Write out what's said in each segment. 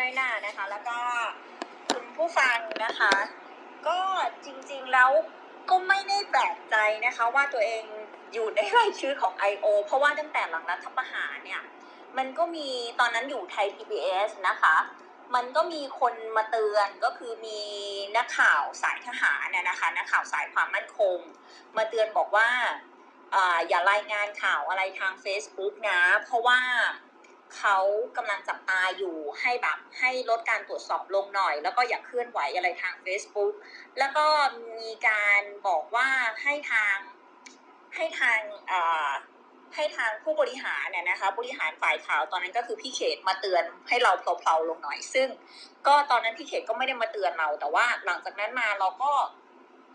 น้อยหน้านะคะ แล้วก็คุณผู้ฟังนะคะ ก็จริงๆแล้วก็ไม่ได้แปลกใจนะคะ ว่าตัวเองอยู่ในรายชื่อของ I.O. เพราะว่าตั้งแต่หลังรัฐประหารเนี่ย มันก็มีตอนนั้นอยู่ไทย PBS นะคะ มันก็มีคนมาเตือนก็คือมีนักข่าวสายทหารน่ยนะคะนักข่าวสายความมั่นคง มาเตือนบอกว่าอ่าอย่ารายงานข่าวอะไรทาง Facebook นะ เพราะว่า เขากำลังจับตาอยู่ให้แบบให้ลดการตรวจสอบลงหน่อย แล้วก็อย่าเคลื่อนไหวอะไรทาง Facebook แล้วก็มีการบอกว่าให้ทางให้ทางให้ทางผู้บริหารเนี่ยนะคะบริหารฝ่ายข่าวตอนนั้นก็คือพี่เขตมาเตือนให้เราเพลาๆลงหน่อย ซึ่ง ก็ตอนนั้นพี่เขตก็ไม่ได้มาเตือนเราแต่ว่าหลังจากนั้นมาเราก็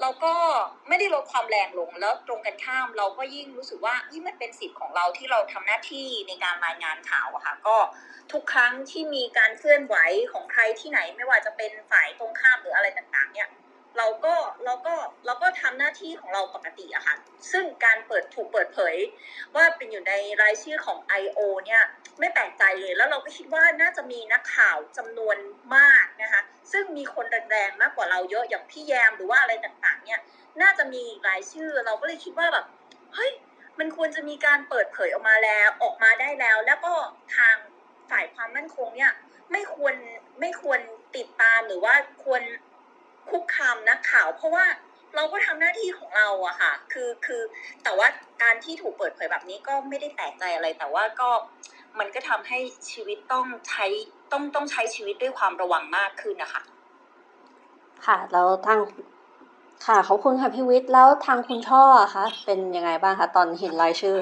เราก็ไม่ได้ลดความแรงลงแล้วตรงกันข้ามเราก็ยิ่งรู้สึกว่านี่มันเป็นสิทธิ์ของเราที่เราทำหน้าที่ในการรายงานข่าวอะค่ะก็ทุกครั้งที่มีการเคลื่อนไหวของใครที่ไหน ไม่ว่าจะเป็นฝ่ายตรงข้ามหรืออะไรต่างๆเนี่ย เราก็เราก็เราก็ทำหน้าที่ของเราปกติอะค่ะ ซึ่งการเปิดถูกเปิดเผย ว่าเป็นอยู่ในรายชื่อของ I.O. เนี่ยไม่แปลกใจเลยแล้วเราก็คิดว่าน่าจะมีนักข่าวจำนวนมากนะคะ ซึ่งมีคนแรงๆมากกว่าเราเยอะอย่างพี่แยมหรือว่าอะไรต่างๆ เนี่ย น่าจะมีรายชื่อเราก็เลยคิดว่าแบบเฮ้ยมันควรจะมีการเปิดเผยออกมาแล้วออกมาได้แล้ว แล้วก็ทางฝ่ายความมั่นคงเนี่ยไม่ควรไม่ควรติดตามหรือว่าควร คุกคามนักข่าว เพราะว่าเราก็ทำหน้าที่ของเราอะค่ะ คือคือแต่ว่าการที่ถูกเปิดเผยแบบนี้ก็ไม่ได้แปลกใจอะไร แต่ว่าก็มันก็ทำให้ชีวิตต้องใช้ต้องต้องใช้ชีวิตด้วยความระวังมากขึ้นนะคะ ค่ะแล้วทางค่ะขอบคุณค่ะพี่วิทย์แล้วทางคุณช่ออะคะเป็นยังไงบ้างคะตอนเห็นรายชื่อ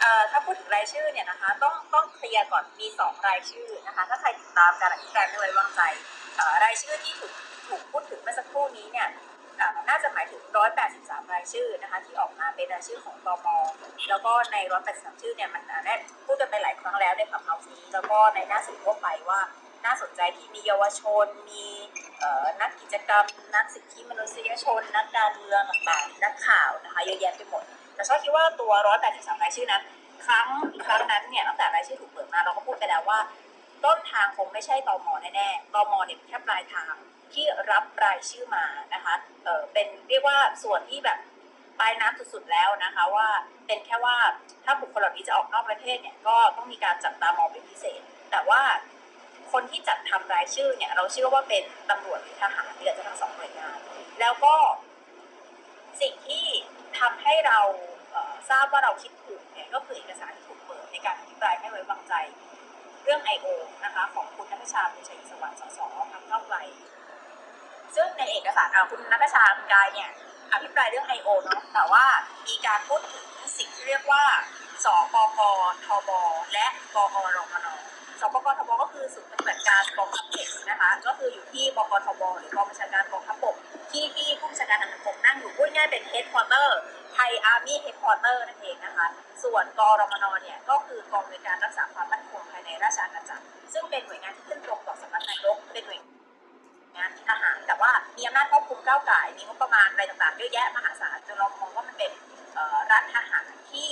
เอ่อถ้าพูดถึงรายชื่อเนี่ยนะคะ ต้องต้องเคลียร์ก่อนมีสองรายชื่อนะคะ ถ้าใครติดตามการอภิปรายไม่ไว้วางใจเอ่อ รายชื่อที่ถูกถูกพูดถึงเมื่อสักครู่นี้เนี่ยน่าจะหมายถึง 183 รายชื่อนะคะที่ออกมาเป็นรายชื่อของตมแล้วก็ใน 183 ชื่อเนี่ยมันอะได้พูดกันไปหลายครั้งแล้วในขับเฮาส์นี้แล้วก็ในหน้าสื่อทั่วไปว่าน่าสนใจที่มีเยาวชน มีนักกิจกรรม นักสิทธิมนุษยชน นักการเมืองต่างๆนักข่าวนะคะเยอะแยะไปหมด แต่ชอบคิดว่าตัว 183 รายชื่อนั้นครั้งครั้งนั้นเนี่ยตั้งแต่รายชื่อถูกเปิดมาเราก็พูดไปแล้วว่า ต้นทางคงไม่ใช่ตอมแน่ๆตอมเนี่ยแค่ปลายทางที่รับรายชื่อมานะคะเออเป็นเรียกว่าส่วนที่แบบปลายน้ำสุดๆแล้วนะคะว่าเป็นแค่ว่าถ้าบุคคลเหล่านี้จะออกนอกประเทศเนี่ยก็ต้องมีการจับตามองเป็นพิเศษ แต่ว่าคนที่จัดทำรายชื่อเนี่ยเราเชื่อว่าเป็นตำรวจหรือทหารหรือจะทั้งสองหน่วยงาน แล้วก็สิ่งที่ทำให้เราทราบว่าเราคิดถูกเนี่ยก็คือเอกสารที่ถูกเปิดในการอภิปรายไม่ไว้วางใจ เรื่อง I.O. นะคะของคุณนัทชาบุญชัยสวัสดิ์สสพรรคก้าไกลซึ่งในเอกสารอะคุณนัทชาคุณกายเนี่ยอภิปรายเรื่อง I.O. เนาะแต่ว่ามีการพูดถึงสิ่งที่เรียกว่าศปก.ทบ.และกอ.รมน. ศปก.ทบ.ก็คือศูนย์ปฏิบัติการกองทัพเอกนะคะ ก็คืออยู่ที่บก.ทบ.หรือกองบัญชาการกองทัพบก ที่ที่ผู้บัญชาการทหารบกนั่งอยู่พูดง่ายเป็นเฮดค q u เตอร์ไทยอาร์มี่เฮดค q u เตอร์นั่นเองนะคะ ส่วนกอ.รมน.เนี่ยก็คือกองบริการรักษาความมั่นคงภายในราชอาณาจักรซึ่งเป็นหน่วยงานที่ขึ้นตรงต่อสำนักนายกเป็นหน่วยงานทหารแต่ว่ามีอำนาจควบคุมกว้างไกลมีงบประมาณอะไรต่างๆเยอะแยะมหาศาลจนเรามองว่ามันเป็นรัฐทหารที่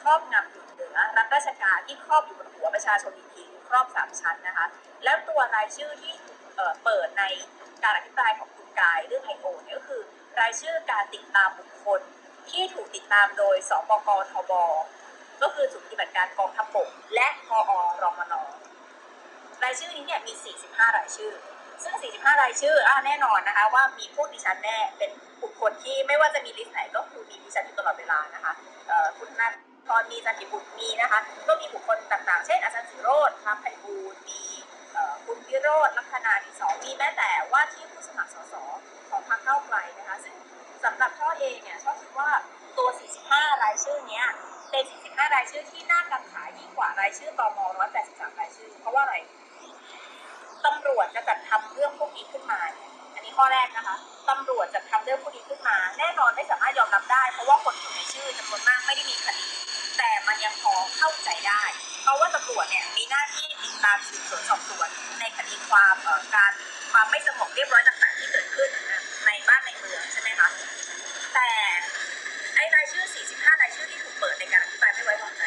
ครอบงำอยู่เหนือรัฐราชการที่ครอบอยู่บนหัวประชาชนอีกทีครอบสามชั้นนะคะ แล้วตัวรายชื่อที่เเปิดในการอภิปรายของ กายเรื่องไอโอเนี่ยก็คือ รายชื่อการติดตามบุคคลที่ถูกติดตามโดยสปกทบ ก็คือศูนย์ปฏิบัติการกองทัพบกและพอรมนรายชื่อนี้เนี่ยมี 45 รายชื่อ ซึ่ง 45 รายชื่ออะแน่นอนนะคะว่ามีพวกดิฉันแน่เป็นบุคคลที่ไม่ว่าจะมีลิสต์ไหนก็คือมีดิฉันอยู่ตลอดเวลานะคะเอ่อคุณนัทตอนมีจันทิบุตรมีนะคะ ก็มีบุคคลต่างๆ เช่นอาจารย์สิโรธพรไพบูลมี คุณวิโรธลักษณาดิสองมีแม้แต่ว่าที่ผู้สมัครสสของพรรคเก้าไกลนะคะ ซึ่งสำหรับช่อเองเนี่ยชอบคิดว่าตัว 45 รายชื่อเนี้ยเป็น 45 รายชื่อที่น่ากังขายิ่งกว่ารายชื่อตม183 รายชื่อ เพราะว่าอะไรตำรวจจะจัดทำเรื่องพวกนี้ขึ้นมาเนี่ยอันนี้ข้อแรกนะคะตำรวจจะทำเรื่องพวกนี้ขึ้นมา แน่นอนไม่สามารถยอมรับได้ เพราะว่าคนอยู่ในชื่อจำนวนมากไม่ได้มีคดีแต่มันยังพอเข้าใจได้ เพราะว่าตำรวจเนี่ยมีหน้าที่ติดตามสืบสวนสอบสวนในคดีความการความไม่สงบเรียบร้อยต่างๆที่เกิดขึ้นในบ้านในเมืองใช่ไหมคะแต่ไอ้รายชื่อ 45 รายชื่อที่ถูกเปิดในการอภิปรายไม่ไว้วางใจ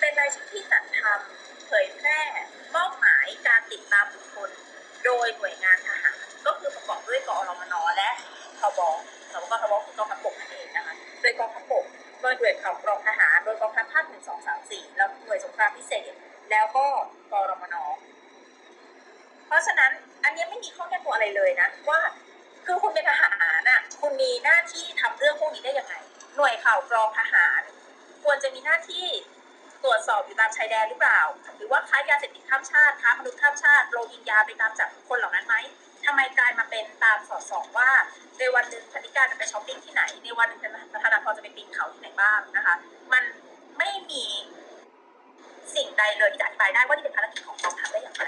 เป็นรายชื่อที่จัดทำเผยแพร่มอบหมายการติดตามบุคคลโดยหน่วยงานทหารก็คือประกอบด้วยกอรมนและทบสวกทบคือกองทัพบกนั่นเองนะคะโดยกองทัพบก โดยหน่วยข่าวกรองทหารโดยกองทัพภาคหนึ่งสองสามสี่แล้วหน่วยสงครามพิเศษ แล้วก็กรมนเพราะฉะนั้นอันเนี้ยไม่มีข้อแก้ตัวอะไรเลยนะ ว่าคือคุณเป็นทหารน่ะคุณมีหน้าที่ทำเรื่องพวกนี้ได้ยังไง หน่วยข่าวกรองทหาร ควรจะมีหน้าที่ตรวจสอบอยู่ตามชายแดนหรือเปล่า หรือว่าค้ายาเสพติดข้ามชาติค้ามนุษย์ข้ามชาติโรฮิงญาไปตามจับคนเหล่านั้นไหม ทำไมกลายมาเป็นตามสอดส่องว่า ในวันหนึ่งธนิการจะไปช้อปปิ้งที่ไหน ในวันหนึ่งประธานาพรจะไปปีนเขาที่ไหนบ้างนะคะ มันไม่มีสิ่งใดเลยที่จะอธิบายได้ว่านี่เป็นภารกิจของกองทัพได้อย่างไร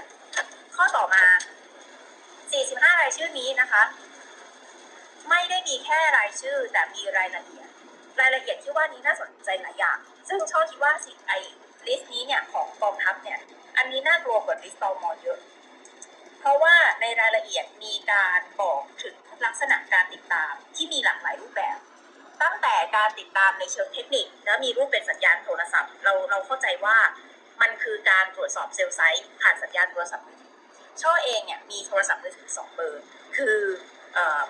ข้อต่อมา 45 รายชื่อนี้นะคะ ไม่ได้มีแค่รายชื่อแต่มีรายละเอียด รายละเอียดที่ว่านี้น่าสนใจหลายอย่าง ซึ่งช่อคิดว่าสิไอ list นี้เนี่ยของกองทัพเนี่ย อันนี้น่ากลัวกว่า list ตม.เยอะ เพราะว่าในรายละเอียดมีการบอกถึงลักษณะการติดตามที่มีหลากหลายรูปแบบ ตั้งแต่การติดตามในเชิงเทคนิคและมีรูปเป็นสัญญาณโทรศัพท์ เราเราเข้าใจว่ามันคือการตรวจสอบ cell site ผ่านสัญญาณโทรศัพท์มือถือช่อเองเนี่ยมีโทรศัพท์มือถือสองเบอร์ คือ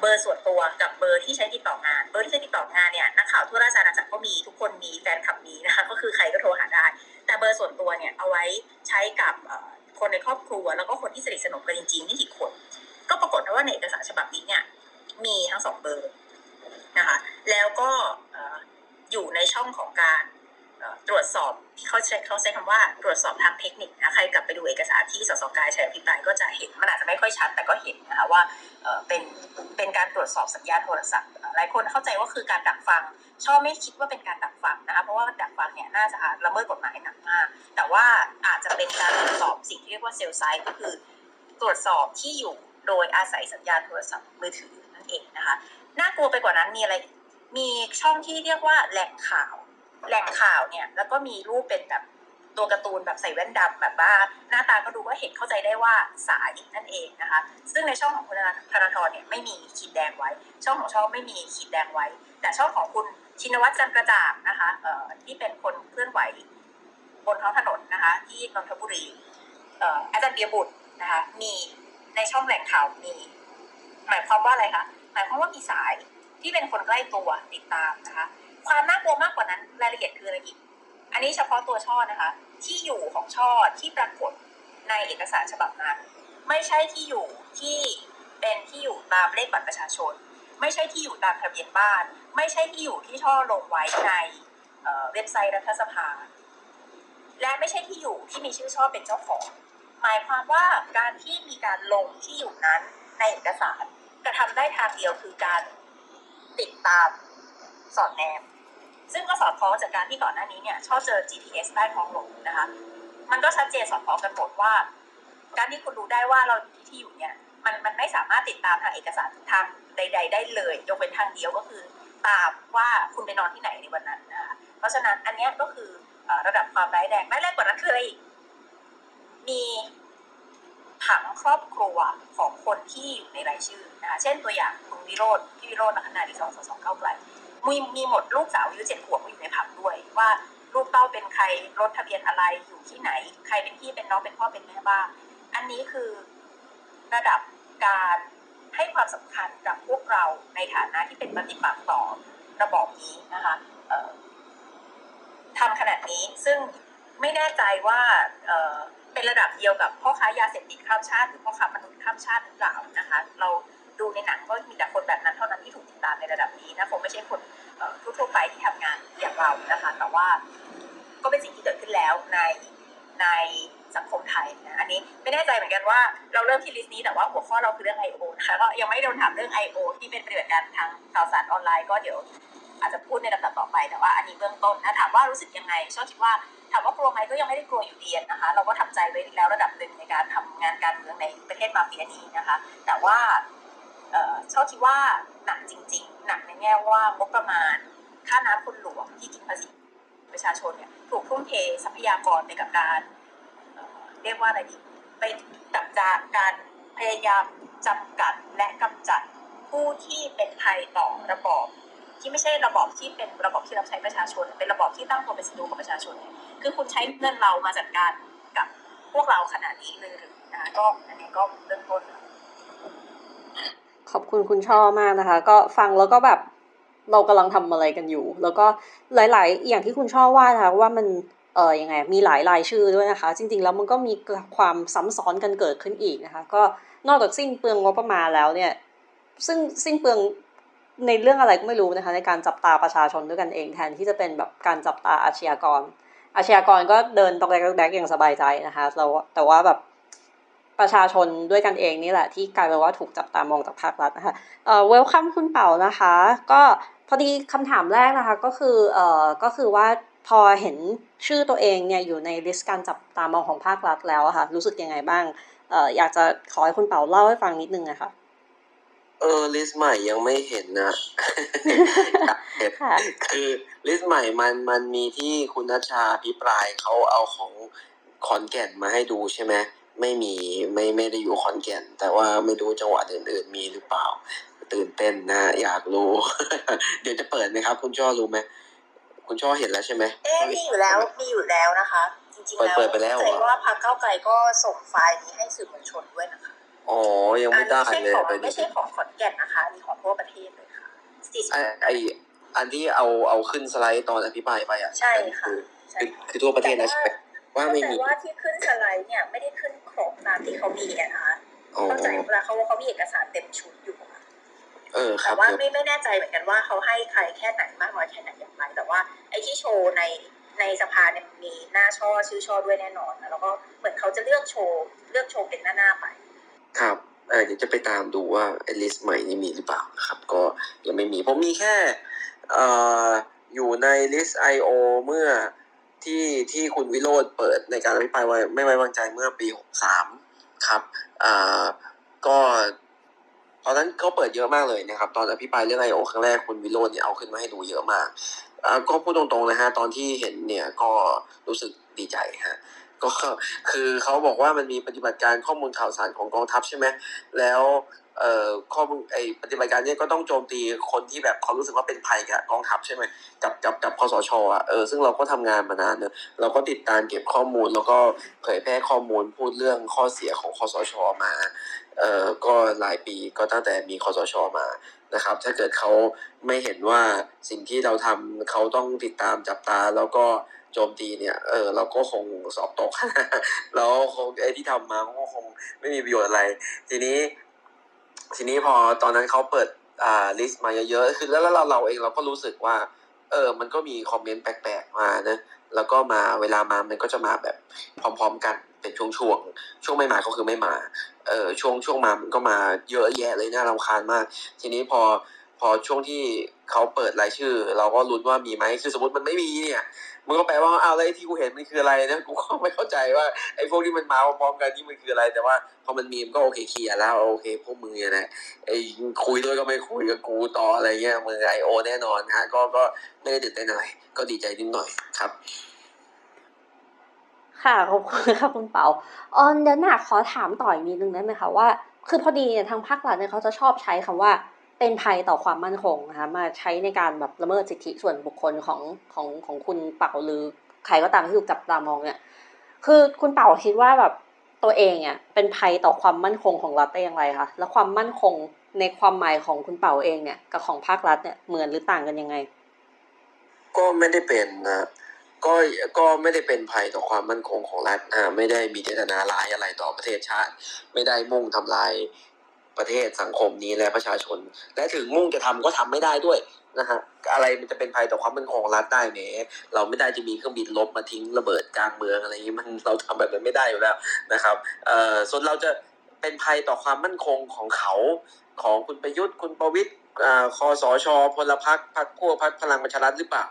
เบอร์ส่วนตัวกับเบอร์ที่ใช้ติดต่องาน เบอร์ที่ใช้ติดต่องานเนี่ยนักข่าวทั่วราชอาณาจักรก็มีทุกคนมีแฟนคลับมีนะคะก็คือใครก็โทรหาได้ แต่เบอร์ส่วนตัวเนี่ยเอาไว้ใช้กับ คนในครอบครัว แล้วก็คนที่สนิทสนมกันจริงๆนี่กี่คน ก็ปรากฏว่าในเอกสารฉบับนี้เนี่ยมีทั้งสองเบอร์นะคะแล้วก็อยู่ในช่องของการตรวจสอบ เขาใช้เขาใช้คำว่าตรวจสอบทางเทคนิคนะใครกลับไปดูเอกสารที่สสกายใช้อภิปรายก็จะเห็นมันอาจจะไม่ค่อยชัดแต่ก็เห็นนะคะว่าเป็นเป็นการตรวจสอบสัญญาณโทรศัพท์หลายคนเข้าใจว่าคือการดักฟัง ชอบไม่คิดว่าเป็นการดักฟังนะคะเพราะว่าดักฟังเนี่ยน่าจะละเมิดกฎหมายหนักมาก แต่ว่าอาจจะเป็นการตรวจสอบสิ่งที่เรียกว่าเซลล์ไซต์ก็คือ ตรวจสอบที่อยู่โดยอาศัยสัญญาณโทรศัพท์มือถือนั่นเองนะคะน่ากลัวไปกว่านั้นมีอะไรมีช่องที่เรียกว่าแหล่งข่าว แหล่งข่าวเนี่ย แล้วก็มีรูปเป็นแบบตัวการ์ตูนแบบใส่แว่นดำแบบว่าหน้าตาก็ดูว่าเห็นเข้าใจได้ว่าสายนั่นเองนะคะ ซึ่งในช่องของคุณธนาธรเนี่ยไม่มีขีดแดงไว้ ช่องของช่องไม่มีขีดแดงไว้ แต่ช่องของคุณชินวัตรจันกระจ่างนะคะเอ่อที่เป็นคนเคลื่อนไหวบนท้องถนนนะคะ ที่นนทบุรีเอ่ออาจารย์เบียบุตรนะคะมีในช่องแหล่งข่าวมีหมายความว่าอะไรคะหมายความว่ามีสายที่เป็นคนใกล้ตัวติดตามนะคะ ความน่ากลัวมากกว่านั้นรายละเอียดคืออะไรอีก อันนี้เฉพาะตัวช่อนะคะ ที่อยู่ของช่อที่ปรากฏในเอกสารฉบับนั้น ไม่ใช่ที่อยู่ที่เป็นที่อยู่ตามเลขบัตรประชาชน ไม่ใช่ที่อยู่ตามทะเบียนบ้าน ไม่ใช่ที่อยู่ที่ช่อลงไว้ในเว็บไซต์รัฐสภา และไม่ใช่ที่อยู่ที่มีชื่อช่อเป็นเจ้าของ หมายความว่าการที่มีการลงที่อยู่นั้นในเอกสารกระทำได้ทางเดียวคือการติดตามสอดแนม ซึ่งก็สอดคล้องจากการที่ก่อนหน้านี้เนี่ยชอบเจอ GPS ใต้ท้องหลงนะคะ มันก็ชัดเจนสอดคล้องกันหมดว่า การที่คุณรู้ได้ว่าเราอยู่ที่ที่อยู่เนี่ยมันมันไม่สามารถติดตามทางเอกสารทางใด ๆ ได้เลยยกเว้นทางเดียวก็คือตามว่าคุณไปนอนที่ไหนในวันนั้นนะคะเพราะฉะนั้นอันนี้ก็คือระดับความร้ายแรงร้ายแรงกว่านั้นคืออะไรอีกมีผังครอบครัวของคนที่อยู่ในรายชื่อนะคะเช่นตัวอย่างคุณวิโรธพี่วิโรธลักษณะดีสองสองสองเก้าไกล มีมีหมดลูกสาวอายุเจ็ดขวบอยู่ในผังด้วย ว่าลูกเต้าเป็นใครรถทะเบียนอะไรอยู่ที่ไหน ใครเป็นพี่เป็นน้องเป็นพ่อเป็นแม่บ้างอันนี้คือระดับการให้ความสำคัญกับพวกเราในฐานะที่เป็นปฏิปักษ์ต่อระบอบนี้นะคะทำขนาดนี้ซึ่งไม่แน่ใจว่าเอ่อเป็นระดับเดียวกับพ่อค้ายาเสพติดข้ามชาติ หรือพ่อค้ามนุษย์ข้ามชาติหรือเปล่านะคะ เรา ดูในหนังก็มีแต่คนแบบนั้นเท่านั้นที่ถูกติดตามในระดับนี้นะคงไม่ใช่คนทั่วๆไปที่ทำงานอย่างเรานะคะ แต่ว่าก็เป็นสิ่งที่เกิดขึ้นแล้วในในสังคมไทยนะอันนี้ไม่แน่ใจเหมือนกันว่าเราเริ่มที่ลิสต์นี้แต่ว่าหัวข้อเราคือเรื่อง I.O. นะคะก็ยังไม่โดนถามเรื่อง I.O. ที่เป็นปฏิบัติการทางข่าวสารออนไลน์ก็เดี๋ยวอาจจะพูดในลำดับต่อไปแต่ว่าอันนี้เบื้องต้นนะถามว่ารู้สึกยังไงชอบคิดว่าถามว่ากลัวไหมก็ยังไม่ได้กลัวอยู่ดีนะคะ เราก็ทำใจไว้แล้วระดับหนึ่งในการทำงานการเมืองในประเทศมาเฟียนี้นะคะ แต่ว่า เอ่อชอบคิดว่าหนักจริง ๆ หนักในแง่ว่างบประมาณ ค่าน้ำคนหลวงที่กินภาษีประชาชนเนี่ยถูกทุ่มเททรัพยากรไปกับการเรียกว่าอะไรดีไปกับจากการพยายามจำกัดและกำจัดผู้ที่เป็นภัยต่อระบอบที่ไม่ใช่ระบอบที่เป็นระบอบที่รับใช้ประชาชน เป็นระบอบที่ตั้งตัวเป็นศัตรูกับประชาชนเนี่ยคือคุณใช้เงินเรามาจัดการกับพวกเราขนาดนี้เลยหรือนะนะคะก็อันนี้ก็เริ่มต้น ขอบคุณคุณช่อมากนะคะ ก็ฟังแล้วก็แบบเรากำลังทำอะไรกันอยู่ แล้วก็หลาย ๆ อย่างที่คุณช่อว่านะคะว่ามันเออยังไงมีหลายรายชื่อด้วยนะคะ จริง ๆ แล้วมันก็มีความซ้ำซ้อนกันเกิดขึ้นอีกนะคะ ก็นอกจากสิ้นเปลืองงบประมาณแล้วเนี่ย ซึ่งสิ้นเปลืองในเรื่องอะไรก็ไม่รู้นะคะ ในการจับตาประชาชนด้วยกันเองแทนที่จะเป็นแบบการจับตาอาชญากร อาชญากรก็เดินตอกแดกตอกแดกอย่างสบายใจนะคะเราแต่ว่าแบบ ประชาชนด้วยกันเองนี่แหละ ที่กลายเป็นว่าถูกจับตามองจากภาครัฐนะคะเอ่อเวลคัมคุณเป่านะคะ ก็พอดีคำถามแรกนะคะก็คือเอ่อก็คือว่าพอเห็นชื่อตัวเองเนี่ยอยู่ใน list การจับตามองของภาครัฐแล้วอะค่ะ รู้สึกยังไงบ้างเอ่ออยากจะขอให้คุณเป่าเล่าให้ฟังนิดนึงนะคะเออ list ใหม่ยังไม่เห็นนะอยากเห็นค่ะคือ list ใหม่มันมันมีที่คุณณัฐชาอภิปรายเขาเอาของขอนแก่นมาให้ดูใช่ไหม ไม่มีไม่ไม่ได้อยู่ขอนแก่น แต่ว่าไม่รู้จังหวัดอื่นๆมีหรือเปล่า ตื่นเต้นนะ อยากรู้ เดี๋ยวจะเปิดไหมครับ คุณช่อรู้ไหมคุณช่อเห็นแล้วใช่ไหมเอ๊ะมีอยู่แล้วมีอยู่แล้วนะคะ จริงๆแล้วเปิดไปแล้วเหรอเข้าใจว่าพรรคเก้าวไกลก็ส่งไฟล์นี้ให้สื่อมวลชนด้วยนะคะอ๋อยังไม่ได้อันเลนี้ยไม่ไปใช่ของดูไม่ใช่ของขอนแก่นนะคะอันนี่ของทั่วประเทศเลยค่ะสี่สิบไอไออันที่เอาเอาขึ้นสไลด์ตอนอภิปรายไปอะใช่ค่ะคือใช่คือค่ะคือทั่วประเทศนะใช่ไหม ว่าไม่มีแต่ว่าที่ขึ้นสไลด์เนี่ยไม่ได้ขึ้นครบตามที่เขามีอะนะคะอ๋อเข้าใจเวลาเขาว่าเขามีเอกสารเต็มชุดอยู่อะเออคแต่รับว่าเดี๋ยวไม่ไม่แน่ใจเหมือนกันว่าเขาให้ใครแค่ไหนมากน้อยแค่ไหนอย่างไร แต่ว่าไอ้ที่โชว์ในในสภาเนี่ยมีหน้าช่อชื่อช่อด้วยแน่นอนนะแล้วก็เหมือนเขาจะเลือกโชว์เลือกโชว์เป็นหน้าหน้าๆไป ครับเออเดี๋ยวจะไปตามดูว่าไอ้ list ใหม่นี้มีหรือเปล่านะครับ ก็ยังไม่มีผมมีแค่เอ่ออยู่ในลิสต์ I.O. เมื่อ ที่ที่คุณวิโรจน์เปิดในการอภิปรายไว้ไม่ไว้วางใจเมื่อปี63ครับอ่อก็ตอนนั้นเขาเปิดเยอะมากเลยนะครับ ตอนอภิปรายเรื่อง I.O. ครั้งแรกคุณวิโรจน์เนี่ยเอาขึ้นมาให้ดูเยอะมากอ่าก็พูดตรงๆนะฮะตอนที่เห็นเนี่ยก็รู้สึกดีใจฮะก็คือเขาบอกว่ามันมีปฏิบัติการข้อมูลข่าวสารของกองทัพใช่ไหมแล้ว เอ่อข้อมูลไอปฏิบัติการเนี้ก็ต้องโจมตีคนที่แบบเขารู้สึกว่าเป็นภัยกับกองทัพใช่ไหมกับกับกับคอสชอะเออซึ่งเราก็ทำงานมานานเนอะเราก็ติดตามเก็บข้อมูลแล้วก็เผยแพร่ข้อมูลพูดเรื่องข้อเสียของคอสชมาเอ่อก็หลายปีก็ตั้งแต่มีคอสชมานะครับ ถ้าเกิดเขาไม่เห็นว่าสิ่งที่เราทำเขาต้องติดตามจับตาแล้วก็โจมตีเนี่ย เออเราก็คงสอบตก แล้วคงไอ้ที่ทำมาก็คงไม่มีประโยชน์อะไร ทีนี้ ทีนี้พอตอนนั้นเขาเปิดอ่าลิสต์มาเยอะๆคือแล้วเราเราเองเราก็รู้สึกว่า เออ มันก็มีคอมเมนต์แปลกๆมานะแล้วก็มาเวลามามันก็จะมาแบบพร้อมๆกันเป็นช่วงๆช่วงไม่มาก็คือไม่มา เออช่วงช่วงมามันก็มาเยอะแยะเลยน่ารำคาญมาก ทีนี้พอพอช่วงที่เขาเปิดรายชื่อ เราก็ลุ้นว่ามีไหมคือสมมติมันไม่มีเนี่ย มันก็แปลว่าอ้าวแล้วไอ้ที่กูเห็นมันคืออะไรนะกูก็ไม่เข้าใจว่าไอ้พวกที่มันมาพร้อมกันนี่มันคืออะไร แต่ว่าพอมันมีมันก็โอเคเคลียร์แล้วโอเคพวกมึงเนี่ยนะไอ้คุยด้วยก็ไม่คุยกับกูต่ออะไรเงี้ยมึงไอโอแน่นอนฮะก็ก็ไม่ได้ตื่นเต้นอะไรก็ดีใจนิดหน่อยครับค่ะขอบคุณค่ะคุณเปาเออเดี๋ยวหนาขอถามต่ออีกนิดนึงได้ไหมคะว่า คือพอดีเนี่ยทางภาครัฐเนี่ยเขาจะชอบใช้คำว่า เป็นภัยต่อความมั่นคงนะคะมาใช้ในการแบบละเมิดสิทธิส่วนบุคคลของของของคุณเป่าหรือใครก็ตามที่ถูกจับตามองเนี่ยคือคุณเป่าคิดว่าแบบตัวเองเนี่ยเป็นภัยต่อความมั่นคงของรัฐได้อย่างไรคะแล้วความมั่นคงในความหมายของคุณเป่าเองเนี่ยกับของภาครัฐเนี่ยเหมือนหรือต่างกันยังไง ก็ไม่ได้เป็นนะก็ก็ไม่ได้เป็นภัยต่อความมั่นคงของรัฐอ่าไม่ได้มีเจตนาร้ายอะไรต่อประเทศชาติ ไม่ได้มุ่งทำลาย ประเทศสังคมนี้และประชาชน และถึงมุ่งจะทำก็ทำไม่ได้ด้วยนะฮะอะไรมันจะเป็นภัยต่อความมั่นคงของรัฐได้เนี่ยเราไม่ได้จะมีเครื่องบินลบมาทิ้งระเบิดกลางเมืองอะไรอย่างนี้มันเราทำแบบนั้นไม่ได้อยู่แล้วนะครับเอ่อส่วนเราจะเป็นภัยต่อความมั่นคงของเขาของคุณประยุทธ์คุณประวิตยอ่าคอสชพลพรรคพรรคพวกพรรคพลังประชารัฐหรือเปล่า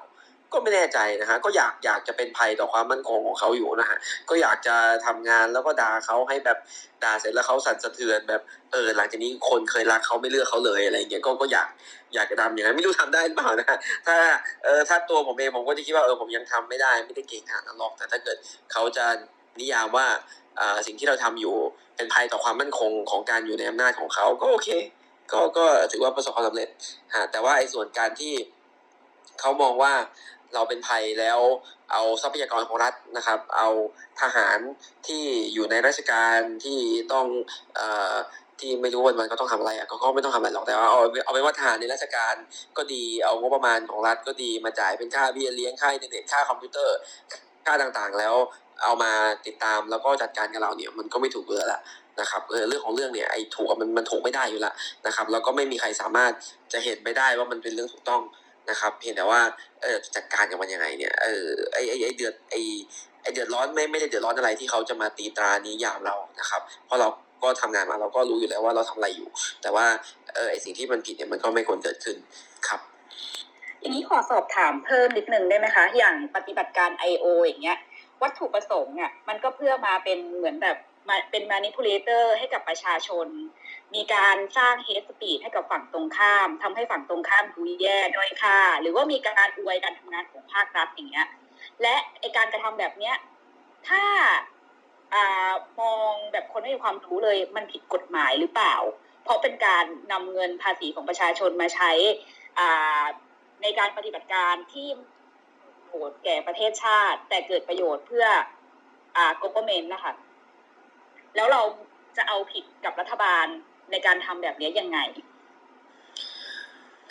ก็ไม่แน่ใจนะฮะก็อยากอยากจะเป็นภัยต่อความมั่นคงของเขาอยู่นะฮะก็อยากจะทำงานแล้วก็ด่าเขาให้แบบด่าเสร็จแล้วเขาสั่นสะเทือนแบบเออหลังจากนี้คนเคยรักเขาไม่เลือกเขาเลยอะไรเงี้ยก็ก็อยากอยากจะทำอย่างนั้นไม่รู้ทำได้หรือเปล่านะฮะถ้าเออถ้าตัวผมเองผมก็จะคิดว่าเออผมยังทำไม่ได้ไม่ได้เก่งขนาดนั้นหรอกแต่ถ้าเกิดเขาจะนิยามว่าอ่าสิ่งที่เราทำอยู่เป็นภัยต่อความมั่นคงของการอยู่ในอำนาจของเขาก็โอเค ก็ก็ถือว่าประสบความสำเร็จฮะแต่ว่าไอ้ส่วนการที่เขามองว่า เราเป็นภัยแล้วเอาทรัพยากรของรัฐนะครับ เอาทหารที่อยู่ในราชการที่ต้องอที่ไม่รู้วันวันก็ต้องทำอะไรอะก็ไม่ต้องทำอะไรหรอกแต่ว่าเอาเอาเป็นว่าทหารในราชการก็ดีเอางบประมาณของรัฐก็ดีมาจ่ายเป็นค่าเบี้ยเลี้ยงค่าอินเทอร์เน็ตค่าคอมพิวเตอร์ค่าต่างๆ แล้วเอามาติดตามแล้วก็จัดการกับเราเนี่ยมันก็ไม่ถูกเบื่อละนะครับเออเรื่องของเรื่องเนี่ยไอ้ถูกมันมันถูกไม่ได้อยู่ละนะครับแล้วก็ไม่มีใครสามารถจะเห็นไปได้ว่ามันเป็นเรื่องถูกต้อง นะครับ เพียงแต่ว่าเออจัดการกับมันยังไงเนี่ยเออไอ้ไอ้ไอเดือดไอ้ไอเดือดร้อนไม่ไม่ได้เดือดร้อนอะไรที่เขาจะมาตีตรานิยามเรานะครับ เพราะเราก็ทำงานมาเราก็รู้อยู่แล้วว่าเราทำอะไรอยู่ แต่ว่าเออไอ้สิ่งที่มันผิดเนี่ยมันก็ไม่ควรเกิดขึ้นครับอย่างนี้ขอสอบถามเพิ่มนิดนึงได้ไหมคะ อย่างปฏิบัติการ I.O. อย่างเงี้ย วัตถุประสงค์อะมันก็เพื่อมาเป็นเหมือนแบบมาเป็น manipulator ให้กับประชาชน มีการสร้าง hate speech ให้กับฝั่งตรงข้ามทำให้ฝั่งตรงข้ามดูแย่ด้อยค่า หรือว่ามีการอวยการทำงานของภาครัฐอย่างเงี้ยและไอการกระทำแบบเนี้ยถ้าอ่ามองแบบคนไม่มีความรู้เลยมันผิดกฎหมายหรือเปล่า เพราะเป็นการนำเงินภาษีของประชาชนมาใช้อ่าในการปฏิบัติการที่โหดแก่ประเทศชาติ แต่เกิดประโยชน์เพื่ออ่า government นะคะแล้วเราจะเอาผิดกับรัฐบาล ในการทำแบบนี้ยังไง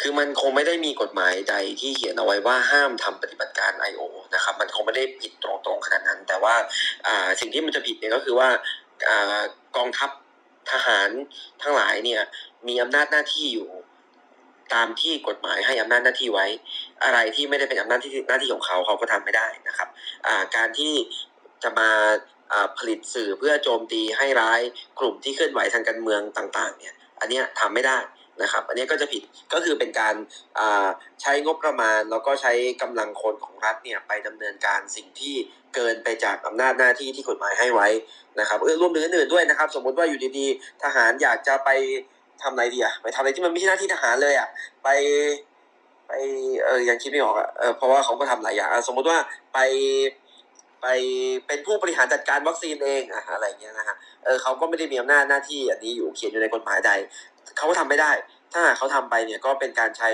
คือมันคงไม่ได้มีกฎหมายใดที่เขียนเอาไว้ว่าห้ามทำปฏิบัติการ I.O. นะครับ มันคงไม่ได้ผิดตรงๆขนาดนั้น แต่ว่าสิ่งที่มันจะผิดเนี่ยก็คือว่าอกองทัพทหารทั้งหลายเนี่ยมีอำนาจหน้าที่อยู่ตามที่กฎหมายให้อำนาจหน้าที่ไว้ อะไรที่ไม่ได้เป็นอำนาจที่หน้าที่ของเขาเขาก็ทำไม่ได้นะครับ การที่จะมา ผลิตสื่อเพื่อโจมตีให้ร้ายกลุ่มที่เคลื่อนไหวทางการเมืองต่างๆเนี่ยอันนี้ทำไม่ได้นะครับ อันนี้ก็จะผิดก็คือเป็นการใช้งบประมาณ แล้วก็ใช้กำลังคนของรัฐเนี่ยไปดำเนินการสิ่งที่เกินไปจากอำนาจหน้าที่ที่กฎหมายให้ไว้นะครับเออรวมถึงอื่นๆด้วยนะครับ สมมุติว่าอยู่ดีๆทหารอยากจะไปทำอะไรดีอะไปทำอะไรที่มันไม่ใช่หน้าที่ทหารเลยอะไปไปเออยังคิดไม่ออกอะเออเพราะว่าเขาก็ทำหลายอย่างสมมุติว่าไป ไปเป็นผู้บริหารจัดการวัคซีนเองอะอะไรเงี้ยนะฮะเออเขาก็ไม่ได้มีอำนาจหน้าที่อันนี้อยู่เขียนอยู่ในกฎหมายใดเขาก็ทำไม่ได้ ถ้าเขาทำไปเนี่ยก็เป็นการใช้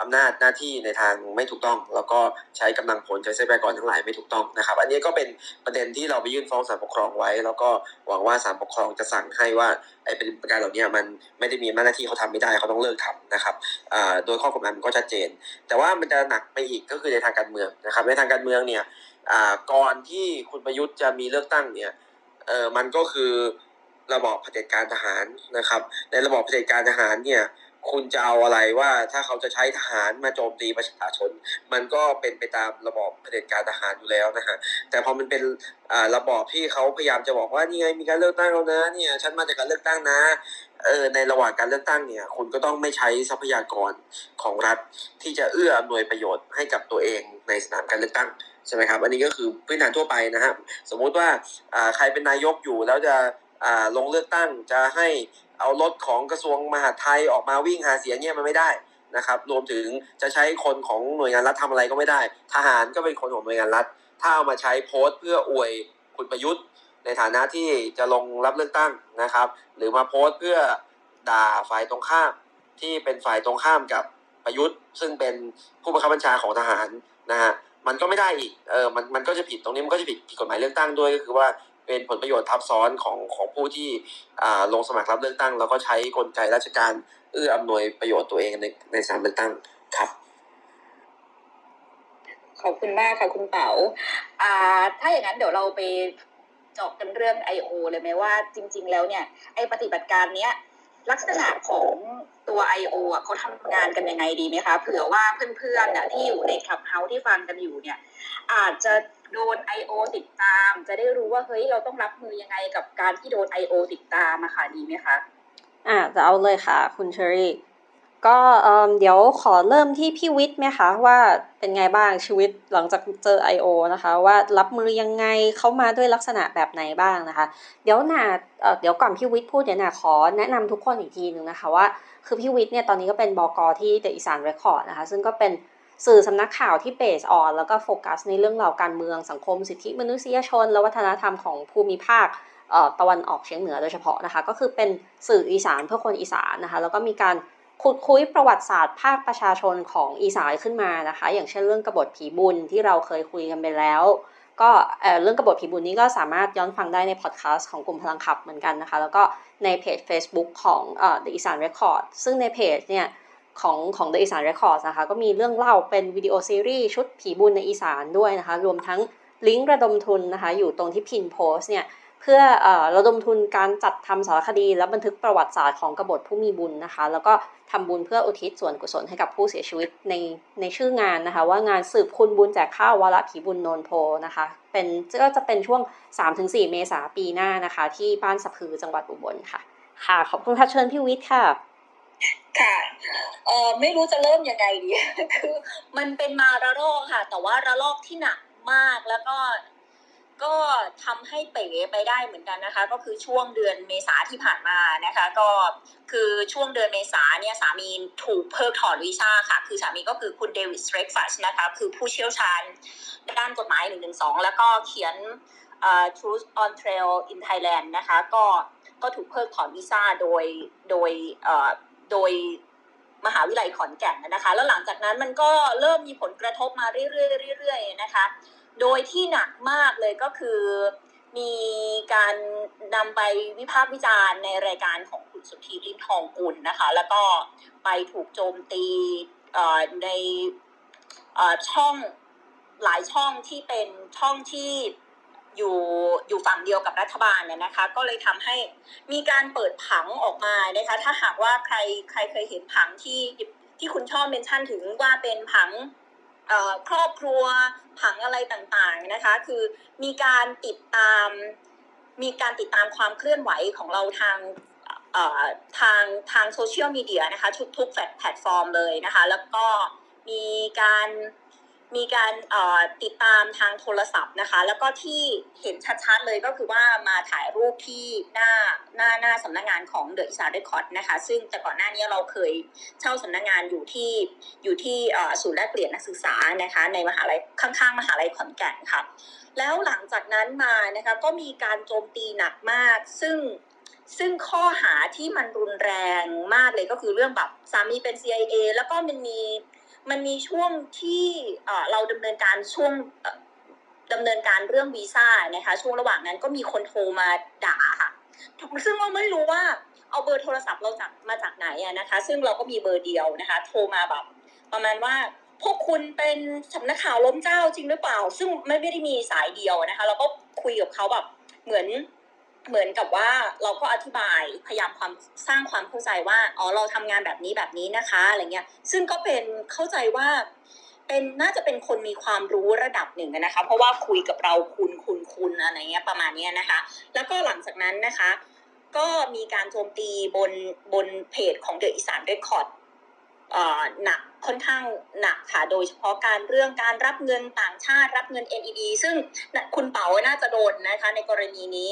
อำนาจหน้าที่ในทางไม่ถูกต้อง แล้วก็ใช้กำลังผลใช้ทรัพยากรทั้งหลายไม่ถูกต้องนะครับ อันนี้ก็เป็นประเด็นที่เราไปยื่นฟ้องศาลปกครองไว้ แล้วก็หวังว่าศาลปกครองจะสั่งให้ว่าไอ้เป็นประการเหล่านี้มันไม่ได้มีอำนาจหน้าที่เขาทำไม่ได้เขาต้องเลิกทำนะครับอ่าโดยข้อกฎหมายมันก็ชัดเจน แต่ว่ามันจะหนักไปอีกก็คือในทางการเมืองนะครับ ในทางการเมืองเนี่ย ก่อนที่คุณประยุทธ์จะมีเลือกตั้งเนี่ยเออมันก็คือระบอบเผด็จการทหารนะครับ ในระบอบเผด็จการทหารเนี่ยคุณจะเอาอะไรว่าถ้าเขาจะใช้ทหารมาโจมตีประชาชน มันก็เป็นไปตามระบอบเผด็จการทหารอยู่แล้วนะฮะแต่พอมันเป็นระบอบที่เขาพยายามจะบอกว่านี่ไงมีการเลือกตั้งแล้วนะเนี่ยฉันมาจากการเลือกตั้งนะเออในระหว่างการเลือกตั้งเนี่ยคุณก็ต้องไม่ใช้ทรัพยากรของรัฐที่จะเอื้ออำนวยประโยชน์ให้กับตัวเองในสนามการเลือกตั้ง ใช่ไหมครับ อันนี้ก็คือพื้นฐานทั่วไปนะฮะสมมุติว่าใครเป็นนายกอยู่แล้วจะลงเลือกตั้งจะให้เอารถของกระทรวงมหาดไทยออกมาวิ่งหาเสียงเนี่ยมันไม่ได้นะครับ รวมถึงจะใช้คนของหน่วยงานรัฐทำอะไรก็ไม่ได้ ทหารก็เป็นคนของหน่วยงานรัฐ ถ้าเอามาใช้โพสต์เพื่ออวยคุณประยุทธ์ ในฐานะที่จะลงรับเลือกตั้งนะครับ หรือมาโพสต์เพื่อด่าฝ่ายตรงข้ามที่เป็นฝ่ายตรงข้ามกับประยุทธ์ ซึ่งเป็นผู้บังคับบัญชาของทหารนะฮะ มันก็ไม่ได้อีกเออมันมันก็จะผิดตรงนี้มันก็จะผิดผิดกฎหมายเลือกตั้งด้วยก็คือว่าเป็นผลประโยชน์ทับซ้อนของของผู้ที่อ่าลงสมัครรับเลือกตั้ง แล้วก็ใช้กลไกราชการเอื้ออำนวยประโยชน์ตัวเองในในสนามเลือกตั้งครับ ขอบคุณมากค่ะคุณเต๋าอ่าถ้าอย่างนั้นเดี๋ยวเราไปเจาะกันเรื่อง I.O. เลยไหมว่าจริง ๆ แล้วเนี่ยไอปฏิบัติการเนี้ย ลักษณะของตัว I.O. อะเขาทำงานกันยังไงดีไหมคะ เผื่อว่าเพื่อนๆน่ะที่อยู่ในคลับเฮาส์ที่ฟังกันอยู่เนี่ย อาจจะโดน I.O. ติดตาม จะได้รู้ว่าเฮ้ยเราต้องรับมือยังไงกับการที่โดน I.O. ติดตามอะค่ะดีไหมคะ อ่าจะเอาเลยค่ะ คุณเชอรี่ ก็เดี๋ยวขอเริ่มที่พี่วิทย์ไหมคะว่าเป็นไงบ้างชีวิตหลังจากเจอ I.O. นะคะ ว่ารับมือยังไงเขามาด้วยลักษณะแบบไหนบ้างนะคะ เดี๋ยวนาเดี๋ยวก่อนพี่วิทย์พูดเดี๋ยวนาขอแนะนำทุกคนอีกทีหนึ่งนะคะว่าคือพี่วิทย์เนี่ยตอนนี้ก็เป็นบกที่ The อีสานเรคคอร์ดนะคะ ซึ่งก็เป็นสื่อสำนักข่าวที่เบสออนแล้วก็โฟกัสในเรื่องราวการเมืองสังคมสิทธิมนุษยชน และวัฒนธรรมของภูมิภาคตะวันออกเฉียงเหนือโดยเฉพาะนะคะ ก็คือเป็นสื่ออีสานเพื่อคนอีสานนะคะ แล้วก็มีการ ขุดคุยประวัติศาสตร์ภาคประชาชนของอีสานขึ้นมานะคะ อย่างเช่นเรื่องกบฏผีบุญที่เราเคยคุยกันไปแล้ว ก็เรื่องกบฏผีบุญนี้ก็สามารถย้อนฟังได้ในพอดแคสต์ของกลุ่มพลังขับเหมือนกันนะคะ แล้วก็ในเพจ Facebook ของเอ่อ The อีสาน Record ซึ่งในเพจเนี่ยของของ The อีสาน Records นะคะ ก็มีเรื่องเล่าเป็นวิดีโอซีรีส์ชุดผีบุญในอีสานด้วยนะคะ รวมทั้งลิงก์ระดมทุนนะคะ อยู่ตรงที่พินโพสเนี่ย เพื่ออระดมทุนการจัดทำสารคดี และบันทึกประวัติศาสตร์ของกบฏผู้มีบุญนะคะ แล้วก็ทำบุญเพื่ออุทิศส่วนกุศลให้กับผู้เสียชีวิตในในชื่องานนะคะ ว่างานสืบคุณบุญแจกข้าววาระผีบุญนนโพนะคะเป็นก็จะเป็นช่วง 3-4 เมษาปีหน้านะคะ ที่บ้านสะพือจังหวัดอุบลค่ะ ค่ะขอบคุณค่ะเชิญพี่วิทย์ค่ะค่ะเออไม่รู้จะเริ่มยังไงดี คือมันเป็นมาระลอกค่ะ แต่ว่าระลอกที่หนักมากแล้วก็ ก็ทำให้เป๋ไปได้เหมือนกันนะคะ ก็คือช่วงเดือนเมษาที่ผ่านมานะคะ ก็คือช่วงเดือนเมษาเนี่ยสามีถูกเพิกถอนวีซ่าค่ะ คือสามีก็คือคุณเดวิดสเตรกฟัชนะคะคือผู้เชี่ยวชาญด้านกฎหมาย 112 แล้วก็เขียนอ่อ Truth on Trail in Thailand นะคะ ก็ก็ถูกเพิกถอนวีซ่าโดยโดยอ่อโดยมหาวิทยาลัยขอนแก่นนะคะ แล้วหลังจากนั้นมันก็เริ่มมีผลกระทบมาเรื่อยๆเรื่อยๆนะคะ โดยที่หนักมากเลยก็คือมีการนำไปวิพากษ์วิจารณ์ในรายการของคุณสุธีลิ้มทองกุลนะคะ แล้วก็ไปถูกโจมตีในช่องหลายช่องที่เป็นช่องที่อยู่อยู่ฝั่งเดียวกับรัฐบาลเนี่ยนะคะ ก็เลยทำให้มีการเปิดผังออกมานะคะ ถ้าหากว่าใครใครเคยเห็นผังที่ที่คุณชอบเมนชั่นถึงว่าเป็นผัง ครอบครัวผังอะไรต่างๆนะคะ คือมีการติดตามมีการติดตามความเคลื่อนไหวของเราทางทางทางโซเชียลมีเดียนะคะทุกทุกแพลตฟอร์มเลยนะคะ แล้วก็มีการ มีการติดตามทางโทรศัพท์นะคะ แล้วก็ที่เห็นชัดๆเลยก็คือว่ามาถ่ายรูปที่หน้าหน้าหน้าสำนักงานของเดอะอีสานเรคคอร์ดนะคะ ซึ่งแต่ก่อนหน้านี้เราเคยเช่าสำนักงานอยู่ที่อยู่ที่ศูนย์แลกเปลี่ยนนักศึกษานะคะ ในมหาลัยข้างๆ มหาลัยขอนแก่นค่ะ แล้วหลังจากนั้นมานะคะก็มีการโจมตีหนักมาก ซึ่งซึ่งข้อหาที่มันรุนแรงมากเลยก็คือเรื่องแบบสามีเป็น CIA แล้วก็มันมี มันมีช่วงที่เราดำเนินการช่วงเอ่อดำเนินการเรื่องวีซ่านะคะ ช่วงระหว่างนั้นก็มีคนโทรมาด่าค่ะ ซึ่งเราไม่รู้ว่าเอาเบอร์โทรศัพท์เราจากมาจากไหนอะนะคะ ซึ่งเราก็มีเบอร์เดียวนะคะ โทรมาแบบประมาณว่าพวกคุณเป็นสำนักข่าวล้มเจ้าจริงหรือเปล่า ซึ่งไม่ไม่ได้มีสายเดียวนะคะ เราก็คุยกับเขาแบบเหมือน เหมือนกับว่าเราก็อธิบายพยายามความสร้างความเข้าใจว่าอ๋อเราทำงานแบบนี้แบบนี้นะคะอะไรเงี้ยซึ่งก็เป็นเข้าใจว่าเป็นน่าจะเป็นคนมีความรู้ระดับหนึ่งนะคะ เพราะว่าคุยกับเราคุณคุณคุณอะไรเงี้ยประมาณเนี้ยนะคะ แล้วก็หลังจากนั้นนะคะ ก็มีการโจมตีบนบนเพจของ The Isaan Record หนักค่อนข้างหนักค่ะโดยเฉพาะการเรื่องการรับเงินต่างชาติรับเงิน NED ซึ่งคุณเป๋าน่าจะโดนนะคะในกรณีนี้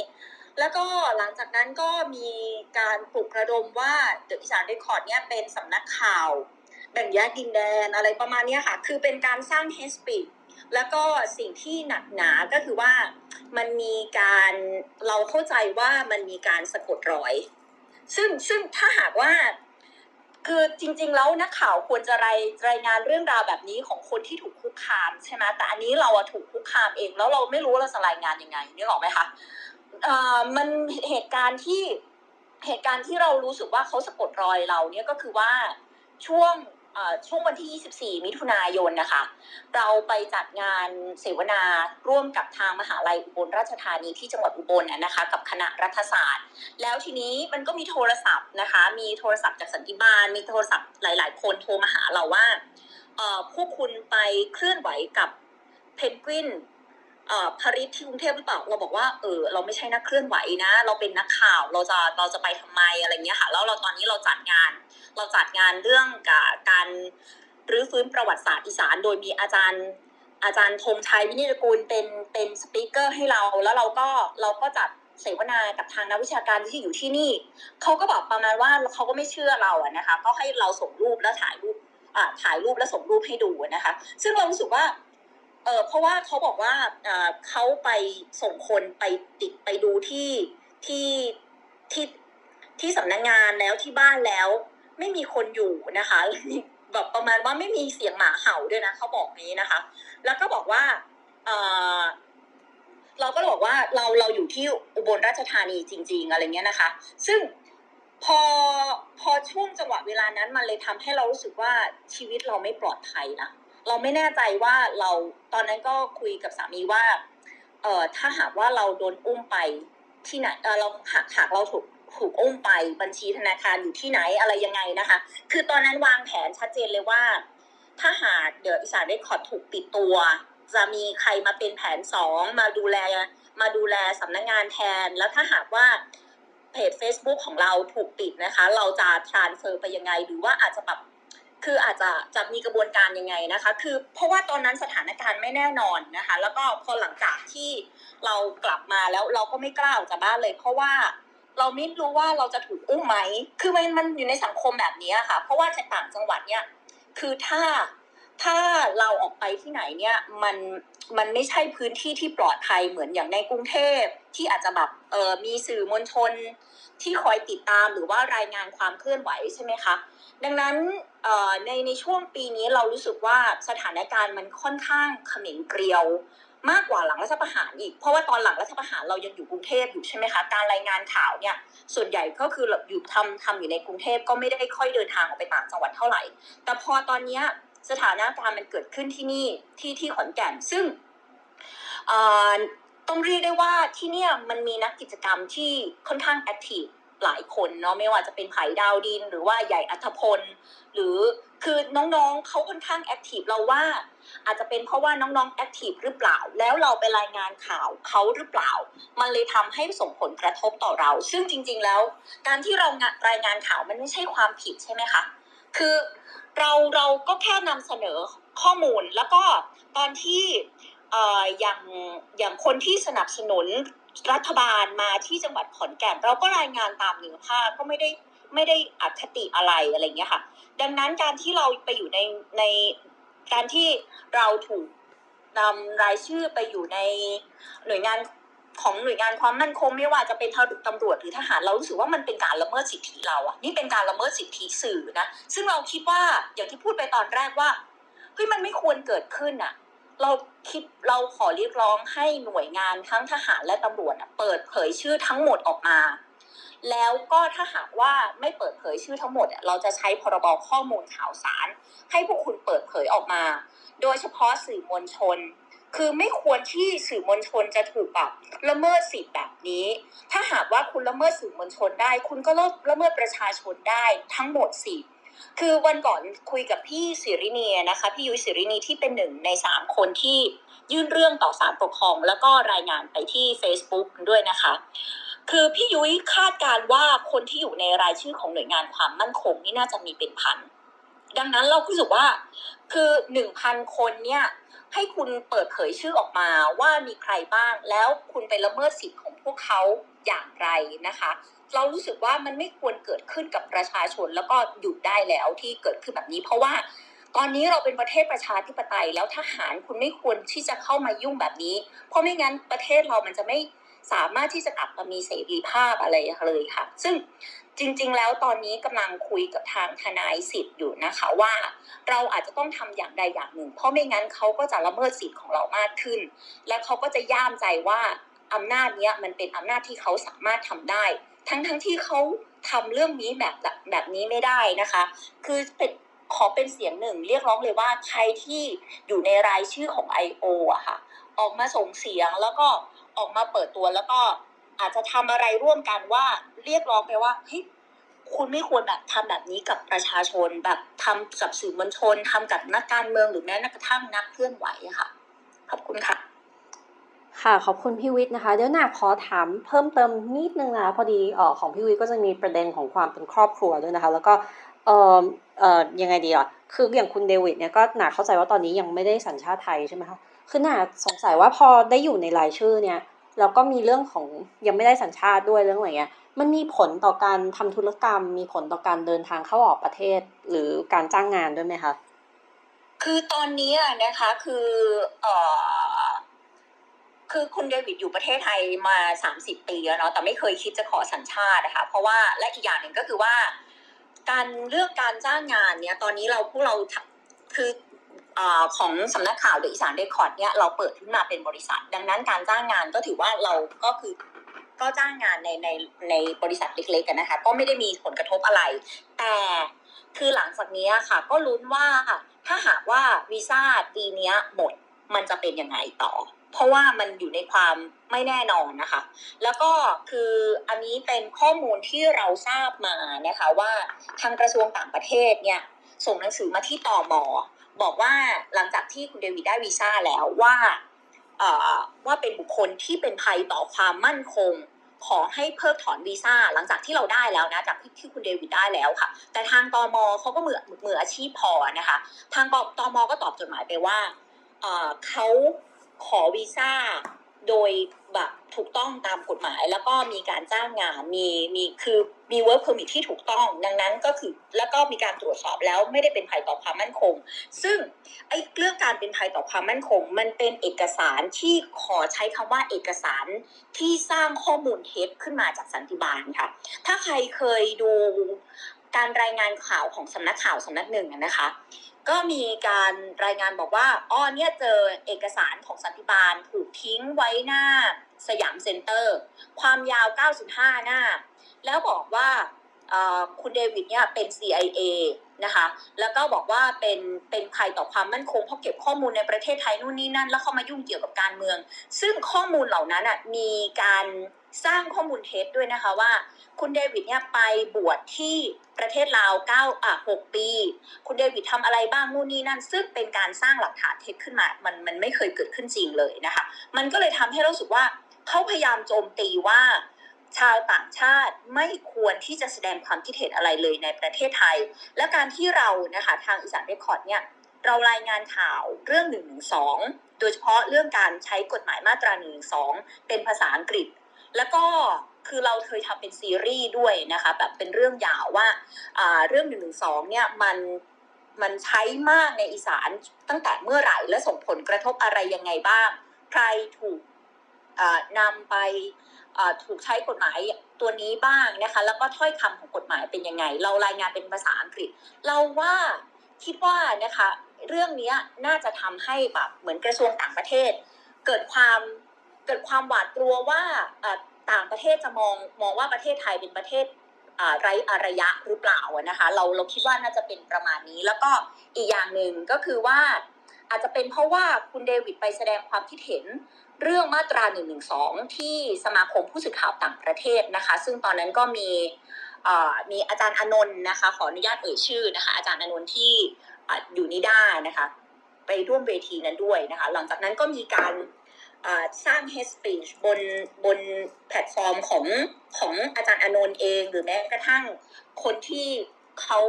แล้วก็หลังจากนั้นก็มีการปลุกระดมว่า The Isaan Record เนี่ยเป็นสำนักข่าวแบ่งแยกดินแดนอะไรประมาณนี้ค่ะ คือเป็นการสร้าง hate speechแล้วก็สิ่งที่หนักหนาก็คือว่ามันมีการเราเข้าใจว่ามันมีการสะกดรอย ซึ่งซึ่งถ้าหากว่าคือจริง ๆ แล้วนักข่าวควรจะรายรายงานเรื่องราวแบบนี้ของคนที่ถูกคุกคามใช่ไหมแต่อันนี้เราถูกคุกคามเอง แล้วเราไม่รู้ว่าเราจะรายงานยังไงนึกออกไหมคะ มันเหตุการณ์ที่เหตุการณ์ที่เรารู้สึกว่าเขาสะกดรอยเราเนี่ยก็คือว่าช่วงช่วงวันที่ 24 มิถุนายนนะคะ เราไปจัดงานเสวนาร่วมกับทางมหาลัยอุบลราชธานีที่จังหวัดอุบลนะนะคะ กับคณะรัฐศาสตร์ แล้วทีนี้มันก็มีโทรศัพท์นะคะ มีโทรศัพท์จากสันติบาล มีโทรศัพท์หลาย ๆ คนโทรมาหาเราว่าพวกคุณไปเคลื่อนไหวกับเพนกวิน พริสที่กรุงเทพหรือเปล่าเราบอกว่าเออเราไม่ใช่นักเคลื่อนไหวนะ เราเป็นนักข่าวเราจะเราจะไปทำไมอะไรเงี้ยค่ะแล้วเราตอนนี้เราจัดงาน เราจัดงานเรื่องกับการรื้อฟื้นประวัติศาสตร์อีสาน โดยมีอาจารย์อาจารย์ธงชัยวินิจกูลเป็นเป็นสปีกเกอร์ให้เรา แล้วเราก็เราก็จัดเสวนากับทางนักวิชาการที่อยู่ที่นี่เขาก็บอกประมาณว่าเขาก็ไม่เชื่อเราอะนะคะก็ให้เราส่งรูปแล้วถ่ายรูปอ่าถ่ายรูปแล้วส่งรูปให้ดูนะคะ ซึ่งเรารู้สึกว่า เออเพราะว่าเขาบอกว่าเออเขาไปส่งคนไปติดไปดูที่ที่ที่ที่สำนักงานแล้วที่บ้านแล้ว ไม่มีคนอยู่นะคะแบบประมาณว่าไม่มีเสียงหมาเห่าด้วยนะเขาบอกนี้นะคะ แล้วก็บอกว่าเออเราก็บอกว่าเราเราอยู่ที่อุบลราชธานีจริง ๆ อะไรเงี้ยนะคะ ซึ่งพอพอช่วงจังหวะเวลานั้นมันเลยทำให้เรารู้สึกว่าชีวิตเราไม่ปลอดภัยนะเราไม่แน่ใจว่าเรา ตอนนั้นก็คุยกับสามีว่า เอ่อถ้าหากว่าเราโดนอุ้มไปที่ไหนเออเราหากหากเราถูกถูกอุ้มไปบัญชีธนาคารอยู่ที่ไหนอะไรยังไงนะคะ คือตอนนั้นวางแผนชัดเจนเลยว่า ถ้าหากเดี๋ยวอีสานได้คอร์ดถูกปิดตัว จะมีใครมาเป็นแผนสองมาดูแลมาดูแลสำนักงงานแทน แล้วถ้าหากว่าเพจ Facebook ของเราถูกปิดนะคะ เราจะ transfer ไปยังไง หรือว่าอาจจะแบบ คืออาจจะจะมีกระบวนการยังไงนะคะ คือเพราะว่าตอนนั้นสถานการณ์ไม่แน่นอนนะคะ แล้วก็พอหลังจากที่เรากลับมาแล้วเราก็ไม่กล้าออกจากบ้านเลย เพราะว่าเราไม่รู้ว่าเราจะถูกอุ้มไหม คือมันมันอยู่ในสังคมแบบนี้ค่ะ เพราะว่าในต่างจังหวัดเนี่ยคือถ้าถ้าเราออกไปที่ไหนเนี่ยมันมันไม่ใช่พื้นที่ที่ปลอดภัยเหมือนอย่างในกรุงเทพที่อาจจะแบบเออมีสื่อมวลชนที่คอยติดตามหรือว่ารายงานความเคลื่อนไหวใช่ไหมคะดังนั้น ในในช่วงปีนี้เรารู้สึกว่าสถานการณ์มันค่อนข้างเขม็งเกลียวมากกว่าหลังรัฐประหารอีก เพราะว่าตอนหลังรัฐประหารเรายังอยู่กรุงเทพอยู่ใช่ไหมคะ การรายงานข่าวเนี่ยส่วนใหญ่ก็คืออยู่ทำทำอยู่ในกรุงเทพก็ไม่ได้ค่อยเดินทางออกไปต่างจังหวัดเท่าไหร่ แต่พอตอนนี้สถานการณ์มันเกิดขึ้นที่นี่ที่ที่ขอนแก่นซึ่งต้องเรียกได้ว่าที่นี่มันมีนักกิจกรรมที่ค่อนข้าง active หลายคนเนาะไม่ว่าจะเป็นไผ่ดาวดิน หรือว่าใหญ่อรรถพล หรือคือน้องๆเขาค่อนข้าง active เราว่า อาจจะเป็นเพราะว่าน้องๆ active หรือเปล่า แล้วเราไปรายงานข่าวเขาหรือเปล่า มันเลยทำให้ส่งผลกระทบต่อเรา ซึ่งจริง ๆแล้ว การที่เรารายงานข่าวมันไม่ใช่ความผิดใช่ไหมคะคือเราเราก็แค่นำเสนอข้อมูลแล้วก็ตอนที่อย่างอย่างคนที่สนับสนุน รัฐบาลมาที่จังหวัดขอนแก่นเราก็รายงานตามเนื้อผ้าก็ไม่ได้ไม่ได้อคติอะไรอะไรเงี้ยค่ะ ดังนั้นการที่เราไปอยู่ในในการที่เราถูกนำรายชื่อไปอยู่ในหน่วยงานของหน่วยงานความมั่นคงไม่ว่าจะเป็นตำรวจหรือทหารเรารู้สึกว่ามันเป็นการละเมิดสิทธิเราอะนี่เป็นการละเมิดสิทธิสื่อนะซึ่งเราคิดว่าอย่างที่พูดไปตอนแรกว่าเฮ้ยมันไม่ควรเกิดขึ้นอะ เราคิดเราขอเรียกร้องให้หน่วยงานทั้งทหารและตำรวจเปิดเผยชื่อทั้งหมดออกมา แล้วก็ถ้าหากว่าไม่เปิดเผยชื่อทั้งหมด เราจะใช้พรบข้อมูลข่าวสาร ให้พวกคุณเปิดเผยออกมา โดยเฉพาะสื่อมวลชน คือไม่ควรที่สื่อมวลชนจะถูกแบบละเมิดสิทธิ์แบบนี้ ถ้าหากว่าคุณละเมิดสื่อมวลชนได้ คุณก็ละเมิดประชาชนได้ทั้งหมดสิ คือวันก่อนคุยกับพี่สิรินีนะคะ พี่ยุ้ยสิรินีที่เป็นหนึ่งในสามคนที่ยื่นเรื่องต่อศาลปกครอง แล้วก็รายงานไปที่ Facebook ด้วยนะคะ คือพี่ยุ้ยคาดการว่าคนที่อยู่ในรายชื่อของหน่วยงานความมั่นคงนี่น่าจะมีเป็นพัน ดังนั้นเรารู้สึกว่าคือหนึ่งพันคนเนี่ยให้คุณเปิดเผยชื่อออกมาว่ามีใครบ้าง แล้วคุณไปละเมิดสิทธิ์ของพวกเขาอย่างไรนะคะ เรารู้สึกว่ามันไม่ควรเกิดขึ้นกับประชาชนแล้วก็หยุดได้แล้วที่เกิดขึ้นแบบนี้ เพราะว่าตอนนี้เราเป็นประเทศประชาธิปไตยแล้วทหารคุณไม่ควรที่จะเข้ามายุ่งแบบนี้ เพราะไม่งั้นประเทศเรามันจะไม่สามารถที่จะกลับมามีเสรีภาพอะไรเลยค่ะ ซึ่งจริงๆ แล้วตอนนี้กำลังคุยกับทางทนายสิทธิ์อยู่นะคะว่า เราอาจจะต้องทำอย่างใดอย่างหนึ่ง เพราะไม่งั้นเขาก็จะละเมิดสิทธิ์ของเรามากขึ้น และเขาก็จะย่ามใจว่าอำนาจเนี้ยมันเป็นอำนาจที่เขาสามารถทำได้ ทั้งทั้งที่เขาทำเรื่องนี้แบบแบบนี้ไม่ได้นะคะ คือเป็นขอเป็นเสียงหนึ่งเรียกร้องเลยว่าใครที่อยู่ในรายชื่อของ I.O. อะค่ะ ออกมาส่งเสียงแล้วก็ออกมาเปิดตัวแล้วก็อาจจะทำอะไรร่วมกันว่าเรียกร้องไปว่าเฮ้ยคุณไม่ควรแบบทำแบบนี้กับประชาชนแบบทำกับสื่อมวลชนทำกับนักการเมืองหรือแม้กระทั่งนักเคลื่อนไหวค่ะขอบคุณค่ะ ค่ะขอบคุณพี่วิทย์นะคะ เดี๋ยวหนาขอถามเพิ่มเติมนิดนึงนะพอดีออของพี่วิทย์ก็จะมีประเด็นของความเป็นครอบครัวด้วยนะคะ แล้วก็เออเออยังไงดีอะคืออย่างคุณเดวิดเนี่ยก็หนาเข้าใจว่าตอนนี้ยังไม่ได้สัญชาติไทยใช่ไหมคะคือหนาสงสัยว่าพอได้อยู่ในรายชื่อเนี่ยแล้วก็มีเรื่องของยังไม่ได้สัญชาติด้วยเรื่องอะไรเงี้ยมันมีผลต่อการทำธุรกรรม มีผลต่อการเดินทางเข้าออกประเทศ หรือการจ้างงานด้วยไหมคะคือตอนนี้นะคะคือเอ่อ คือคุณเดวิดอยู่ประเทศไทยมาสามสิบปีแล้วเนาะแต่ไม่เคยคิดจะขอสัญชาตินะคะเพราะว่าและอีกอย่างหนึ่งก็คือว่า การเรื่องการจ้างงานเนี่ยตอนนี้เราพวกเราคืออของสำนักข่าวเดอะอีสานเรคคอร์ดเนี่ยเราเปิดขึ้นมาเป็นบริษัท ดังนั้นการจ้างงานก็ถือว่าเราก็คือก็จ้างงานในในในบริษัทเล็กๆกันนะคะก็ไม่ได้มีผลกระทบอะไร แต่คือหลังจากนี้ค่ะ ก็ลุ้นว่าถ้าหากว่าวีซ่าปีนี้หมดมันจะเป็นยังไงต่อ เพราะว่ามันอยู่ในความไม่แน่นอนนะคะ แล้วก็คืออันนี้เป็นข้อมูลที่เราทราบมานะคะว่าทางกระทรวงต่างประเทศเนี่ยส่งหนังสือมาที่ตอมอบอกว่าหลังจากที่คุณเดวิดได้วีซ่าแล้วว่าเอ่อว่าเป็นบุคคลที่เป็นภัยต่อความมั่นคง ขอให้เพิกถอนวีซ่าหลังจากที่เราได้แล้วนะจากที่ที่คุณเดวิดได้แล้วค่ะ แต่ทางตอมอเขาก็มือมืออาชีพพอนะคะ ทางตอมอก็ตอบจดหมายไปว่าเขา ขอวีซ่าโดยแบบถูกต้องตามกฎหมาย แล้วก็มีการจ้างงานมีมีคือมี work permit ที่ถูกต้อง ดังนั้นก็คือแล้วก็มีการตรวจสอบแล้วไม่ได้เป็นภัยต่อความมั่นคง ซึ่งไอ้เรื่องการเป็นภัยต่อความมั่นคง มันเป็นเอกสารที่ขอใช้คำว่าเอกสารที่สร้างข้อมูลเท็จขึ้นมาจากสันติบาลค่ะ ถ้าใครเคยดูการรายงานข่าวของสำนักข่าวสำนักหนึ่งนะคะ ก็มีการรายงานบอกว่าอ๋อเนี่ยเจอเอกสารของสันติบาลถูกทิ้งไว้หน้าสยามเซ็นเตอร์ ความยาว 95 หน้า แล้วบอกว่าคุณเดวิดเนี่ยเป็น CIA นะคะ แล้วก็บอกว่าเป็นเป็นภัยต่อความมั่นคงเพราะเก็บข้อมูลในประเทศไทยนู่นนี่นั่น แล้วเข้ามายุ่งเกี่ยวกับการเมือง ซึ่งข้อมูลเหล่านั้นอะมีการ สร้างข้อมูลเท็จด้วยนะคะว่า คุณเดวิดเนี่ยไปบวชที่ประเทศลาว9อะ6ปี คุณเดวิดทำอะไรบ้างนู่นนี่นั่น ซึ่งเป็นการสร้างหลักฐานเท็จขึ้นมา มันมันไม่เคยเกิดขึ้นจริงเลยนะคะ มันก็เลยทำให้เรารู้สึกว่าเขาพยายามโจมตีว่าชาวต่างชาติไม่ควรที่จะแสดงความคิดเห็นอะไรเลยในประเทศไทย และการที่เรานะคะทางอีสานเรคคอร์ดเนี่ยเรารายงานข่าวเรื่อง1นึโดยเฉพาะเรื่องการใช้กฎหมายมาตรา1นึเป็นภาษาอังกฤษ แล้วก็คือเราเคยทำเป็นซีรีส์ด้วยนะคะแบบเป็นเรื่องยาวว่าเรื่อง1นึเนี่ยมันมันใช้มากในอีสานตั้งแต่เมื่อไหร่และส่งผลกระทบอะไรยังไงบ้าง ใครถูกนำไปถูกใช้กฎหมายตัวนี้บ้างนะคะ แล้วก็ถ้อยคำของกฎหมายเป็นยังไง เรารายงานเป็นภาษาอังกฤษ เราว่าคิดว่านะคะ เรื่องนี้น่าจะทำให้แบบเหมือนกระทรวงต่างประเทศ เกิดความ เกิดความหวาดกลัวว่าต่างประเทศจะมองมองว่าประเทศไทยเป็นประเทศไรอารยะหรือเปล่านะคะเราเราคิดว่าน่าจะเป็นประมาณนี้ แล้วก็อีกอย่างหนึ่งก็คือว่า อาจจะเป็นเพราะว่าคุณเดวิดไปแสดงความคิดเห็นเรื่องมาตรา1นึที่สมาคมผู้สื่อข่าวต่างประเทศนะคะ ซึ่งตอนนั้นก็มีมีอาจารย์อนนท์นะคะ ขออนุญาตเอ่ยชื่อนะคะ อาจารย์อนนท์ที่อยู่นิด้านะคะ ไปร่วมเวทีนั้นด้วยนะคะ หลังจากนั้นก็มีการ สร้าง hate speech บนบนแพลตฟอร์มของของอาจารย์อนนท์เอง หรือแม้กระทั่งคนที่เขา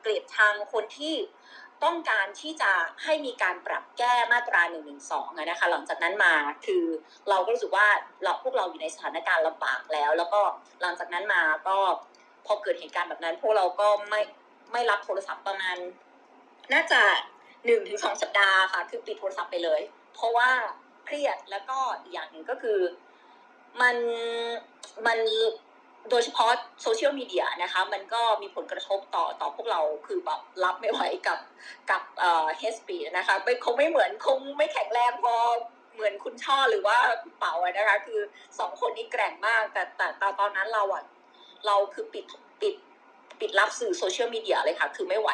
เกลียดชังคนที่ต้องการที่จะให้มีการปรับแก้มาตรา1นึนะคะหลังจากนั้นมาคือเราก็รู้สึกว่าเราพวกเราอยู่ในสถานการณ์ลำบากแล้ว แล้วก็หลังจากนั้นมาก็พอเกิดเหตุการณ์แบบนั้น พวกเราก็ไม่ไม่รับโทรศัพท์ประมาณ น่าจะหนึ่งถึงสองสัปดาห์ค่ะ คือปิดโทรศัพท์ไปเลย เพราะว่า เครียดแล้วก็อย่างหนึ่งก็คือมันมันโดยเฉพาะโซเชียลมีเดียนะคะมันก็มีผลกระทบต่อต่อพวกเราคือแบบรับไม่ไหวกับกับเอ่อเฮสปีนะคะไม่คงไม่เหมือนคงไม่แข็งแรงพอเหมือนคุณช่อหรือว่าคุณเป๋าอะนะคะ คือสองคนนี้แกร่งมากแต่แต่แต่ตอนนั้นเราอะเราคือปิดปิดปิดรับสื่อโซเชียลมีเดียเลยค่ะ คือไม่ไหว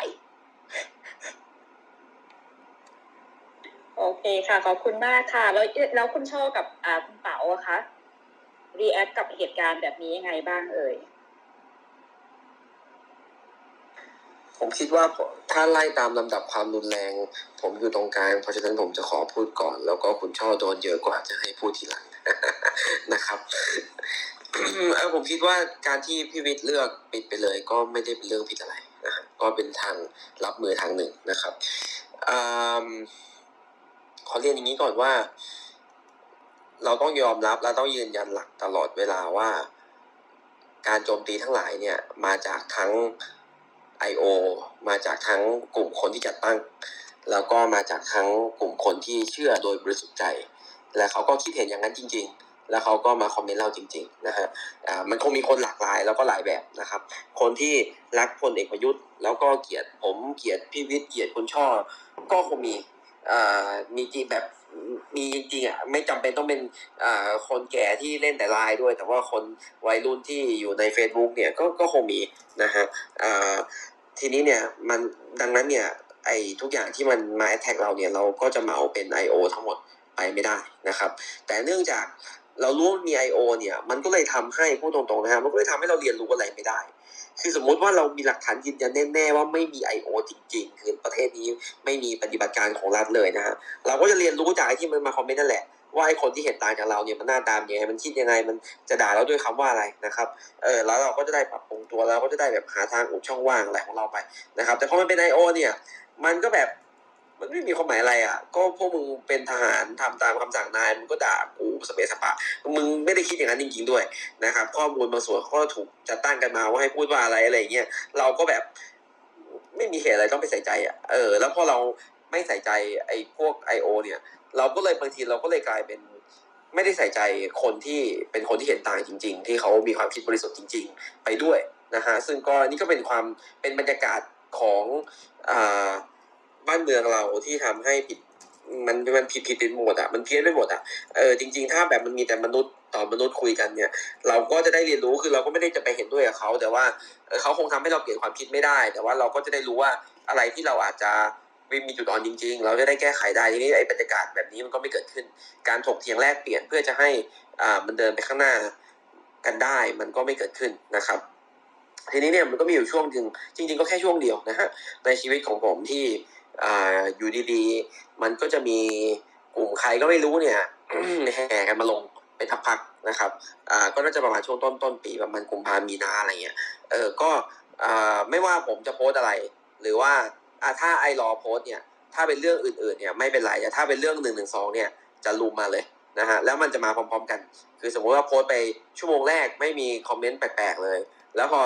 โอเคค่ะ ขอบคุณมากค่ะ แล้วแล้วคุณช่อกับอ่าคุณเป๋าอะคะ react กับเหตุการณ์แบบนี้ยังไงบ้างเอ่ย ผมคิดว่าถ้าไล่ตามลำดับความรุนแรง ผมอยู่ตรงกลาง เพราะฉะนั้นผมจะขอพูดก่อน แล้วก็คุณช่อโดนเยอะกว่าจะให้พูดทีหลังนะครับเออผมคิดว่าการที่พี่วิทย์เลือกปิดไปเลย ก็ไม่ได้เป็นเรื่องผิดอะไรนะฮะก็เป็นทางรับมือทางหนึ่งนะครับอืม ขอเรียนอย่างนี้ก่อนว่า เราต้องยอมรับและต้องยืนยันหลักตลอดเวลาว่า การโจมตีทั้งหลายเนี่ยมาจากทั้ง I.O. มาจากทั้งกลุ่มคนที่จัดตั้ง แล้วก็มาจากทั้งกลุ่มคนที่เชื่อโดยบริสุทธิ์ใจ และเขาก็คิดเห็นอย่างนั้นจริง ๆแล้วเขาก็มาคอมเมนต์เราจริงๆนะฮะมันคงมีคนหลากหลายแล้วก็หลายแบบนะครับ คนที่รักพลเอกประยุทธ์ แล้วก็เกลียดผมเกลียดพี่วิทย์เกลียดคุณช่อ ก็คงมี มีจริงแบบมีจริงๆอะไม่จำเป็นต้องเป็นคนแก่ที่เล่นแต่ไลน์ด้วย แต่ว่าคนวัยรุ่นที่อยู่ใน Facebook เนี่ยก็ก็คงมีนะฮะทีนี้เนี่ยมันดังนั้นเนี่ยไอ้ทุกอย่างที่มันมาแอ t แทกเราเนี่ยเราก็จะเหมาเป็น I.O. ทั้งหมดไปไม่ได้นะครับ แต่เนื่องจากเรารู้มี I.O. เนี่ยมันก็เลยทำให้พูดตรงๆนะครับมันก็เลยทำให้เราเรียนรู้อะไรไม่ได้ คือสมมุติว่าเรามีหลักฐานยืนยันแน่ๆว่าไม่มี I.O. จริง ๆ คือประเทศนี้ไม่มีปฏิบัติการของรัฐเลยนะฮะเราก็จะเรียนรู้จากไอ้ที่มันมาคอมเมนต์นั่นแหละว่าไอ้คนที่เห็นต่างจากเราเนี่ยมันหน้าตามยังไงมันคิดยังไงมันจะด่าเราด้วยคำว่าอะไรนะครับเออแล้วเราก็จะได้ปรับปรุงตัวเราก็จะได้แบบหาทางอุดช่องว่างอะไรของเราไปนะครับ แต่พอมันเป็น I.O. เนี่ยมันก็แบบ มันไม่มีความหมายอะไรอะ ก็พวกมึงเป็นทหารทำตามคำสั่งนายมึงก็ด่ากูสเปซสปะมึงไม่ได้คิดอย่างนั้นจริงๆด้วยนะครับ ข้อมูลบางส่วนก็ถูกจัดตั้งกันมาว่าให้พูดว่าอะไรอะไรเงี้ยเราก็แบบไม่มีเหตุอะไรต้องไปใส่ใจอะเออ แล้วพอเราไม่ใส่ใจไอ้พวก I.O. เนี่ย เราก็เลยบางทีเราก็เลยกลายเป็นไม่ได้ใส่ใจคนที่เป็นคนที่เห็นต่างจริง ๆ ที่เขามีความคิดบริสุทธิ์จริง ๆ ไปด้วยนะฮะซึ่งก็นี่ก็เป็นความเป็นบรรยากาศของอ่า บ้านเมืองเราที่ทำให้ผิดมันมันผิดผิดผิดหมดอะมันเพี้ยนไปหมดอะเออจริง ๆ ถ้าแบบมันมีแต่มนุษย์ต่อมนุษย์คุยกันเนี่ย เราก็จะได้เรียนรู้คือเราก็ไม่ได้จะไปเห็นด้วยกับเขาแต่ว่าเขาคงทำให้เราเปลี่ยนความคิดไม่ได้ แต่ว่าเราก็จะได้รู้ว่าอะไรที่เราอาจจะไม่มีจุดอ่อนจริง ๆ เราจะได้แก้ไขได้ทีนี้ไอ้บรรยากาศแบบนี้มันก็ไม่เกิดขึ้น การถกเถียงแลกเปลี่ยนเพื่อจะให้อ่ามันเดินไปข้างหน้ากันได้มันก็ไม่เกิดขึ้นนะครับ ทีนี้เนี่ยมันก็มีอยู่ช่วงหนึ่งจริง ๆ ก็แค่ช่วงเดียวนะฮะในชีวิตของผมที่ ออยู่ดีๆ มันก็จะมีกลุ่มใครก็ไม่รู้เนี่ยแห่กันมาลงเป็นพักๆนะครับอ่าก็น่าจะประมาณช่วงต้นต้นปีประมาณกุมภามีนาอะไรเงี้ยเออก็อ่าไม่ว่าผมจะโพสอะไร หรือว่าอ่าถ้าไอรอโพสเนี่ย ถ้าเป็นเรื่องอื่นๆเนี่ยไม่เป็นไรแต่ถ้าเป็นเรื่องหนึ่งหนึ่งสองเนี่ยจะลุมมาเลยนะฮะแล้วมันจะมาพร้อม ๆ กัน คือสมมติว่าโพสไปชั่วโมงแรกไม่มีคอมเมนต์แปลกๆเลย แล้วพอ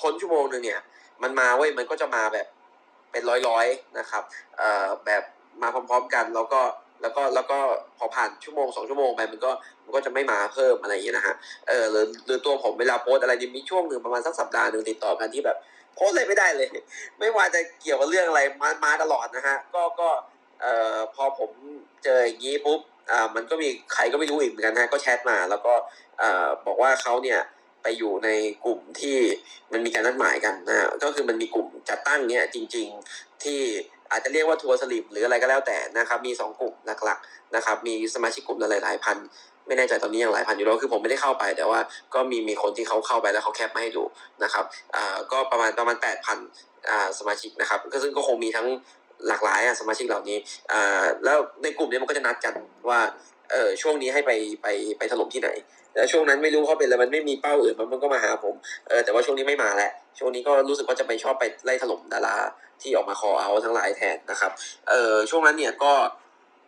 พ้นชั่วโมงหนึ่งเนี่ย มันมาเว้ยมันก็จะมาแบบ เป็นร้อยๆนะครับแบบมาพร้อมๆกันแล้วก็แล้วก็แล้วก็พอผ่านชั่วโมงสองชั่วโมงไปมันก็มันก็จะไม่มาเพิ่มอะไรอย่างเงี้ยนะฮะเออหรือหรือตัวผมเวลาโพสอะไรเนี่ยมีช่วงหนึ่งประมาณสักสัปดาห์หนึ่งติดต่อกันที่แบบโพสอะไรไม่ได้เลย ไม่ว่าจะเกี่ยวกับเรื่องอะไรมามาตลอดนะฮะก็ก็เอ่อพอผมเจออย่างนี้ปุ๊บอ่ามันก็มีใครก็ไม่รู้อีกเหมือนกันนะฮะก็แชทมา แล้วก็เอ่อบอกว่าเขาเนี่ย ไปอยู่ในกลุ่มที่มันมีการนัดหมายกันนะก็คือมันมีกลุ่มจัดตั้งเนี่ยจริง ๆที่อาจจะเรียกว่าทัวร์สลิปหรืออะไรก็แล้วแต่นะครับ มีสองกลุ่มหลักๆนะครับ มีสมาชิกกลุ่มละหลายพัน ไม่แน่ใจตอนนี้ยังหลายพันอยู่แล้วคือผมไม่ได้เข้าไป แต่ว่าก็มีมีคนที่เขาเข้าไปแล้วเขาแคปมาให้ดูนะครับอ่าก็ประมาณประมาณแปดพันอ่าสมาชิกนะครับ ก็ซึ่งก็คงมีทั้งหลากหลายอะสมาชิกเหล่านี้อ่าแล้วในกลุ่มนี้มันก็จะนัดกันว่าเออช่วงนี้ให้ไปไปไปถล่มที่ไหน แล้วช่วงนั้นไม่รู้เขาเป็นอะไรมันไม่มีเป้าอื่นมันมันก็มาหาผมเออแต่ว่าช่วงนี้ไม่มาแล้วช่วงนี้ก็รู้สึกว่าจะไปชอบไปไล่ถล่มดาราที่ออกมาคอเอาทั้งหลายแทนนะครับเออช่วงนั้นเนี่ยก็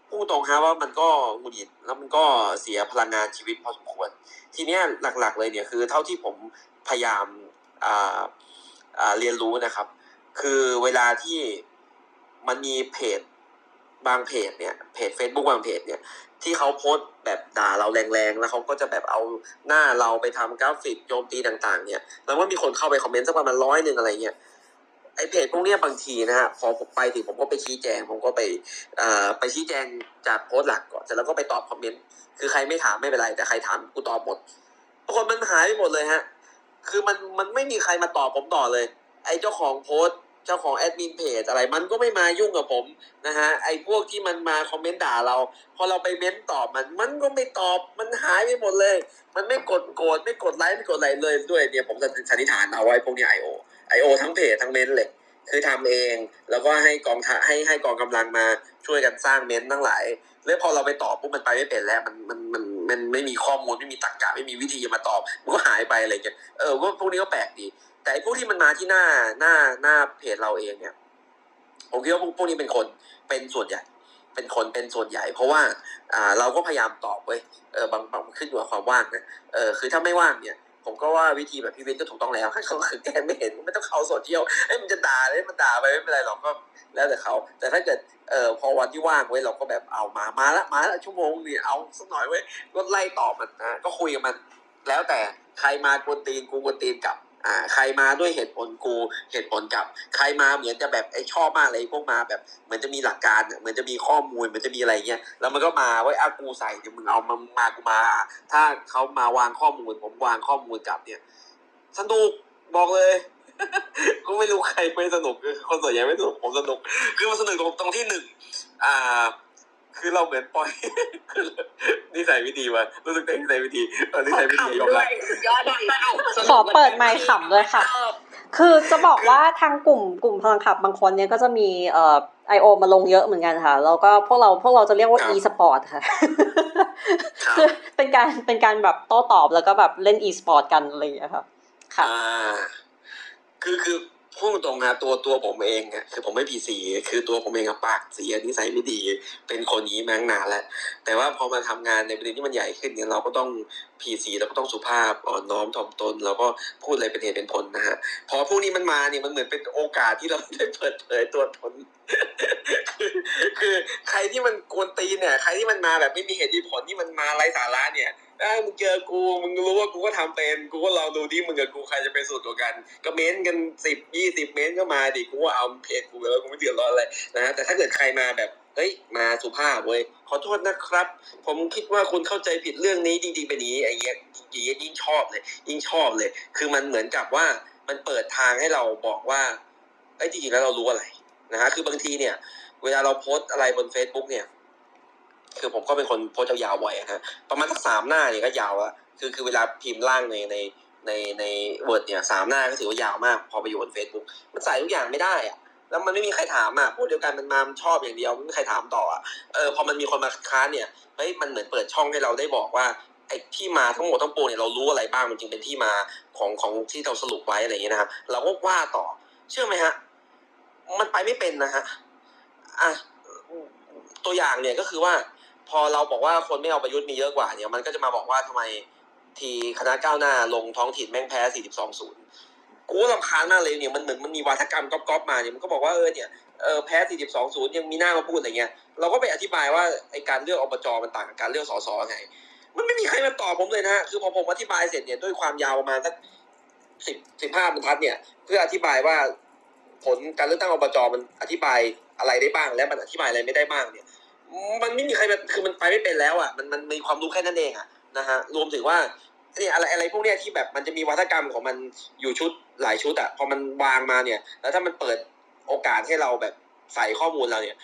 พูดตรงฮะว่ามันก็หงุดหงิดแล้วมันก็เสียพลังงานชีวิตพอสมควร ทีเนี้ยหลักๆ เลยเนี่ยคือเท่าที่ผมพยายามอ่าอ่าเรียนรู้นะครับ คือเวลาที่มันมีเพจ บางเพจเนี่ยเพจ Facebook บางเพจเนี่ยที่เขาโพสต์แบบด่าเราแรงๆ แล้วเขาก็จะแบบเอาหน้าเราไปทำกราฟิกโจมตีต่างๆ เนี่ยแล้วก็มีคนเข้าไปคอมเมนต์สักประมาณร้อยหนึ่งอะไรเงี้ยไอ้เพจพวกเนี้ยบางทีนะฮะพอผมไปถึงผมก็ไปชี้แจง ผมก็ไปอ่าไปชี้แจงจากโพสต์หลักก่อนเสร็จแล้วก็ไปตอบคอมเมนต์คือใครไม่ถามไม่เป็นไร แต่ใครถามกูตอบหมดปรากฏมันหายไปหมดเลยฮะ คือมันมันไม่มีใครมาตอบผมต่อเลย ไอ้เจ้าของโพสต์ เจ้าของแอดมินเพจอะไรมันก็ไม่มายุ่งกับผมนะฮะไอ้พวกที่มันมาคอมเมนต์ด่าเรา พอเราไปเม้นตอบมัน มันก็ไม่ตอบมันหายไปหมดเลย มันไม่กดโกรธไม่กดไลค์ไม่กดอะไรเลยด้วยเนี่ยผมสันนิษฐานเอาไว้พวกนี้ไอโอไอโอทั้งเพจทั้งเม้นเลย คือทำเอง แล้วก็ให้กองทะให้ให้กองกำลังมาช่วยกันสร้างเม้นทั้งหลาย แล้วพอเราไปตอบปุ๊บมันไปไม่เป็นแล้ว มันมันมันมันไม่มีข้อมูลไม่มีตรรกะไม่มีวิธีมาตอบมันก็หายไปอะไรเงี้ยเออก็พวกนี้ก็แปลกดี แต่ไอ้พวกที่มันมาที่หน้าหน้าหน้าเพจเราเองเนี่ยผมคิดว่าพวกพวกนี้เป็นคนเป็นส่วนใหญ่เป็นคนเป็นส่วนใหญ่ เพราะว่าอ่าเราก็พยายามตอบเว้ยเออบางบางขึ้นอยู่กับความว่างนะเออคือถ้าไม่ว่างเนี่ย ผมก็ว่าวิธีแบบพี่วินก็ถูกต้องแล้วเขาคือแกไม่เห็นไม่ต้องเข้าโซเชียลเอ้ยมันจะด่าเลยมันด่าไปไม่เป็นไรหรอกก็แล้วแต่เขาแต่ถ้าเกิดเออพอวันที่ว่างไว้ยเราก็แบบเอามามาละมาละชั่วโมงนี่เอาสักหน่อยไว้ยก็ไล่ตอบมันนะก็คุยกับมัน แล้วแต่ใครมากวนตีนกูกวนตีนกลับ อ่าใครมาด้วยเหตุผลกูเหตุผลกลับ ใครมาเหมือนจะแบบไอ้ชอบมากเลยพวกมาแบบเหมือนจะมีหลักการอะเหมือนจะมีข้อมูลเหมือนจะมีอะไรเงี้ยแล้วมันก็มาไว้อากูใส่เดี๋ยวมึงเอามามากูมา ถ้าเขามาวางข้อมูล ผมวางข้อมูลกลับเนี่ย สนุกบอกเลยกูไม่รู้ใครไม่สนุกคือคนส่วนใหญ่ไม่สนุกผมสนุก คือมันสนุกตรงที่หนึ่งอ่า คือเราเหมือนปล่อยคือนิสัยไม่ดีว่ะรู้สึกได้นิสัยไม่ดีเออนิสัยไม่ดียอมด้วรับยสุดยอดเลยสนุกขอเปิดไมค์ขำด้วยค่ะ คือจะบอกว่าทางกลุ่มกลุ่มพลังขับบางคนเนี่ยก็จะมีเอ่อไอโอมาลงเยอะเหมือนกันค่ะ แล้วก็พวกเราพวกเราจะเรียกว่าครับ e sport ค่ะครับคือเป็นการเป็นการแบบโต้ตอบแล้วก็แบบเล่น e sport กันอะไรอย่างเงี้ยค่ะค่ะอ่าคือคือ พูดตรงนะตัวตัวผมเองอะคือผมไม่พีซีคือตัวผมเองอะปากเสียนิสัยไม่ดี เป็นคนนี้มาตั้งนานแล้วแต่ว่าพอมาทำงานในประเด็นที่มันใหญ่ขึ้นเนี่ยเราก็ต้องพีซีเราก็ต้องสุภาพอ่อนน้อมถ่อมตนแล้วก็พูดอะไรเป็นเหตุเป็นผลนะฮะพอพวกนี้มันมาเนี่ยมันเหมือนเป็นโอกาสที่เราได้เปิดเผยตัวตนคือใครที่มันกวนตีนเนี่ยใครที่มันมาแบบไม่มีเหตุมีผลที่มันมาไร้สาระเนี่ยถ้ามึงเจอกูมึงรู้ว่ากูก็ทำเป็นกูก็ลองดูดิมึงกับกูใครจะเป็นสุดกว่ากัน ก็เม้นกันสิบยี่สิบเม้นก็มาดิกูว่าเอาเพจกูแล้วกูไม่เดือดร้อนอะไรนะฮะแต่ถ้าเกิดใครมาแบบ เฮ้ยมาสุภาพเว้ยขอโทษนะครับ ผมคิดว่าคุณเข้าใจผิดเรื่องนี้จริงๆเป็นนี้ไอ้เงี้ยยิ่งยิ่งชอบเลยยิ่งชอบเลย คือมันเหมือนกับว่ามันเปิดทางให้เราบอกว่าไอ้จริงๆแล้วเรารู้อะไรนะฮะคือบางทีเนี่ย เวลาเราโพสอะไรบน Facebook เนี่ย คือผมก็เป็นคนโพสยาวๆบ่อยอะฮะประมาณสักสามหน้าเนี่ยก็ยาวอะคือคือเวลาพิมพ์ร่างในในในใน Word เนี่ยสามหน้าก็ถือว่ายาวมาก พอไปอยู่บน Facebook มันใส่ทุกอย่างไม่ได้อะ แล้วมันไม่มีใครถามอะพูดเดียวกันมันมาชอบอย่างเดียวไม่มีใครถามต่ออะเออพอมันมีคนมาค้านเนี่ยเฮ้ยมันเหมือนเปิดช่องให้เราได้บอกว่าไอ้ที่มาทั้งหมดทั้งปวงเนี่ยเรารู้อะไรบ้างมันจึงเป็นที่มาของของที่เราสรุปไว้อะไรอย่างเงี้ยนะครับเราก็ว่าต่อ เชื่อไหมฮะ มันไปไม่เป็นนะฮะอะตัวอย่างเนี่ยก็คือว่า พอเราบอกว่าคนไม่เอาประยุทธ์มีเยอะกว่าเนี่ยมันก็จะมาบอกว่าทำไมทีคณะก้าวหน้าลงท้องถิ่นแม่งแพ้ 42 ศูนย์ กูก็รำคาญมากเลยเนี่ยมันเหมือนมันมีวาทกรรมก๊อปๆมาเนี่ยมันก็บอกว่าเออเนี่ยเออแพ้ 42ศูนย์ยังมีหน้ามาพูดอะไรเงี้ย เราก็ไปอธิบายว่าไอการเลือกอบจมันต่างกับการเลือกสสไง มันไม่มีใครมาตอบผมเลยนะฮะ คือพอผมอธิบายเสร็จเนี่ยด้วยความยาวประมาณสักสิบสิบห้าบรรทัดเนี่ย เพื่ออธิบายว่าผลการเลือกตั้งอบจมันอธิบายอะไรได้บ้าง และมันอธิบายอะไรไม่ได้บ้างเนี่ย มันไม่มีใครมาคือมันไปไม่เป็นแล้วอะ มันมันมีความรู้แค่นั้นเองอะนะฮะ รวมถึงว่าเนี่ยอะไรอะไรพวกเนี้ยที่แบบมันจะมีวัฒกรรมของมันอยู่ชุด หลายชุดอะพอมันวางมาเนี่ย แล้วถ้ามันเปิดโอกาสให้เราแบบใส่ข้อมูลเราเนี่ย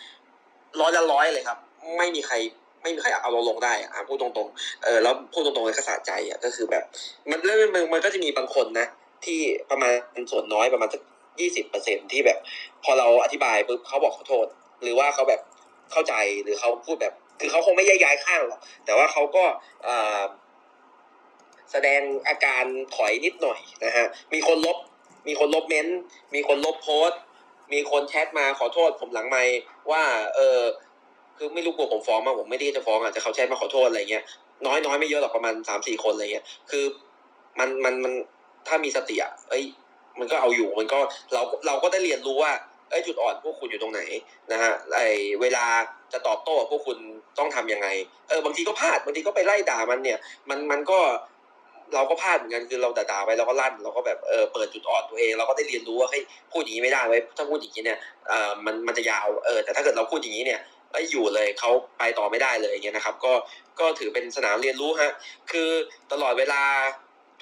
ร้อยละร้อยเลยครับ ไม่มีใครไม่มีใครเอาเราลงได้อะพูดตรงๆเออแล้วพูดตรงๆเลยก็สะใจอะก็คือแบบ มันแล้วมันมันก็จะมีบางคนนะที่ประมาณส่วนน้อยประมาณสักยี่สิบเปอร์เซ็นที่แบบ พอเราอธิบายปุ๊บเขาบอกขอโทษ หรือว่าเขาแบบเข้าใจหรือเขาพูดแบบ คือเขาคงไม่ย้ายย้ายข้างหรอกแต่ว่าเขาก็อ่อ แสดงอาการถอยนิดหน่อยนะฮะ มีคนลบ มีคนลบเม้นต์มีคนลบโพสต์ มีคนแชทมาขอโทษ ผมหลังไมค์ว่า เออ คือไม่รู้กลัวผมฟ้องมาผมไม่ได้จะฟ้องอะแต่เขาแชทมาขอโทษอะไรเงี้ย น้อยน้อยไม่เยอะหรอกประมาณสามสี่คนอะไรเงี้ย คือมันมันมันถ้ามีสติอะเอ้ย มันก็เอาอยู่ มันก็เราเราก็ได้เรียนรู้ว่าเอ้ยจุดอ่อนพวกคุณอยู่ตรงไหนนะฮะไอเวลาจะตอบโต้พวกคุณต้องทำยังไง เออบางทีก็พลาดบางทีก็ไปไล่ด่ามันเนี่ย มันมันก็ เราก็พลาดเหมือนกันคือเราด่าๆไปเราก็ลั่นเราก็แบบเออเปิดจุดอ่อนตัวเอง เราก็ได้เรียนรู้ว่าเฮ้ยพูดอย่างนี้ไม่ได้ไว้ถ้าพูดอย่างนี้เนี่ยเออมันมันจะยาวเออแต่ถ้าเกิดเราพูดอย่างนี้เนี่ยเอ้อยู่เลยเขาไปต่อไม่ได้เลยอย่างเงี้ยนะครับ ก็ก็ถือเป็นสนามเรียนรู้ฮะคือตลอดเวลา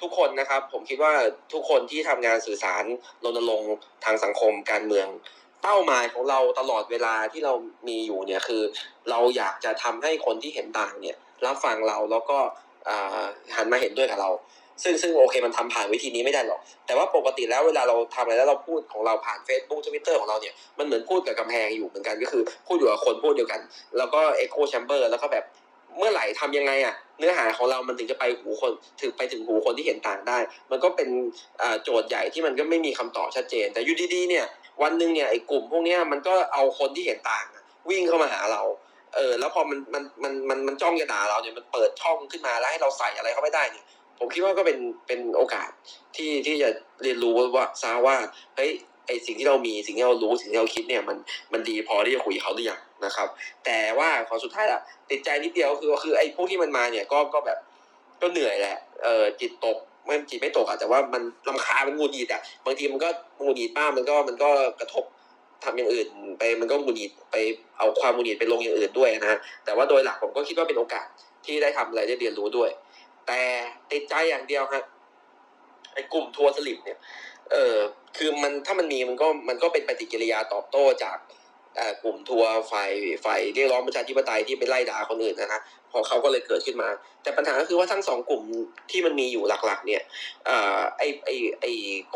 ทุกคนนะครับ ผมคิดว่าทุกคนที่ทำงานสื่อสารรณรงค์ทางสังคมการเมือง เป้าหมายของเราตลอดเวลาที่เรามีอยู่เนี่ยคือ เราอยากจะทำให้คนที่เห็นต่างเนี่ยรับฟังเราแล้วก็ หันมาเห็นด้วยกับเรา ซึ่งซึ่งโอเคมันทำผ่านวิธีนี้ไม่ได้หรอก แต่ว่าปกติแล้วเวลาเราทำอะไรแล้วเราพูดของเราผ่าน Facebook Twitter ของเราเนี่ยมันเหมือนพูดกับกำแพงอยู่เหมือนกันก็คือพูดอยู่กับคนพูดเดียวกัน แล้วก็ Echo Chamber แล้วก็แบบเมื่อไหร่ทำยังไงอะเนื้อหาของเรามันถึงจะไปหูคนถึงไปถึงหูคนที่เห็นต่างได้ มันก็เป็นโจทย์ใหญ่ที่มันก็ไม่มีคำตอบชัดเจน แต่อยู่ดีๆเนี่ยวันหนึ่งเนี่ยไอ้กลุ่มพวกนี้มันก็เอาคนที่เห็นต่างวิ่งเข้ามาหาเรา เออแล้วพอมันมันมันมันมันจ้องจะด่าเราเนี่ยมันเปิดช่องขึ้นมาแล้วให้เราใส่อะไรเข้าไปได้เนี่ยผมคิดว่าก็เป็นเป็นโอกาสที่ที่จะเรียนรู้ว่าซาว่าเฮ้ยไอสิ่งที่เรามีสิ่งที่เรารู้สิ่งที่เราคิดเนี่ยมันมันดีพอที่จะคุยเขาหรือยังนะครับ แต่ว่าขอสุดท้ายละติดใจนิดเดียวคือคือไอพวกที่มันมาเนี่ยก็ก็แบบก็เหนื่อยแหละเออจิตตกไม่จิตไม่ตกอะแต่ว่ามันลำคาญมันงุดหงิดอะบางทีมันก็หงุดหงิดบ้างมันก็มันก็กระทบ ทำอย่างอื่นไปมันก็หงุดหงิดไปเอาความหงุดหงิดไปลงอย่างอื่นด้วยนะฮะแต่ว่าโดยหลักผมก็คิดว่าเป็นโอกาสที่ได้ทำอะไรได้เรียนรู้ด้วย แต่ติดใจอย่างเดียวครับไอ้กลุ่มทัวร์สลิ่มเนี่ย เออคือมันถ้ามันมีมันก็มันก็เป็นปฏิกิริยาตอบโต้จากกลุ่มทัวร์ฝ่ายฝ่ายเรียกร้องประชาธิปไตยที่ไปไล่ด่าคนอื่นนะฮะพอเขาก็เลยเกิดขึ้นมา แต่ปัญหาก็คือว่าทั้งสองกลุ่มที่มันมีอยู่หลักๆ เนี่ยอ่อไอไอไอ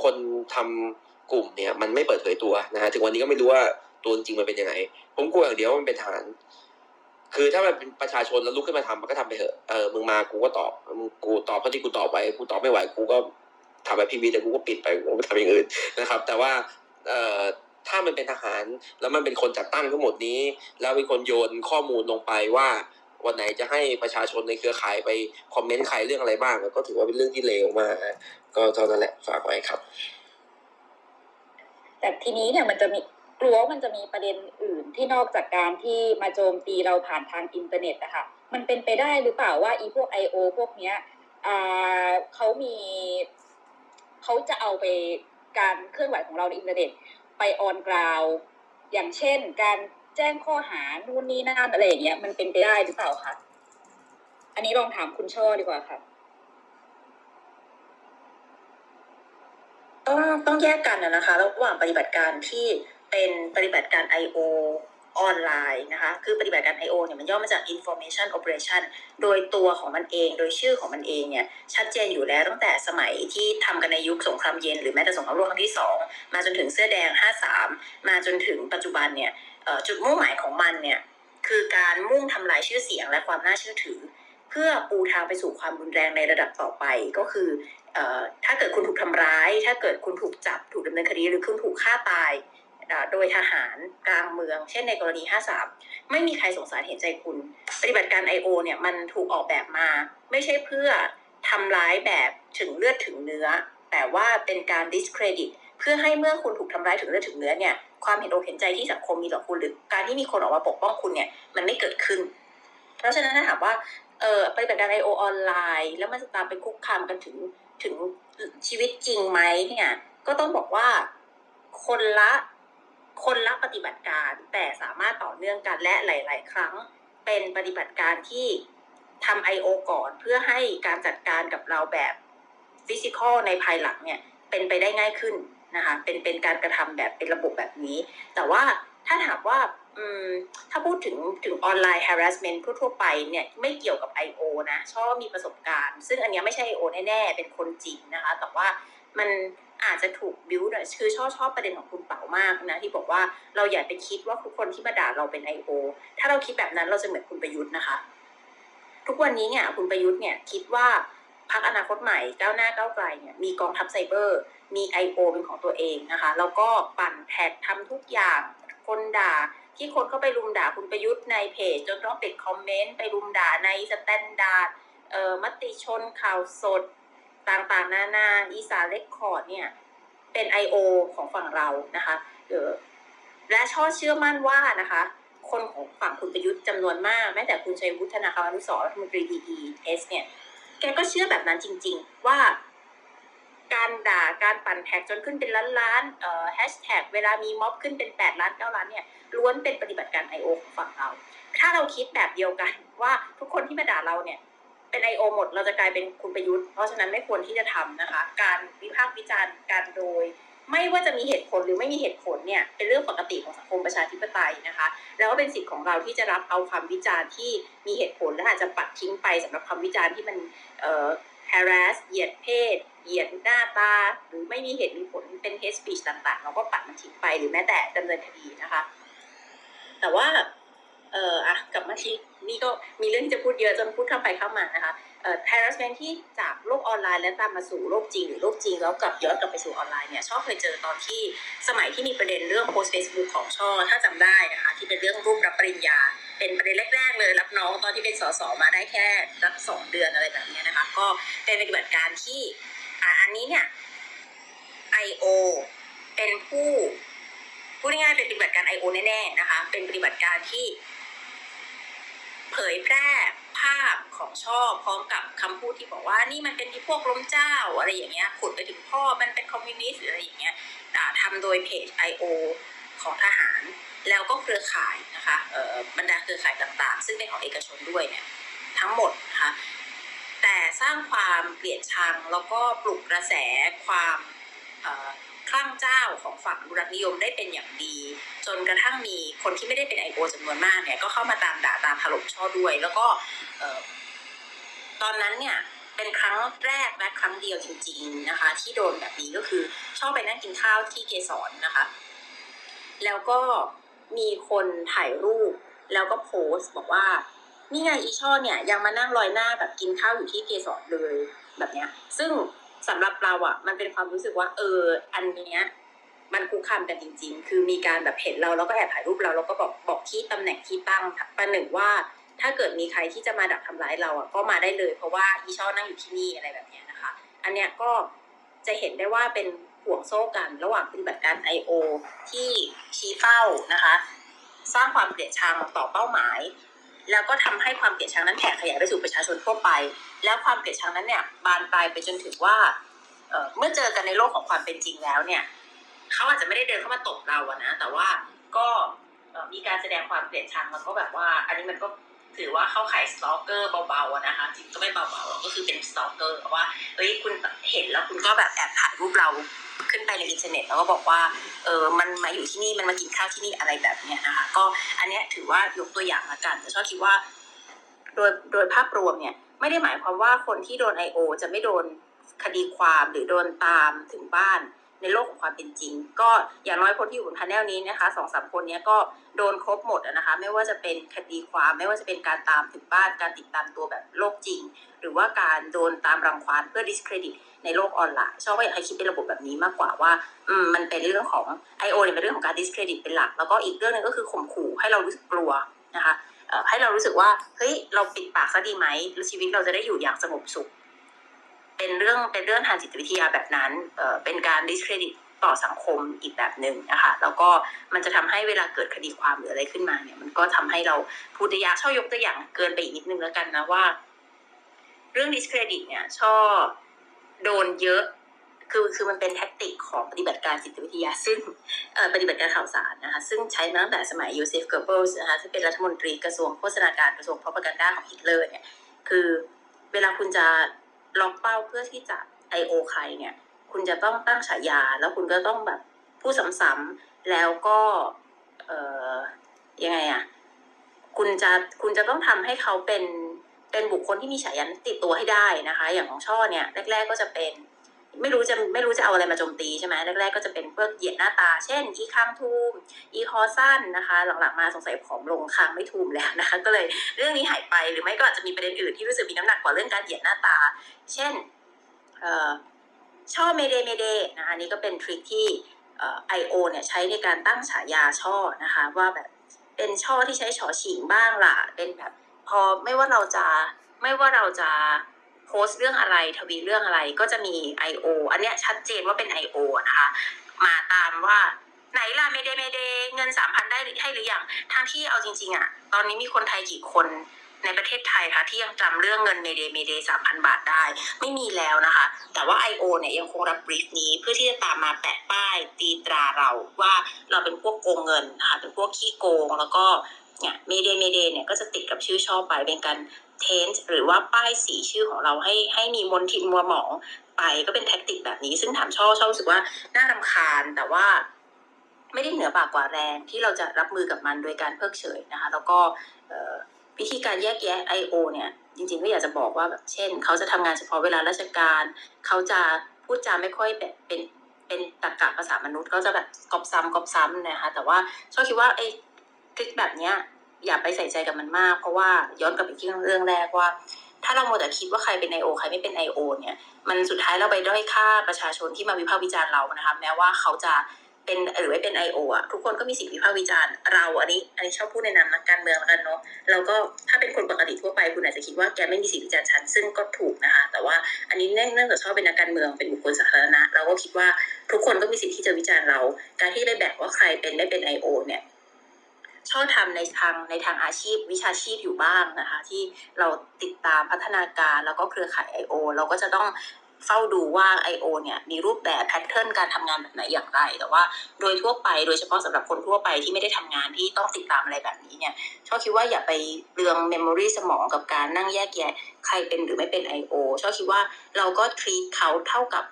คนทำ กลุ่มเนี่ยมันไม่เปิดเผยตัวนะฮะถึงวันนี้ก็ไม่รู้ว่าตัวจริงมันเป็นยังไง ผมกลัวอย่างเดียวว่ามันเป็นทหารคือถ้ามันเป็นประชาชนแล้วลุกขึ้นมาทำมันก็ทำไปเถอะเออมึงมากูก็ตอบมึงกูตอบเท่าที่กูตอบไปกูตอบไม่ไหวกูก็ทำแบบพีวีแต่กูก็ปิดไปกูไม่ทำอย่างอื่นนะครับ แต่ว่าเอ่อถ้ามันเป็นทหารแล้วมันเป็นคนจัดตั้งทั้งหมดนี้ แล้วเป็นคนโยนข้อมูลลงไปว่าวันไหนจะให้ประชาชนในเครือข่ายไปคอมเมนต์ใครเรื่องอะไรบ้างก็ถือว่าเป็นเรื่องที่เลวมากก็เท่านั้นแหละฝากไว้ครับ แต่ทีนี้เนี่ยมันจะมีกลัวมันจะมีประเด็นอื่นที่นอกจากการที่มาโจมตีเราผ่านทางอินเทอร์เน็ตนะคะมันเป็นไปได้หรือเปล่าว่าอีพวก I.O. พวกเนี้ยอ่าเขามีเขาจะเอาไปการเคลื่อนไหวของเราในอินเทอร์เน็ตไป on groundอย่างเช่น การแจ้งข้อหานู่นนี่นั่นอะไรอย่างเงี้ยมันเป็นไปได้หรือเปล่าคะอันนี้ลองถามคุณช่อดีกว่าค่ะ ต้องต้องแยกกันนะคะ ระหว่างปฏิบัติการที่เป็นปฏิบัติการ I.O. ออนไลน์นะคะ คือปฏิบัติการ I.O. เนี่ยมันย่อมาจาก Information Operation โดยตัวของมันเอง โดยชื่อของมันเองเนี่ยชัดเจนอยู่แล้วตั้งแต่สมัยที่ทำกันในยุคสงครามเย็นหรือแม้แต่สงครามโลกครั้งที่ 2 มาจนถึงเสื้อแดง 53 มาจนถึงปัจจุบันเนี่ยจุดมุ่งหมายของมันเนี่ยคือการมุ่งทำลายชื่อเสียงและความน่าเชื่อถือ เพื่อปูทางไปสู่ความรุนแรงในระดับต่อไปก็คือ ถ้าเกิดคุณถูกทำร้าย ถ้าเกิดคุณถูกจับถูกดำเนินคดีหรือคุณถูกฆ่าตายโดยทหารกลางเมือง เช่นในกรณี 53 ไม่มีใครสงสารเห็นใจคุณ ปฏิบัติการ I.O. เนี่ยมันถูกออกแบบมา ไม่ใช่เพื่อทำร้ายแบบถึงเลือดถึงเนื้อ แต่ว่าเป็นการ discredit เพื่อให้เมื่อคุณถูกทำร้ายถึงเลือดถึงเนื้อเนี่ยความเห็นอกเห็นใจที่สังคมมีต่อคุณหรือการที่มีคนออกมาปกป้องคุณเนี่ยมันไม่เกิดขึ้น เพราะฉะนั้นถ้าถามว่าเออปฏิบัติการ I.O. ออนไลน์ แล้วมันจะตามไปคุกคามกันถึง ถึงชีวิตจริงไหมเนี่ย ก็ต้องบอกว่าคนละคนละปฏิบัติการแต่สามารถต่อเนื่องกันและหลาย ๆ ครั้งเป็นปฏิบัติการที่ทำ I.O. ก่อนเพื่อให้การจัดการกับเราแบบฟิสิกอลในภายหลังเนี่ยเป็นไปได้ง่ายขึ้นนะคะเป็นเป็นการกระทำแบบเป็นระบบแบบนี้ แต่ว่าถ้าถามว่า ถ้าพูดถึงถึงออนไลน์ harassment ทั่วๆไปเนี่ยไม่เกี่ยวกับ I.O. นะชอบมีประสบการณ์ ซึ่งอันนี้ไม่ใช่ I.O. แน่ๆ เป็นคนจริงนะคะ แต่ว่ามันอาจจะถูกบิวต์คือชอบชอบประเด็นของคุณเป๋ามากนะที่บอกว่าเราอย่าไปคิดว่าทุกคนที่มาด่าเราเป็น I.O. ถ้าเราคิดแบบนั้นเราจะเหมือนคุณประยุทธ์นะคะ ทุกวันนี้เนี่ยคุณประยุทธ์เนี่ยคิดว่าพรรคอนาคตใหม่ก้าวหน้าก้าวไกลเนี่ยมีกองทัพไซเบอร์ มี I.O. เป็นของตัวเองนะคะ แล้วก็ปั่น tag ทำทุกอย่างคนด่า ที่คนเข้าไปรุมด่าคุณประยุทธ์ในเพจ จนต้องปิดคอมเมนต์ไปรุมด่าใน Standard มติชนข่าวสดต่างๆ นานา Isaan Record เนี่ยเป็น I.O. ของฝั่งเรานะคะเออและช่อเชื่อมั่นว่านะคะ คนของฝั่งคุณประยุทธ์จำนวนมาก แม้แต่คุณชัยวุฒิ ธนาคมานุสรณ์รัฐมนตรี DES เนี่ย แกก็เชื่อแบบนั้นจริง ๆ ว่า การด่าการปั่น tag จนขึ้นเป็นล้านล้านเอ่อแฮชแท็กเวลามีม็อบขึ้นเป็นแปดล้านเก้าล้านเนี่ยล้วนเป็นปฏิบัติการ I.O. ของฝั่งเรา ถ้าเราคิดแบบเดียวกันว่าทุกคนที่มาด่าเราเนี่ยเป็น I.O. หมดเราจะกลายเป็นคุณประยุทธ์ เพราะฉะนั้นไม่ควรที่จะทำนะคะ การวิพากษ์วิจารณ์การโดย ไม่ว่าจะมีเหตุผลหรือไม่มีเหตุผลเนี่ยเป็นเรื่องปกติของสังคมประชาธิปไตยนะคะ แล้วก็เป็นสิทธิ์ของเราที่จะรับเอาความวิจารณ์ที่มีเหตุผลและอาจจะปัดทิ้งไปสำหรับคำวิจารณ์ที่มันเอ่อ harass เหยียดเพศ เหยียดหน้าตา หรือไม่มีเหตุมีผลเป็น hate speech ต่างๆ เราก็ปัดมันทิ้งไปหรือแม้แต่ดำเนินคดีนะคะ แต่ว่า เอออะกลับมาที่นี่ก็มีเรื่องที่จะพูดเยอะจนพูดเข้าไปเข้ามานะคะเอ่อ harassment ที่จากโลกออนไลน์แล้วตามมาสู่โลกจริง หรือโลกจริงแล้วกลับย้อนกลับไปสู่ออนไลน์เนี่ยชอบเคยเจอตอนที่สมัยที่มีประเด็นเรื่องโพสต์ Facebook ของช่อถ้าจำได้นะคะที่เป็นเรื่องรูปรับปริญญา เป็นประเด็นแรกๆเลย รับน้องตอนที่เป็นสสมาได้แค่รับสองเดือนอะไรแบบนี้นะคะ ก็เป็นปฏิบัติการที่ อะอันนี้เนี่ย I.O. เป็นผู้พูดง่ายๆเป็นปฏิบัติการ I.O. แน่ๆนะคะ เป็นปฏิบัติการที่ เผยแพร่ภาพของช่อพร้อมกับคำพูดที่บอกว่านี่มันเป็นที่พวกล้มเจ้าอะไรอย่างเงี้ยขุดไปถึงพ่อมันเป็นคอมมิวนิสต์หรืออะไรอย่างเงี้ยอ่าทำโดยเพจ I.O. ของทหาร แล้วก็เครือข่ายนะคะเออบรรดาเครือข่ายต่างๆ ซึ่งเป็นของเอกชนด้วยเนี่ยทั้งหมดนะคะ แต่สร้างความเกลียดชังแล้วก็ปลุกกระแสความคลั่งเจ้าของฝั่งอนุรักนิยมได้เป็นอย่างดี จนกระทั่งมีคนที่ไม่ได้เป็นไอโอจำนวนมากเนี่ยก็เข้ามาตามด่าตามถล่มช่อด้วย แล้วก็ตอนนั้นเนี่ยเป็นครั้งแรกและครั้งเดียวจริง ๆนะคะ ที่โดนแบบนี้ก็คือชอบไปนั่งกินข้าวที่เกสรนะคะ แล้วก็มีคนถ่ายรูปแล้วก็โพสต์บอกว่า นี่ไงอีช่อเนี่ยยังมานั่งลอยหน้าแบบกินข้าวอยู่ที่เกสรเลยแบบเนี้ย ซึ่งสำหรับเราอะ มันเป็นความรู้สึกว่า เออ อันเนี้ยมันคุกคามกันจริง ๆ คือมีการแบบเห็นเราแล้วก็แอบถ่ายรูปเราแล้วก็บอกบอกที่ตำแหน่งที่ตั้งประหนึ่งว่า ถ้าเกิดมีใครที่จะมาดักทำร้ายเราอะก็มาได้เลย เพราะว่าอีช่อนั่งอยู่ที่นี่อะไรแบบเนี้ยนะคะ อันเนี้ยก็จะเห็นได้ว่าเป็นห่วงโซ่กันระหว่างปฏิบัติการ I.O. ที่ชี้เป้านะคะ สร้างความเกลียดชังต่อเป้าหมาย แล้วก็ทำให้ความเกลียดชังนั้นแผ่ขยายไปสู่ประชาชนทั่วไป แล้วความเกลียดชังนั้นเนี่ยบานปลายไปจนถึงว่าเอ่อเมื่อเจอกันในโลกของความเป็นจริงแล้วเนี่ยเขาอาจจะไม่ได้เดินเข้ามาตบเราอะนะแต่ว่าก็มีการแสดงความเกลียดชังแล้วก็แบบว่า อันนี้มันก็ถือว่าเข้าข่าย stalker เบาๆนะคะจริงก็ไม่เบาๆกก็คือเป็น stalker ว่าเอ้ยคุณเห็นแล้วคุณก็แบบแอบถ่ายรูปเรา ขึ้นไปในอินเทอร์เน็ตแล้วก็บอกว่าเออมันมาอยู่ที่นี่มันมากินข้าวที่นี่อะไรแบบเนี้ยนะคะก็อันเนี้ยถือว่ายกตัวอย่างละกันแต่ช่อคิดว่า โดยโดยภาพรวมเนี่ยไม่ได้หมายความว่าคนที่โดน I.O. จะไม่โดนคดีความหรือโดนตามถึงบ้านในโลกของความเป็นจริง ก็อย่างน้อยคนที่อยู่บน panel นี้นะคะสองสามคนนี้ก็โดนครบหมดนะคะ ไม่ว่าจะเป็นคดีความไม่ว่าจะเป็นการตามถึงบ้านการติดตามตัวแบบโลกจริง หรือว่าการโดนตามรังควานเพื่อ discredit ในโลกออนไลน์ช่อว่าอยากให้คิดเป็นระบบแบบนี้มากกว่าว่าอืมมันเป็นเรื่องของ I.O. เนี่ยเป็นเรื่องของการ discredit เป็นหลัก แล้วก็อีกเรื่องหนึ่งก็คือข่มขู่ให้เรารู้สึกกลัวนะคะให้เรารู้สึกว่าเฮ้ยเราปิดปากซะดีไหมชีวิตเราจะได้อยู่อย่างสงบสุข เป็นเรื่องเป็นเรื่องทางจิตวิทยาแบบนั้นเอ่อเป็นการ discredit ต่อสังคมอีกแบบหนึ่งนะคะแล้วก็มันจะทำให้เวลาเกิดคดีความหรืออะไรขึ้นมาเนี่ย มันก็ทำให้เราพูดยากชอบยกตัวอย่างเกินไปอีกนิดนึงแล้วกันนะว่า เรื่อง discredit เนี่ยชอบ โดนเยอะ คือคือมันเป็นแท็กติกของปฏิบัติการจิตวิทยา ซึ่งปฏิบัติการข่าวสารนะคะ ซึ่งใช้มาตั้งแต่สมัยโยเซฟเกิบเบิลส์นะคะซึ่งเป็นรัฐมนตรีกระทรวงโฆษณาการกระทรวงพ r o ป a กันดาของฮิตเลอร์เนี่ยคือเวลาคุณจะล็อกเป้าเพื่อที่จะ I.O. ใครเนี่ย คุณจะต้องตั้งฉายา แล้วคุณก็ต้องแบบพูดซ้ำๆแล้วก็เอ่อยังไงอะคุณจะคุณจะต้องทำให้เขาเป็น เป็นบุคคลที่มีฉายาอันติดตัวให้ได้นะคะ อย่างของช่อเนี่ยแรก ๆ ก็จะเป็น ไม่รู้จะไม่รู้จะเอาอะไรมาโจมตีใช่ไหมแรก ๆ ก็จะเป็นพวกเหยียดหน้าตา เช่น อีคางทูมอีคอสั้นนะคะ หลังๆมาสงสัยผอมลงคางไม่ทูมแล้วนะคะ ก็เลยเรื่องนี้หายไปหรือไม่ก็อาจจะมีประเด็นอื่นที่รู้สึกมีน้ำหนักกว่าเรื่องการเหยียดหน้าตา เช่นออช่อเมเดเมเดนะคะนนี้ก็เป็นทริคที่ไอโอเนี่ยใช้ในการตั้งฉายาช่อนะคะ ว่าแบบเป็นช่อที่ใช้ฉอฉิงบ้างล่ะเป็นแบบ พอไม่ว่าเราจะไม่ว่าเราจะโพสต์เรื่องอะไรทวีเรื่องอะไรก็จะมี I.O. อันเนี้ยชัดเจนว่าเป็น I.O. นะคะมาตามว่าไหนล่ะ Mayday Mayday เงินสามพันได้ให้หรือยังทั้งที่เอาจริง ๆอะ ตอนนี้มีคนไทยกี่คนในประเทศไทยคะที่ยังจำเรื่องเงิน Mayday Mayday สามพันบาทได้ ไม่มีแล้วนะคะ แต่ว่า I.O. เนี่ยยังคงรับ brief นี้เพื่อที่จะตามมาแปะป้ายตีตราเราว่าเราเป็นพวกโกงเงินนะคะเป็นพวกขี้โกงแล้วก็ เนี่ย Mayday Mayday เนี่ยก็จะติดกับชื่อช่อไปเป็นการ taint หรือว่าป้ายสีชื่อของเราให้ให้มีมลทินมัวหมองไปก็เป็น tactic แบบนี้ ซึ่งถามช่อช่อรู้สึกว่าน่ารำคาญแต่ว่าไม่ได้เหนือบ่ากว่าแรงที่เราจะรับมือกับมันโดยการเพิกเฉยนะคะ แล้วก็วิธีการแยกแยะ I.O. เนี่ยจริงๆก็อยากจะบอกว่าแบบเช่น เขาจะทำงานเฉพาะเวลาราชการ เขาจะพูดจาไม่ค่อยแบบเป็นเป็นตรรกะภาษามนุษย์ก็จะแบบก๊อปซ้ำก๊อปซ้ำนะคะแต่ว่าชอบคิดว่าไอ้ ทริคแบบเนี้ยอย่าไปใส่ใจกับมันมาก เพราะว่าย้อนกลับไปที่เรื่องแรกว่า ถ้าเราโมแต่คิดว่าใครเป็นไอโอใครไม่เป็นไอโอเนี่ยมันสุดท้ายเราไปด้อยค่าประชาชนที่มาวิพากษ์วิจารณ์เรานะคะแม้ว่าเขาจะเป็นหรือไม่เป็นไอโออะทุกคนก็มีสิทธิวิพากษ์วิจารณ์เราอันนี้ อันนี้ชอบพูดในนามนักการเมืองแล้วกันเนาะแล้วก็ถ้าเป็นคนปกติทั่วไปคุณอาจจะคิดว่าแกไม่มีสิทธิวิจารณ์ฉันซึ่งก็ถูกนะคะแต่ว่าอันนี้เนื่องจากชอบเป็นนักการเมืองเป็นบุคคลสาธารณะเราก็คิดว่าทุกคนก็มีสิทธิที่จะวิจารณ์เรา การที่ไปแบ่งว่าใครเป็นไม่เป็น I.O. เนี่ย ช่อทำในทางในทางอาชีพวิชาชีพอยู่บ้างนะคะที่เราติดตามพัฒนาการแล้วก็เครือข่าย I.O. เราก็จะต้องเฝ้าดูว่า I.O. เนี่ยมีรูปแบบ pattern การทำงานแบบไหนอย่างไร แต่ว่าโดยทั่วไปโดยเฉพาะสำหรับคนทั่วไปที่ไม่ได้ทำงานที่ต้องติดตามอะไรแบบนี้เนี่ยช่อคิดว่าอย่าไปเปลือง memory สมองกับการนั่งแยกแยะใครเป็นหรือไม่เป็น I.O. ชอบคิดว่าเราก็ทรีตเขาเท่ากับ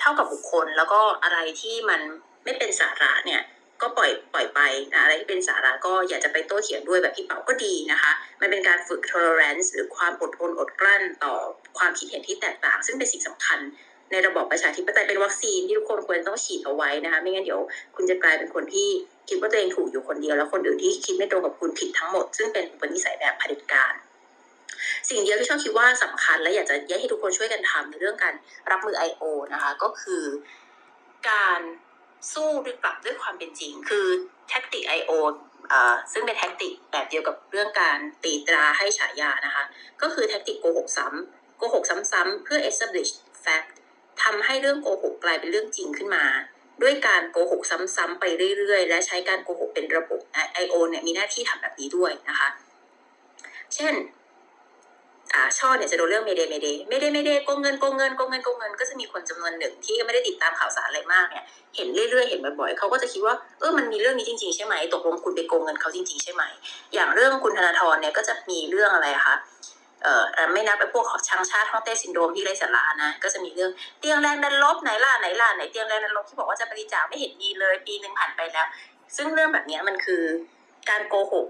เท่ากับบุคคล แล้วก็อะไรที่มันไม่เป็นสาระเนี่ย ก็ปล่อยปล่อยไปนะอะไรที่เป็นสาระก็อยากจะไปโต้เถียงด้วยแบบพี่เป๋าก็ดีนะคะ มันเป็นการฝึก tolerance หรือความอดทนอดกลั้นต่อความคิดเห็นที่แตกต่าง ซึ่งเป็นสิ่งสำคัญในระบอบประชาธิปไตยเป็นวัคซีนที่ทุกคนควรต้องฉีดเอาไว้นะคะ ไม่งั้นเดี๋ยวคุณจะกลายเป็นคนที่คิดว่าตัวเองถูกอยู่คนเดียว แล้วคนอื่นที่คิดไม่ตรงกับคุณผิดทั้งหมด ซึ่งเป็นอุปนิสัยแบบเผด็จการ สิ่งเดียวที่ช่อคิดว่าสำคัญ และอยากจะแยกให้ทุกคนช่วยกันทำในเรื่องการรับมือ I.O. นะคะ ก็คือการ สู้ด้วยกลับด้วยความเป็นจริง คือแท็กติก I.O. อ่าซึ่งเป็น tactic แบบเดียวกับเรื่องการตีตราให้ฉายานะคะ ก็คือ tactic โกหกซ้ำโกหกซ้ำๆเพื่อ establish fact ทำให้เรื่องโกหกกลายเป็นเรื่องจริงขึ้นมา ด้วยการโกหกซ้ำๆไปเรื่อยๆ และใช้การโกหกเป็นระบบ I.O. เนี่ยมีหน้าที่ทำแบบนี้ด้วยนะคะ เช่น ช่อเนี่ยจะโดนเรื่อง Mayday Mayday ไม่ได้ไม่ได้โกงเงินโกงเงินโกงเงินโกงเงินก็จะมีคนจำนวนหนึ่งที่ไม่ได้ติดตามข่าวสารอะไรมากเนี่ยเห็นเรื่อยๆเห็นบ่อยๆเขาก็จะคิดว่าเออมันมีเรื่องนี้จริงๆใช่ไหมตกลงคุณไปโกงเงินเขาจริงๆใช่ไหมอย่างเรื่องคุณธนาธรเนี่ยก็จะมีเรื่องอะไรคะเอ่อไม่นับไปพวกของชังชาติฮ่องเต้ซินโดมที่ไร้สาระนะ ก็จะมีเรื่องเตียงแรงดันลบไหนล่ะไหนล่ะไหนเตียงแรงดันลบที่บอกว่าจะบริจาคไม่เห็นมีเลยปีหนึ่งผ่านไปแล้ว ซึ่งเรื่องแบบเนี้ยมันคือการโกหก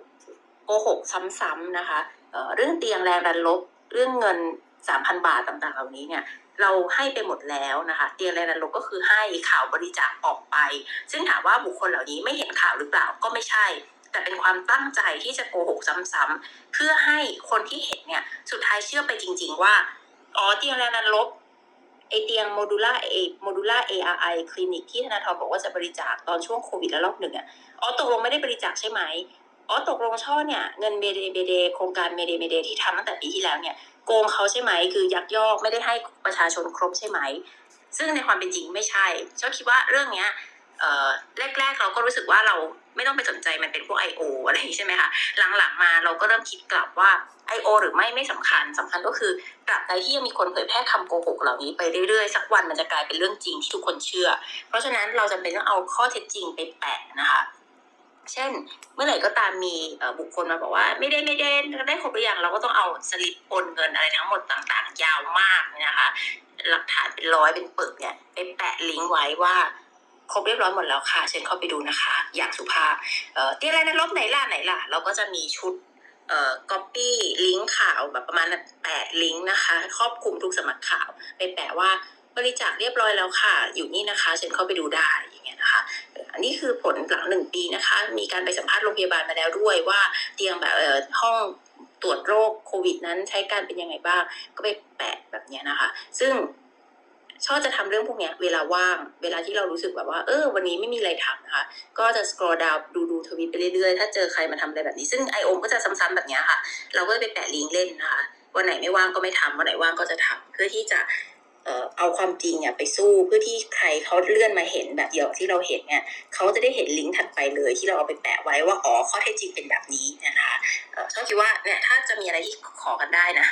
โกหกซ้ำๆนะคะเเรื่องเตียงแรงดันลบ เรื่องเงินสามพันบาทต่างๆ เหล่านี้เนี่ยเราให้ไปหมดแล้วนะคะเตียงแรงดันลบก็คือให้ข่าวบริจาคออกไป ซึ่งถามว่าบุคคลเหล่านี้ไม่เห็นข่าวหรือเปล่าก็ไม่ใช่ แต่เป็นความตั้งใจที่จะโกหกซ้ำๆเพื่อให้คนที่เห็นเนี่ยสุดท้ายเชื่อไปจริง ๆ ว่าอ๋อเตียงแรงดันลบไอเตียงโมดูล่าเอโมดูล่า ARI คลินิกที่ธนาธรบอกว่าจะบริจาคตอนช่วงโควิดแล้วรอบหนึ่งอะอ๋อตกลงไม่ได้บริจาคใช่ไหม อ๋อตกลงช่อเนี่ยเงิน Mayday Mayday โครงการ Mayday Mayday ที่ทำตั้งแต่ปีที่แล้วเนี่ยโกงเขาใช่ไหมคือยักยอกไม่ได้ให้ประชาชนครบใช่ไหม ซึ่งในความเป็นจริงไม่ใช่ช่อคิดว่าเรื่องเนี้ยแรกๆเราก็รู้สึกว่าเราไม่ต้องไปสนใจมันเป็นพวก I.O. อะไรใช่ไหมคะหลังๆมาเราก็เริ่มคิดกลับว่า I.O. หรือไม่ไม่สำคัญสำคัญก็คือกลับใดที่ยังมีคนเผยแพร่คำโกหกเหล่านี้ไปเรื่อยๆ สักวันมันจะกลายเป็นเรื่องจริงที่ทุกคนเชื่อ เพราะฉะนั้นเราจำเป็นต้องเอาข้อเท็จจริงไปแปะนะคะ เช่น เมื่อไหร่ก็ตามมีบุคคลมาบอกว่า ไม่ได้ไม่ได้ได้ครบหรือยังเราก็ต้องเอาสลิปโอนเงินอะไรทั้งหมดต่างๆ ยาวมากนะคะ หลักฐานเป็นร้อยเป็นปึกเนี่ยไปแปะลิงก์ไว้ว่าครบเรียบร้อยหมดแล้วค่ะเชิญเข้าไปดูนะคะ อย่างสุภาพเอ่อเตียอะไรนะลบไหนล่ะไหนล่ะ เราก็จะมีชุดเอ่อ copy ลิงก์ข่าวแบบประมาณแปดลิงก์นะคะ ครอบคลุมทุกสำนักข่าว ไปแปะว่าบริจาคเรียบร้อยแล้วค่ะ อยู่นี่นะคะเชิญเข้าไปดูได้อย่างเงี้ยนะคะ นนี้คือผลหลังหนึ่งปีนะคะ มีการไปสัมภาษณ์โรงพยาบาลมาแล้วด้วยว่าเตียงแบบเอ่อห้องตรวจโรคโควิด นั้นใช้การเป็นยังไงบ้าง ก็ไปแปะแบบนี้นะคะ ซึ่งชอบจะทำเรื่องพวกนี้เวลาว่าง เวลาที่เรารู้สึกแบบว่า เออ วันนี้ไม่มีอะไรทำนะคะ ก็จะ scroll down ดูดูทวิตไปเรื่อยๆ ถ้าเจอใครมาทำอะไรแบบนี้ ซึ่งไอโอมก็จะซ้ำๆแบบนี้ค่ะ เราก็ไปแปะลิงก์เล่นนะคะ วันไหนไม่ว่างก็ไม่ทำวันไหนว่างก็จะทำเพื่อที่จะ เอาความจริงเนี่ยไปสู้เพื่อที่ใครเขาเลื่อนมาเห็นแบบเดียวกับที่เราเห็นเนี่ยเขาจะได้เห็นลิงก์ถัดไปเลย ที่เราเอาไปแปะไว้ว่าอ๋อข้อเท็จจริงเป็นแบบนี้นะคะชอบคิดว่าเนี่ยถ้าจะมีอะไรที่ขอกันได้นะ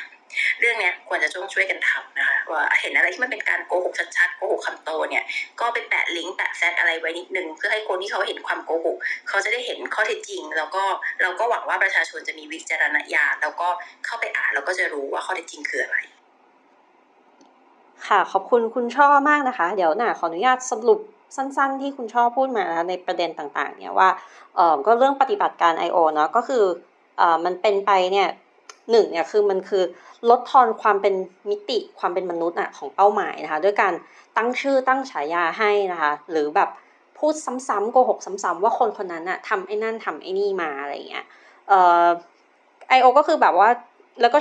เรื่องเนี้ยควรจะต้องช่วยกันทำนะคะว่าเห็นอะไรที่มันเป็นการโกหกชัดๆโกหกคำโตเนี่ยก็ไปแปะลิงก์แปะแฟกอะไรไว้นิดนึงเพื่อให้คนที่เขาเห็นความโกหกเขาจะได้เห็นข้อเท็จจริง แล้วก็เราก็หวังว่าประชาชนจะมีวิจารณญาณแล้วก็เข้าไปอ่านแล้วก็จะรู้ว่าข้อเท็จจริงคืออะไร ค่ะขอบคุณคุณช่อมากนะคะ เดี๋ยวน่ะขออนุญาตสรุปสั้นๆ ที่คุณช่อพูดมานะในประเด็นต่างๆเนี่ยว่าเออก็เรื่องปฏิบัติการ I.O. เนาะก็คือเออมันเป็นไปเนี่ยหนึ่งเนี่ยคือมันคือลดทอนความเป็นมิติความเป็นมนุษย์อะของเป้าหมายนะคะ ด้วยการตั้งชื่อตั้งฉายาให้นะคะ หรือแบบพูดซ้ำๆโกหกซ้ำๆว่าคนคนนั้นอะทำไอ้นั่นทำไอ้นี่มาอะไรเงี้ยเอ่อ I.O. ก็คือแบบว่าแล้วก็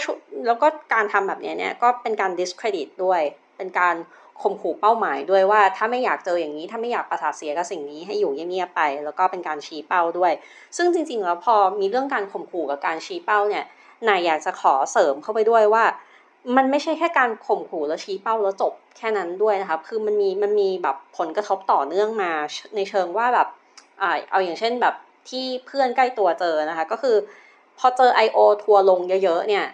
แล้วก็การทำแบบเนี้ยเนี่ยก็เป็นการ discredit ด้วย เป็นการข่มขู่เป้าหมายด้วยว่าถ้าไม่อยากเจออย่างนี้ถ้าไม่อยากประสาทเสียกับสิ่งนี้ให้อยู่เงียบๆไป แล้วก็เป็นการชี้เป้าด้วย ซึ่งจริงๆแล้วพอมีเรื่องการข่มขู่กับการชี้เป้าเนี่ยนายอยากจะขอเสริมเข้าไปด้วยว่า มันไม่ใช่แค่การข่มขู่แล้วชี้เป้าแล้วจบแค่นั้นด้วยนะคะคือมันมีมันมีแบบผลกระทบต่อเนื่องมาในเชิงว่าแบบอ่าเอาอย่างเช่นแบบที่เพื่อนใกล้ตัวเจอนะคะก็คือพอเจอ I.O. ทัวลงเยอะๆเนี่ย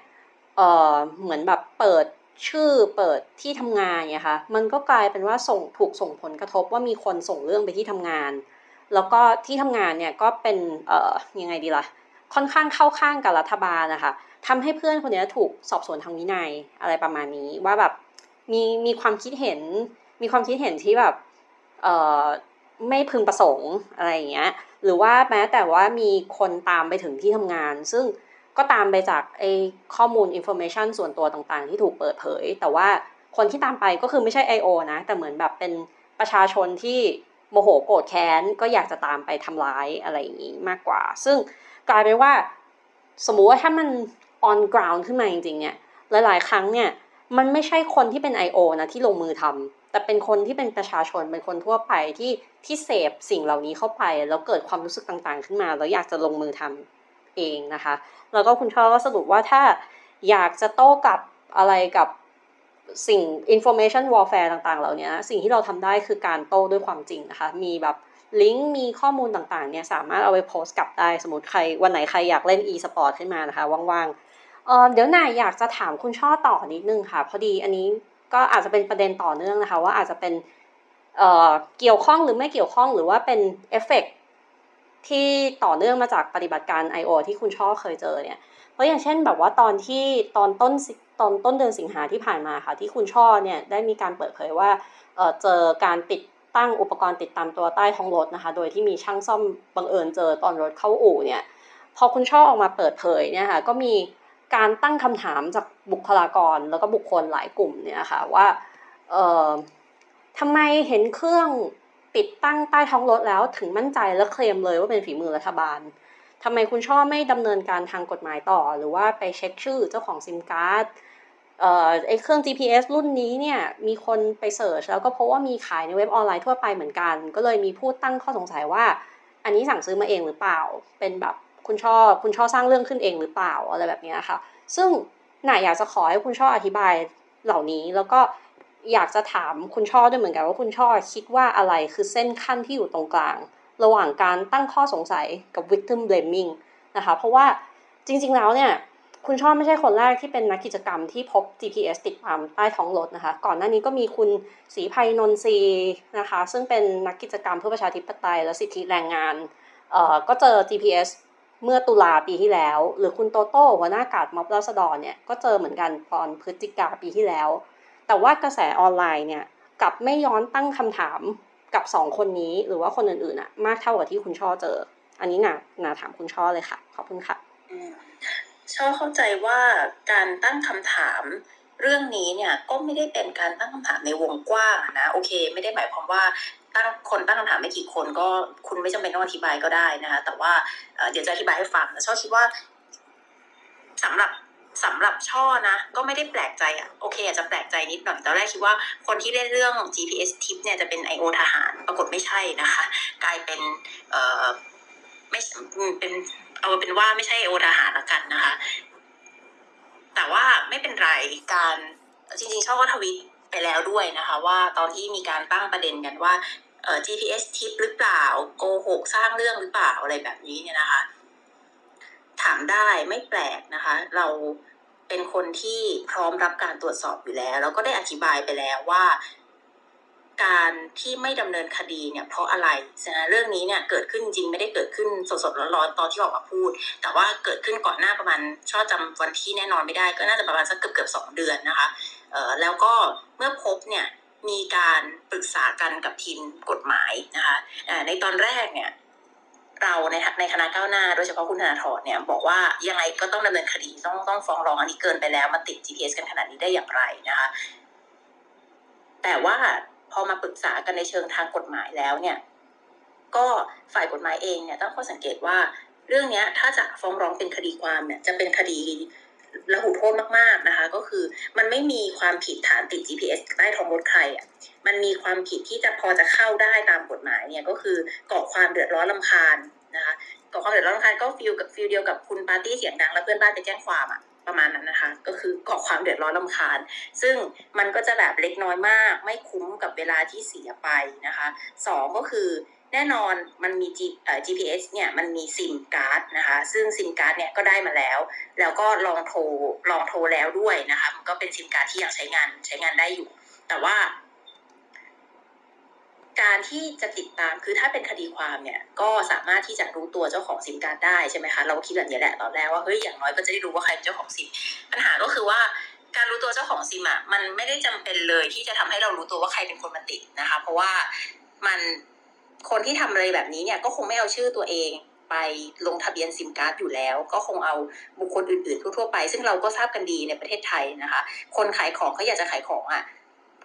เออเหมือนแบบเปิด ชื่อเปิดที่ทำงานเนี่ยค่ะมันก็กลายเป็นว่าส่งถูกส่งผลกระทบว่ามีคนส่งเรื่องไปที่ทำงาน แล้วก็ที่ทำงานเนี่ยก็เป็นเอ่อยังไงดีล่ะค่อนข้างเข้าข้างกับรัฐบาลนะคะทำให้เพื่อนคนนี้ถูกสอบสวนทางวินัยอะไรประมาณนี้ ว่าแบบมีมีความคิดเห็น มีความคิดเห็นที่แบบเอ่อไม่พึงประสงค์อะไรอย่างเงี้ยหรือว่าแม้แต่ว่ามีคนตามไปถึงที่ทำงาน ซึ่ง ก็ตามไปจากไอ้ข้อมูล information ส่วนตัวต่างๆ ที่ถูกเปิดเผย แต่ว่าคนที่ตามไปก็คือไม่ใช่ I.O. นะ แต่เหมือนแบบเป็นประชาชนที่โมโหโกรธแค้น ก็อยากจะตามไปทำร้ายอะไรอย่างนี้มากกว่า ซึ่งกลายเป็นว่า สมมุติว่าถ้ามัน on ground ขึ้นมาจริงๆเนี่ยหลายๆ ครั้งเนี่ยมันไม่ใช่คนที่เป็น I.O. นะที่ลงมือทำแต่เป็นคนที่เป็นประชาชนเป็นคนทั่วไปที่ที่เสพสิ่งเหล่านี้เข้าไป แล้วเกิดความรู้สึกต่างๆ ขึ้นมา แล้วอยากจะลงมือทำ เองนะคะ แล้วก็คุณช่อก็สรุปว่าถ้าอยากจะโต้กลับอะไรกับสิ่ง information warfare ต่างๆ เหล่านี้สิ่งที่เราทำได้คือการโต้ด้วยความจริงนะคะ มีแบบลิงก์มีข้อมูลต่างๆ เนี่ยสามารถเอาไปโพสต์กลับได้ สมมติใครวันไหนใครอยากเล่น e-sport ขึ้นมานะคะ ว่างๆเเดี๋ยวนายอยากจะถามคุณช่อต่อนิดนึงค่ะ พอดีอันนี้ก็อาจจะเป็นประเด็นต่อเนื่องนะคะ ว่าอาจจะเป็นเเกี่ยวข้องหรือไม่เกี่ยวข้องหรือว่าเป็นเอฟเฟก ที่ต่อเนื่องมาจากปฏิบัติการ I.O. ที่คุณช่อเคยเจอเนี่ยเพราะอย่างเช่นแบบว่าตอนที่ตอนต้นตอนต้นเดือนสิงหาที่ผ่านมาค่ะ ที่คุณช่อเนี่ยได้มีการเปิดเผยว่าเเจอการติดตั้งอุปกรณ์ติดตามตัวใต้ท้องรถนะคะ โดยที่มีช่างซ่อมบังเอิญเจอตอนรถเข้าอู่เนี่ยพอคุณช่อออกมาเปิดเผยเนี่ยค่ะก็มีการตั้งคำถามจากบุคลากรแล้วก็บุคคลหลายกลุ่มเนี่ยค่ะว่าเอ่อทำไมเห็นเครื่อง ติดตั้งใต้ท้องรถแล้วถึงมั่นใจและเคลมเลยว่าเป็นฝีมือรัฐบาลทำไมคุณช่อไม่ดำเนินการทางกฎหมายต่อ หรือว่าไปเช็คชื่อเจ้าของซิมการ์ดเอ่อไอเครื่อง GPS รุ่นนี้เนี่ยมีคนไปเสิร์ชแล้วก็พบว่ามีขายในเว็บออนไลน์ทั่วไปเหมือนกัน ก็เลยมีผู้ตั้งข้อสงสัยว่า อันนี้สั่งซื้อมาเองหรือเปล่า เป็นแบบคุณช่อคุณช่อสร้างเรื่องขึ้นเองหรือเปล่าอะไรแบบนี้ค่ะ ซึ่งหน่าอยากจะขอให้คุณช่ออธิบายเหล่านี้แล้วก็ อยากจะถามคุณช่อด้วยเหมือนกันว่าคุณช่อคิดว่าอะไรคือเส้นขั้นที่อยู่ตรงกลาง ระหว่างการตั้งข้อสงสัยกับ victim blaming นะคะ เพราะว่าจริงๆแล้วเนี่ยคุณช่อไม่ใช่คนแรกที่เป็นนักกิจกรรมที่พบ GPS ติดตามใต้ท้องรถนะคะ ก่อนหน้านี้ก็มีคุณศรีภัยนนทรีนะคะ ซึ่งเป็นนักกิจกรรมเพื่อประชาธิปไตยและสิทธิแรงงานเอ่อก็เจอ GPS เมื่อตุลาปีที่แล้ว หรือคุณโตโต้หัวหน้ากาดม็อบราษฎรเนี่ยก็เจอเหมือนกันตอนพฤศจิกาปีที่แล้ว แต่ว่ากระแสออนไลน์เนี่ยกลับไม่ย้อนตั้งคำถามกับสองคนนี้หรือว่าคนอื่นๆอะมากเท่ากับที่คุณช่อเจอ อันนี้นานาถามคุณช่อเลยค่ะ ขอบคุณค่ะช่อเข้าใจว่าการตั้งคำถามเรื่องนี้เนี่ยก็ไม่ได้เป็นการตั้งคำถามในวงกว้างนะโอเค ไม่ได้หมายความว่าตั้งคนตั้งคำถามไม่กี่คนก็คุณไม่จำเป็นต้องอธิบายก็ได้นะคะแต่ว่าเดี๋ยวจะอธิบายให้ฟังแต่ช่อคิดว่าสำหรับ สำหรับช่อนะ ก็ไม่ได้แปลกใจอะโอเค อาจจะแปลกใจนิดหน่อยตอนแรกคิดว่าคนที่เล่นเรื่อง GPS ทิปเนี่ยจะเป็น I.O. ทหาร ปรากฏไม่ใช่นะคะ กลายเป็นเอ่อไม่เป็นเอาเป็นว่าไม่ใช่โอทหารละกันนะคะ แต่ว่าไม่เป็นไรการจริงๆช่อก็ทวิตไปแล้วด้วยนะคะ ว่าตอนที่มีการตั้งประเด็นกันว่าเอ่อ GPS ทิปหรือเปล่าโกหกสร้างเรื่องหรือเปล่าอะไรแบบนี้เนี่ยนะคะ ถามได้ไม่แปลกนะคะ เราเป็นคนที่พร้อมรับการตรวจสอบอยู่แล้ว แล้วก็ได้อธิบายไปแล้วว่า การที่ไม่ดำเนินคดีเนี่ย เพราะอะไรนะเรื่องนี้เนี่ยเกิดขึ้นจริงไม่ได้เกิดขึ้นสดๆร้อนๆตอนที่ออกมาพูด แต่ว่าเกิดขึ้นก่อนหน้าประมาณชอบจำวันที่แน่นอนไม่ได้ ก็น่าจะประมาณสักเกือบเกือบสองเดือนนะคะเอ่อแล้วก็เมื่อพบเนี่ยมีการปรึกษากันกับทีมกฎหมายนะคะในตอนแรกเนี่ย เราในในคณะก้าวหน้าโดยเฉพาะคุณธนาธรเนี่ยบอกว่ายังไงก็ต้องดำเนินคดีต้องต้องฟ้องร้องอันนี้เกินไปแล้วมาติด GPS กันขนาดนี้ได้อย่างไรนะคะ แต่ว่าพอมาปรึกษากันในเชิงทางกฎหมายแล้วเนี่ย ก็ฝ่ายกฎหมายเองเนี่ยต้องข้อสังเกตว่าเรื่องนี้ถ้าจะฟ้องร้องเป็นคดีความเนี่ยจะเป็นคดี ระหูโทษมากๆนะคะ ก็คือมันไม่มีความผิดฐานติด GPS ใต้ท้องรถใครอะมันมีความผิดที่จะพอจะเข้าได้ตามกฎหมายเนี่ยก็คือก่อความเดือดร้อนรำคาญนะคะก่อความเดือดร้อนรำคาญก็ feel กับ feel เดียวกับคุณปาร์ตี้เสียงดังแล้วเพื่อนบ้านไปแจ้งความอะประมาณนั้นนะคะ ก็คือก่อความเดือดร้อนรำคาญ ซึ่งมันก็จะแบบเล็กน้อยมาก ไม่คุ้มกับเวลาที่เสียไปนะคะสองก็คือ แน่นอนมันมี G เอ่อ GPS เนี่ยมันมีซิมการ์ดนะคะซึ่งซิมการ์ดเนี่ยก็ได้มาแล้ว แล้วก็ลองโทรลองโทรแล้วด้วยนะคะมันก็เป็นซิมการ์ดที่ยังใช้งานใช้งานได้อยู่ แต่ว่า การที่จะติดตามคือถ้าเป็นคดีความเนี่ยก็สามารถที่จะรู้ตัวเจ้าของซิมการ์ดได้ใช่ไหมคะเราก็คิดแบบนี้แหละตอนแรกว่าเฮ้ยอย่างน้อยก็จะได้รู้ว่าใครเป็นเจ้าของซิมปัญหาก็คือว่าการรู้ตัวเจ้าของซิมอะมันไม่ได้จำเป็นเลยที่จะทำให้เรารู้ตัวว่าใครเป็นคนมาติดนะคะ เพราะว่ามัน คนที่ทำอะไรแบบนี้เนี่ยก็คงไม่เอาชื่อตัวเองไปลงทะเบียนซิมการ์ดอยู่แล้ว ก็คงเอาบุคคลอื่นๆ ทั่วๆไป ซึ่งเราก็ทราบกันดีในประเทศไทยนะคะ คนขายของเขาอยากจะขายของอะ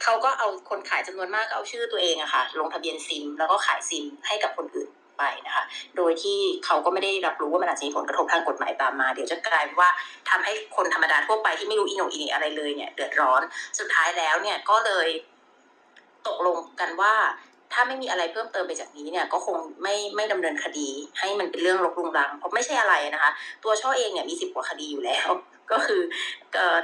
เขาก็เอาคนขายจำนวนมากก็เอาชื่อตัวเองอะค่ะ ลงทะเบียนซิม แล้วก็ขายซิมให้กับคนอื่นไปนะคะ โดยที่เขาก็ไม่ได้รับรู้ว่ามันอาจจะมีผลกระทบทางกฎหมายตามมา เดี๋ยวจะกลายเป็นว่าทำให้คนธรรมดาทั่วไปที่ไม่รู้อีโหนอีนี่อะไรเลยเนี่ยเดือดร้อน สุดท้ายแล้วเนี่ยก็เลยตกลงกันว่า ถ้าไม่มีอะไรเพิ่มเติมไปจากนี้เนี่ยก็คงไม่ไม่ดำเนินคดี ให้มันเป็นเรื่องรกรุงรังเพราะไม่ใช่อะไรนะคะ ตัวช่อเองเนี่ยมีสิบกว่าคดีอยู่แล้ว ก็คือ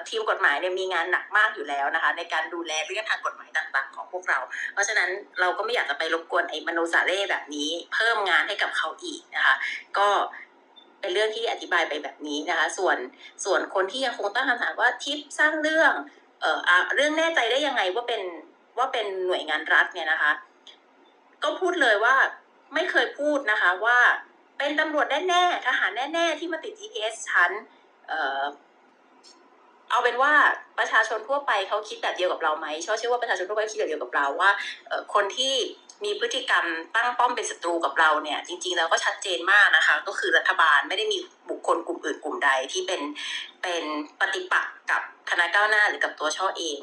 ทีมกฎหมายเนี่ยมีงานหนักมากอยู่แล้วนะคะ ในการดูแลเรื่องทางกฎหมายต่างๆ ของพวกเรา เพราะฉะนั้นเราก็ไม่อยากจะไปรบกวนไอ้มโนสาเร่แบบนี้ เพิ่มงานให้กับเขาอีกนะคะ ก็เป็นเรื่องที่อธิบายไปแบบนี้นะคะ ส่วนส่วนคนที่ยังคงตั้งคำถามว่าทิปสร้างเรื่องเอ่อเรื่องแน่ใจได้ยังไงว่าเป็นว่าเป็นหน่วยงานรัฐเนี่ยนะคะ ก็พูดเลยว่าไม่เคยพูดนะคะว่าเป็นตำรวจแน่ๆทหารแน่ๆที่มาติด GPS ฉันเออเอาเป็นว่าประชาชนทั่วไปเขาคิดแบบเดียวกับเราไหมชอบเชื่อว่าประชาชนทั่วไปคิดแบบเดียวกับเราว่าคนที่มีพฤติกรรมตั้งป้อมเป็นศัตรูกับเราเนี่ย จริงๆแล้วก็ชัดเจนมากนะคะ ก็คือรัฐบาลไม่ได้มีบุคคลกลุ่มอื่นกลุ่มใดที่เป็นเป็นปฏิปักษ์กับคณะก้าวหน้าหรือกับตัวช่อเอง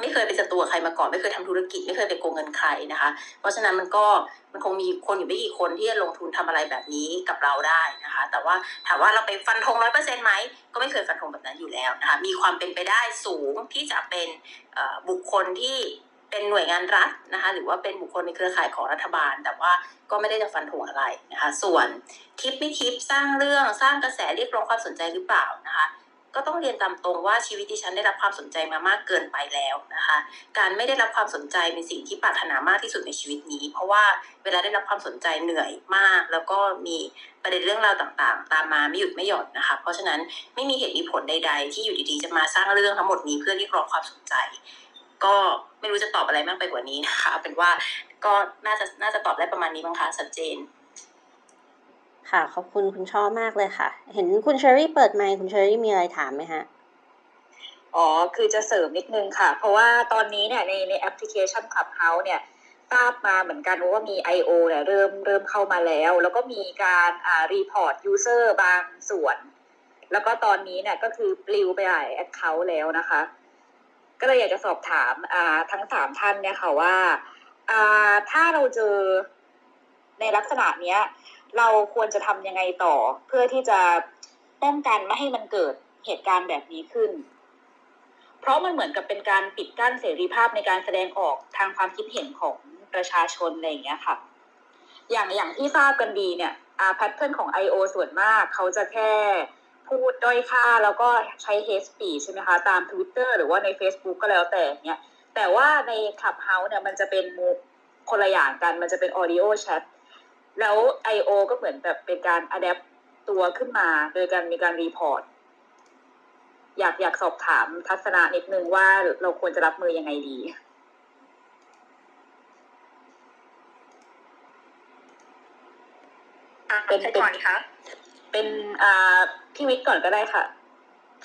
ไม่เคยเป็นศัตรูกับใครมาก่อน ไม่เคยทำธุรกิจ ไม่เคยไปโกงเงินใครนะคะ เพราะฉะนั้นมันก็มันคงมีคนอยู่ไม่กี่คนที่จะลงทุนทำอะไรแบบนี้กับเราได้นะคะ แต่ว่าถามว่าเราไปฟันธงร้อยเปอร์เซ็นต์ไหมก็ไม่เคยฟันธงแบบนั้นอยู่แล้วนะคะมีความเป็นไปได้สูงที่จะเป็นบุคคลที่เป็นหน่วยงานรัฐนะคะหรือว่าเป็นบุคคลในเครือข่ายของรัฐบาล แต่ว่าก็ไม่ได้จะฟันธงอะไรนะคะ ส่วนทิปไม่ทิปสร้างเรื่องสร้างกระแสเรียกร้องความสนใจหรือเปล่านะคะ ก็ต้องเรียนตามตรงว่าชีวิตดิฉันได้รับความสนใจมามากเกินไปแล้วนะคะ การไม่ได้รับความสนใจเป็นสิ่งที่ปรารถนามากที่สุดในชีวิตนี้ เพราะว่าเวลาได้รับความสนใจเหนื่อยมาก แล้วก็มีประเด็นเรื่องราวต่างๆ ตามมาไม่หยุดไม่หย่อนนะคะ เพราะฉะนั้นไม่มีเหตุมีผลใด ๆ ที่อยู่ดีๆจะมาสร้างเรื่องทั้งหมดนี้เพื่อเรียกร้องความสนใจ ก็ไม่รู้จะตอบอะไรมากไปกว่านี้นะคะเอาเป็นว่าก็น่าจะน่าจะตอบได้ประมาณนี้บ้างคะชัดเจน ค่ะ ขอบคุณคุณช่อมากเลยค่ะ เห็นคุณเชอรี่เปิดไมค์คุณเชอรี่มีอะไรถามไหมฮะอ๋อ คือจะเสริมนิดนึงค่ะ เพราะว่าตอนนี้เนี่ยในในแอปพลิเคชัน Clubhouse เนี่ยทราบมาเหมือนกันว่ามี I.O. เนี่ยเริ่มเริ่มเข้ามาแล้ว แล้วก็มีการอ่า report user บางส่วน แล้วก็ตอนนี้เนี่ยก็คือปลิวไปหลาย account แล้วนะคะ ก็เลยอยากจะสอบถามอ่าทั้งสามท่านเนี่ยค่ะว่าอ่าถ้าเราเจอในลักษณะเนี้ย เราควรจะทำยังไงต่อ เพื่อที่จะป้องกันไม่ให้มันเกิดเหตุการณ์แบบนี้ขึ้น เพราะมันเหมือนกับเป็นการปิดกั้นเสรีภาพในการแสดงออกทางความคิดเห็นของประชาชนอะไรอย่างเงี้ยค่ะ อย่างอย่างที่ทราบกันดีเนี่ยอาแพทเทิร์นของ I.O. ส่วนมากเขาจะแค่พูดด้อยค่าแล้วก็ใช้ hate speech ใช่ไหมคะ ตาม Twitter หรือว่าใน Facebook ก็แล้วแต่เนี่ยแต่ว่าใน Clubhouse เนี่ยมันจะเป็นมุกคนละอย่างกันมันจะเป็น audio chat แล้ว I.O. ก็เหมือนแบบเป็นการ adapt ตัวขึ้นมา โดยการมีการรีพอร์ต อยากอยากสอบถามทัศนะนิดนึงว่าเราควรจะรับมือยังไงดีอะเป็นใครเป็นก่อนดีคะเป็นอ่าพี่วิทย์ก่อนก็ได้ค่ะ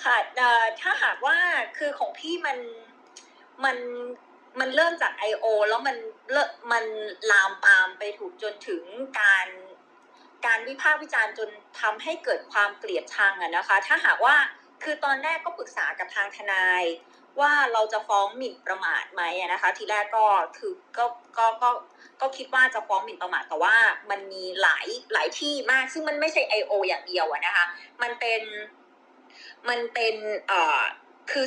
ค่ะเอ่อถ้าหากว่าคือของพี่มันมันมันเริ่มจาก I.O. แล้วมัน เลมันลามปามไปถูกจนถึงการการวิพากษ์วิจารณ์จนทำให้เกิดความเกลียดชังอะนะคะ ถ้าหากว่าคือตอนแรกก็ปรึกษากับทางทนาย ว่าเราจะฟ้องหมิ่นประมาทไหมนะคะ ทีแรกก็คือก็ก็ก็ก็คิดว่าจะฟ้องหมิ่นประมาทแต่ว่ามันมีหลายหลายที่มากซึ่งมันไม่ใช่ I.O. อย่างเดียวนะคะ มันเป็นมันเป็นเอ่อคือ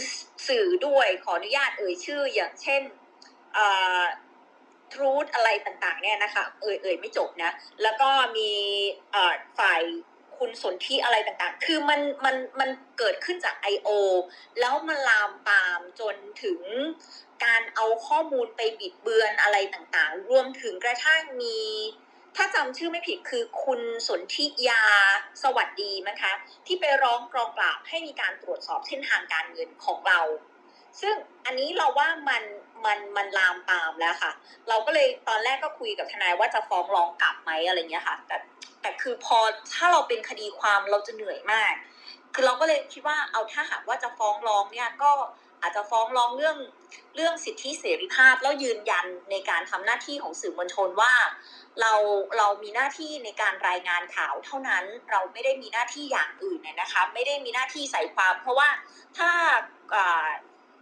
สื่อด้วยขออนุญาตเอ่ยชื่ออย่างเช่นเอ่อ ทรูธอะไรต่างๆ เนี่ยนะคะ เอ่ยเอ่ยไม่จบนะ แล้วก็มีฝ่ายคุณสนที่อะไรต่างๆ คือมันมันมันเกิดขึ้นจาก I.O. แล้วมันลามปามจนถึงการเอาข้อมูลไปบิดเบือนอะไรต่างๆ รวมถึงกระทั่งมี ถ้าจำชื่อไม่ผิดคือคุณสนธิยาสวัสดีนะคะ ที่ไปร้องกรองปราบให้มีการตรวจสอบเส้นทางการเงินของเรา ซึ่งอันนี้เราว่ามัน มันมันลามปามแล้วค่ะ เราก็เลยตอนแรกก็คุยกับทนายว่าจะฟ้องร้องกลับไหมอะไรเงี้ยค่ะ แต่แต่คือพอถ้าเราเป็นคดีความเราจะเหนื่อยมาก คือเราก็เลยคิดว่าเอาถ้าหากว่าจะฟ้องร้องเนี่ยก็อาจจะฟ้องร้องเรื่องเรื่องสิทธิเสรีภาพ แล้วยืนยันในการทำหน้าที่ของสื่อมวลชนว่า เราเรามีหน้าที่ในการรายงานข่าวเท่านั้นเราไม่ได้มีหน้าที่อย่างอื่นเนี่ยนะคะ ไม่ได้มีหน้าที่ใส่ความ เพราะว่าถ้า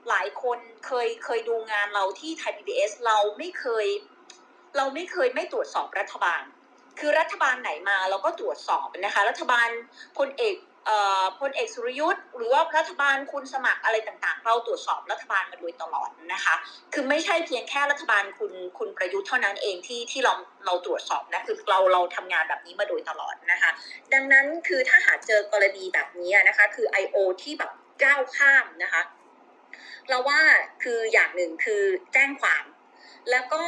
หลายคนเคยเคยดูงานเราที่ไทยพีบีเราไม่เคย เราไม่เคยไม่ตรวจสอบรัฐบาล คือรัฐบาลไหนมาเราก็ตรวจสอบนะคะ รัฐบาลพลเอกเอ่อพลเอกสุรยุทธ์หรือว่ารัฐบาลคุณสมัครอะไรต่างๆ เราตรวจสอบรัฐบาลมาโดยตลอดนะคะ คือไม่ใช่เพียงแค่รัฐบาลคุณคุณประยุทธ์เท่านั้นเองที่ที่เราเราตรวจสอบนะคือเราเราทำงานแบบนี้มาโดยตลอดนะคะ ดังนั้นคือถ้าหากเจอกรณีแบบนี้นะคะ คือ I.O. ที่แบบก้าวข้ามนะคะ เราว่าคืออย่างหนึ่งคือแจ้งความ แล้วก็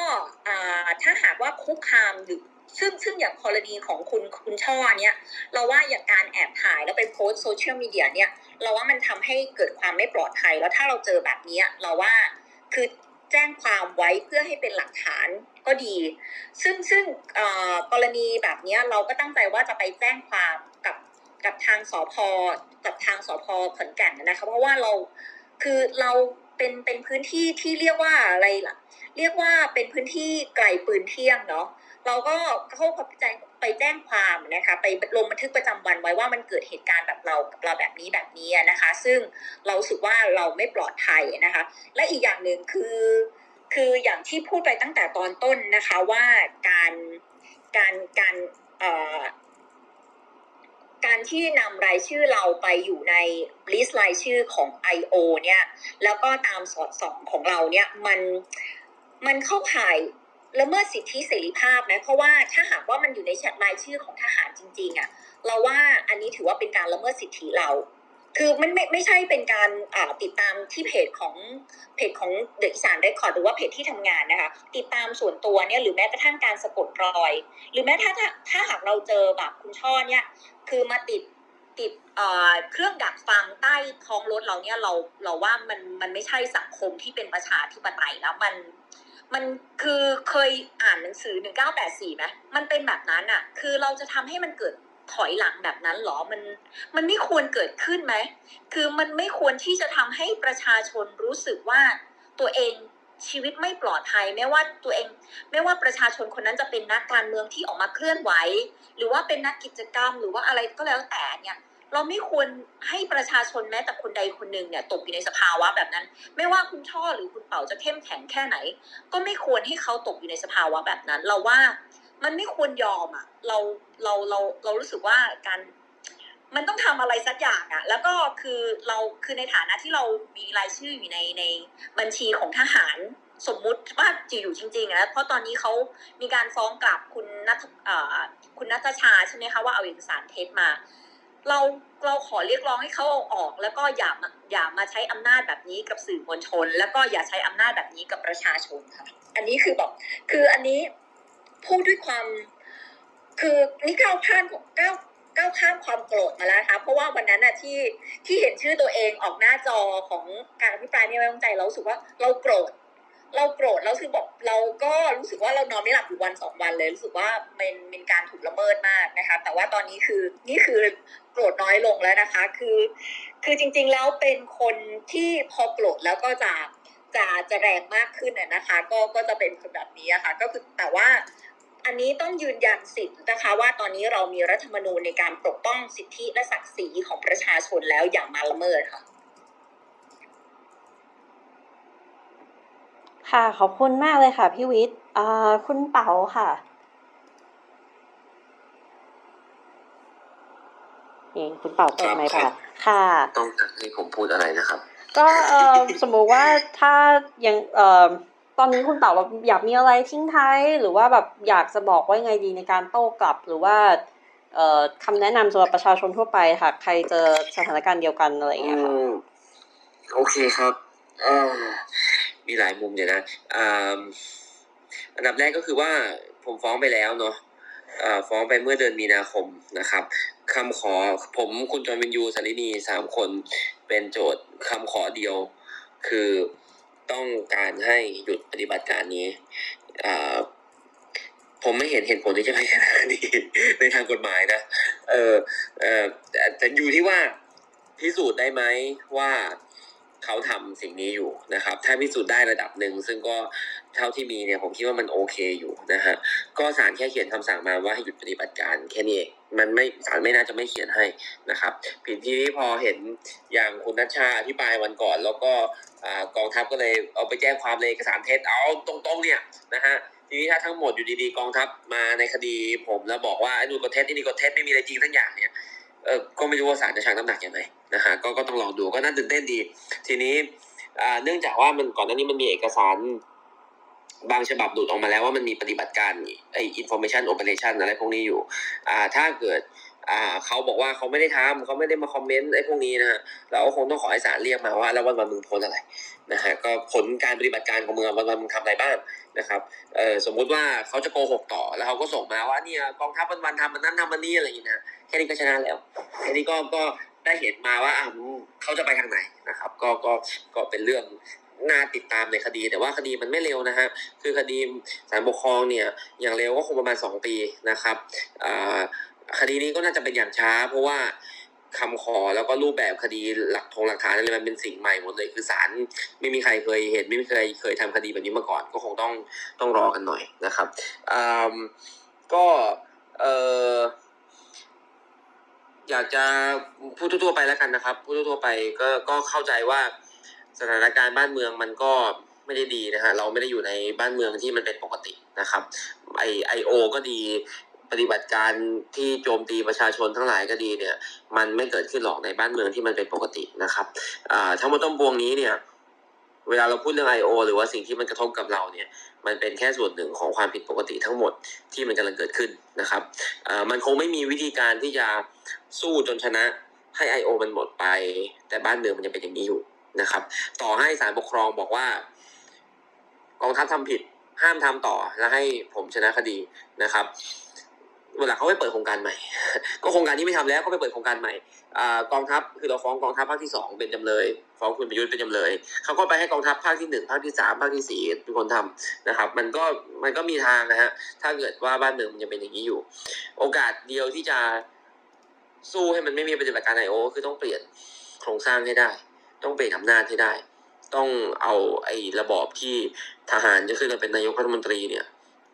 ถ้าหากว่าคุกคามหรือซึ่งซึ่งอย่างกรณีของคุณคุณช่อเนี่ยเราว่าอย่างการแอบถ่ายแล้วไปโพสโซเชียลมีเดียเนี่ยเราว่ามันทำให้เกิดความไม่ปลอดภัย แล้วถ้าเราเจอแบบนี้เราว่าคือแจ้งความไว้เพื่อให้เป็นหลักฐานก็ดี ซึ่งซึ่งกรณีแบบนี้เราก็ตั้งใจว่าจะไปแจ้งความกับกับทางสพกับทางสพขอนแก่นนะคะเพราะว่าเรา คือเราเป็นเป็นพื้นที่ที่เรียกว่าอะไรล่ะ เรียกว่าเป็นพื้นที่ไกลปืนเที่ยงเนาะเราก็เข้าไปแจ้งไปแจ้งความนะคะไปลงบันทึกประจำวันไว้ว่ามันเกิดเหตุการณ์แบบเรากับเราแบบนี้แบบนี้นะคะ ซึ่งเราสึกว่าเราไม่ปลอดภัยนะคะ และอีกอย่างหนึ่งคือ คืออย่างที่พูดไปตั้งแต่ตอนต้นนะคะว่าการการการเอ่อ การที่นำรายชื่อเราไปอยู่ในลิสต์รายชื่อของ I.O. เนี่ยแล้วก็ตามสอดส่องของเราเนี่ยมันมันเข้าข่ายละเมิดสิทธิเสรีภาพไหมเพราะว่าถ้าหากว่ามันอยู่ในรายชื่อของทหารจริงๆอะเราว่าอันนี้ถือว่าเป็นการละเมิดสิทธิเรา คือมันไม่ไม่ใช่เป็นการอ่าติดตามที่เพจของเพจของเดอะอีสานเรคคอร์ดหรือว่าเพจที่ทำงานนะคะ ติดตามส่วนตัวเนี่ยหรือแม้กระทั่งการสะกดรอย หรือแม้ถ้าถ้าถ้าหากเราเจอแบบคุณช่อเนี่ยคือมาติดติดเอ่อเครื่องดักฟังใต้ท้องรถเราเนี่ยเราเราว่ามันมันไม่ใช่สังคมที่เป็นประชาธิปไตยแล้วมันมันคือเคยอ่านหนังสือ 1984ไหมมันเป็นแบบนั้นอะคือเราจะทำให้มันเกิด ถอยหลังแบบนั้นเหรอมันมันไม่ควรเกิดขึ้นไหมคือมันไม่ควรที่จะทำให้ประชาชนรู้สึกว่าตัวเองชีวิตไม่ปลอดภัยไม่ว่าตัวเอง ไม่ว่าประชาชนคนนั้นจะเป็นนักการเมืองที่ออกมาเคลื่อนไหว หรือว่าเป็นนักกิจกรรม หรือว่าอะไรก็แล้วแต่เนี่ยเราไม่ควรให้ประชาชนแม้แต่คนใดคนหนึ่งเนี่ยตกอยู่ในสภาวะแบบนั้น ไม่ว่าคุณช่อหรือคุณเป่าจะเข้มแข็งแค่ไหน ก็ไม่ควรให้เขาตกอยู่ในสภาวะแบบนั้น เราว่า มันไม่ควรยอมอะ เราเราเราเรารู้สึกว่าการมันต้องทำอะไรสักอย่างอะแล้วก็คือเราคือในฐานะที่เรามีรายชื่ออยู่ในในบัญชีของทหารสมมุติว่าจะอยู่จริงๆนะเพราะตอนนี้เขามีการฟ้องกลับคุณนัทเอ่อคุณนัทชาใช่ไหมคะว่าเอาเอกสารเท็จมา เราเราขอเรียกร้องให้เขาเอาออก แล้วก็อย่าอย่ามาใช้อำนาจแบบนี้กับสื่อมวลชน แล้วก็อย่าใช้อำนาจแบบนี้กับประชาชนค่ะ อันนี้คือแบบคืออันนี้ พูดด้วยความ คือนี่ก้าวข้ามของก้าวก้าวข้ามความโกรธมาแล้วนะคะเพราะว่าวันนั้นน่ะที่ที่เห็นชื่อตัวเองออกหน้าจอของการอภิปรายไม่ไว้วางใจเราสึกว่าเราโกรธ เราโกรธแล้วคือบอกเราก็รู้สึกว่าเรานอนไม่หลับอยู่วันสองวันเลยรู้สึกว่าเป็นเป็นการถูกละเมิดมากนะคะ แต่ว่าตอนนี้คือนี่คือโกรธน้อยลงแล้วนะคะ คือ คือจริง ๆแล้วเป็นคนที่พอโกรธแล้วก็จะจะจะแรงมากขึ้นน่ะนะคะ ก็ก็จะเป็นคนแบบนี้อะค่ะ ก็คือแต่ว่า อันนี้ต้องยืนยันสิทธิ์นะคะ ว่าตอนนี้เรามีรัฐธรรมนูญในการปกป้องสิทธิและศักดิ์ศรีของประชาชนแล้วอย่ามาละเมิดค่ะ ค่ะขอบคุณมากเลยค่ะพี่วิทย์อ่าคุณเป๋าค่ะเองคุณเป๋าเปิดไหมค์ครัค่ะบค่ะ ต้องการให้ผมพูดอะไรนะครับ ก็เออสมมุติว่าถ้ายังเอ่อ ตอนนี้คุณเต๋าแบบอยากมีอะไรทิ้งท้ายหรือว่าแบบอยากจะบอกว่ายังไงดีในการโต้กลับหรือว่าเออคำแนะนำสำหรับประชาชนทั่วไปค่ะใครเจอสถานการณ์เดียวกันอะไรอย่างเงี้ยค่ะโอเคครับมีหลายมุมเดี๋ยนะอันดับแรกก็คือว่าผมฟ้องไปแล้วเนาะฟ้องไปเมื่อเดือนมีนาคมนะครับคำขอผมคุณจอห์นวินยูสารินีสามคนเป็นโจทย์คำขอเดียว คือ ต้องการให้หยุดปฏิบัติการนี้อ่าผมไม่เห็นเหตุผลที่จะไม่ชนะคดีในทางกฎหมายนะ เออเออแต่อยู่ที่ว่าพิสูจน์ได้ไหมว่าเขาทำสิ่งนี้อยู่นะครับ ถ้าพิสูจน์ได้ระดับหนึ่งซึ่งก็เท่าที่มีเนี่ยผมคิดว่ามันโอเคอยู่นะฮะก็ศาลแค่เขียนคำสั่งมาว่าให้หยุดปฏิบัติการแค่นี้เอง มันไม่ศาลไม่น่าจะไม่เขียนให้นะครับผิดที่พอเห็นอย่างคุณนัชชาอธิบายวันก่อน แล้วก็กองทัพก็เลยเอาไปแจ้งความเลยเอกสารเท็จเอาตรงๆเนี่ยนะฮะทีนี้ถ้าทั้งหมดอยู่ดีๆกองทัพมาในคดีผมแล้วบอกว่าไอ้นู่นก็เท็จไอ้นี่ก็เท็จไม่มีอะไรจริงทั้งอย่างเนี่ยเออก็ไม่รู้ว่าศาลจะชั่งน้ำหนักยังไงนะฮะก็ก็ต้องลองดูก็น่าตื่นเต้นดี ทีนี้เนื่องจากว่ามันก่อนหน้านี้มันมีเอกสาร บางฉบับหลุดออกมาแล้วว่ามันมีปฏิบัติการไอ้ information operation อะไรพวกนี้อยู่ อ่าถ้าเกิดอ่าเขาบอกว่าเขาไม่ได้ทำเขาไม่ได้มาคอมเมนต์ไอ้พวกนี้นะฮะเราก็คงต้องขอให้ศาลเรียกมาว่า แล้ววันวันมึงพ้นอะไรนะฮะก็ผลการปฏิบัติการของมึงอะวันวันมึงทำอะไรบ้างนะครับเออสมมุติว่าเขาจะโกหกต่อแล้วเขาก็ส่งมาว่าเนี่ยกองทัพวันวันทำมันนั้นทำมันนี้อะไรอย่างเงี้ยนะแค่นี้ก็ชนะแล้วแค่นี้ก็ก็ได้เห็นมาว่าอ่าเขาจะไปทางไหนนะครับ ก็ก็ก็เป็นเรื่อง น่าติดตามในคดี แต่ว่าคดีมันไม่เร็วนะฮะคือคดีศาลปกครองเนี่ยอย่างเร็วก็คงประมาณสองปีนะครับคดีนี้ก็น่าจะเป็นอย่างช้า เพราะว่าคำขอแล้วก็รูปแบบคดีหลักทงหลักฐานอะไรมันเป็นสิ่งใหม่หมดเลยคือศาลไม่มีใครเคยเห็นไม่มีใครเคยทำคดีแบบนี้มาก่อน ก็คงต้องต้องรอกันหน่อยนะครับก็เอออยากจะพูดทั่วๆไปแล้วกันนะครับ พูดทั่วๆไปก็ก็เข้าใจว่า สถานการณ์บ้านเมืองมันก็ไม่ได้ดีนะฮะเราไม่ได้อยู่ในบ้านเมืองที่มันเป็นปกตินะครับไอไอโอก็ดีปฏิบัติการที่โจมตีประชาชนทั้งหลายก็ดีเนี่ยมันไม่เกิดขึ้นหรอกในบ้านเมืองที่มันเป็นปกตินะครับทั้งหมดต้นปวงนี้เนี่ยเวลาเราพูดเรื่อง I.O. หรือว่าสิ่งที่มันกระทบกับเราเนี่ยมันเป็นแค่ส่วนหนึ่งของความผิดปกติทั้งหมดที่มันกำลังเกิดขึ้นนะครับมันคงไม่มีวิธีการที่จะสู้จนชนะให้ I.O. มันหมดไป แต่บ้านเมืองมันยังเป็นอย่างนี้อยู่ นะครับ ต่อให้ศาลปกครองบอกว่า กองทัพทำผิด ห้ามทำต่อแล้วให้ผมชนะคดีนะครับเวลาเขาไปเปิดโครงการใหม่ ก็โครงการที่ไม่ทำแล้วก็ไปเปิดโครงการใหม่กองทัพคือเราฟ้องกองทัพภาคที่สองเป็นจำเลยฟ้องคุณประยุทธ์เป็นจำเลยเขาก็ไปให้กองทัพภาคที่หนึ่งภาคที่สามภาคที่สี่เป็นคนทำนะครับ มันก็มันก็มีทางนะฮะถ้าเกิดว่าบ้านเมืองมันยังเป็นอย่างนี้อยู่ โอกาสเดียวที่จะสู้ให้มันไม่มีปฏิบัติการไอโอคือต้องเปลี่ยนโครงสร้างให้ได้ ต้องเบรคอำนาจให้ได้ ต้องเอาไอ้ระบอบที่ทหารจะขึ้นมาเป็นนายกรัฐมนตรีเนี่ย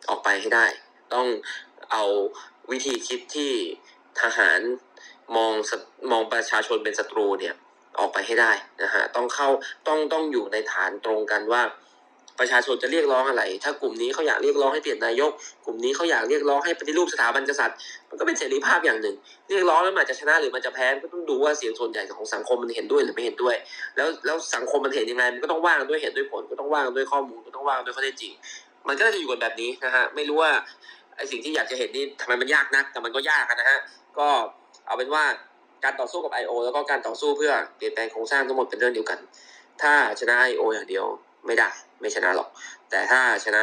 ออกไปให้ได้ ต้องเอาวิธีคิดที่ทหารมองมองประชาชนเป็นศัตรูเนี่ยออกไปให้ได้นะฮะต้องเข้าต้องต้องอยู่ในฐานตรงกันว่า ประชาชนจะเรียกร้องอะไร ถ้ากลุ่มนี้เขาอยากเรียกร้องให้เปลี่ยนนายก กลุ่มนี้เขาอยากเรียกร้องให้ปฏิรูปสถาบันกษัตริย์ มันก็เป็นเสรีภาพอย่างหนึ่ง เรียกร้องแล้วมันจะชนะหรือมันจะแพ้ก็ต้องดูว่าเสียงส่วนใหญ่ของสังคมมันเห็นด้วยหรือไม่เห็นด้วย แล้วแล้วสังคมมันเห็นยังไง มันก็ต้องว่ากันด้วยเหตุด้วยผล ก็ต้องว่ากันด้วยข้อมูล ก็ต้องว่ากันด้วยข้อเท็จจริง มันก็จะอยู่กันแบบนี้นะฮะ ไม่รู้ว่าไอสิ่งที่อยากจะเห็นนี่ทำไมมันยากนัก แต่มันก็ยากนะฮะ ก็เอาเป็นว่าการต่อสู้กับ I.O. แล้วก็การต่อสู้เพื่อเปลี่ยนแปลงโครงสร้างทั้งหมดเป็นเรื่องเดียวกัน ถ้าชนะ I.O. อย่างเดียว ไม่ได้ ไม่ชนะหรอก แต่ถ้าชนะ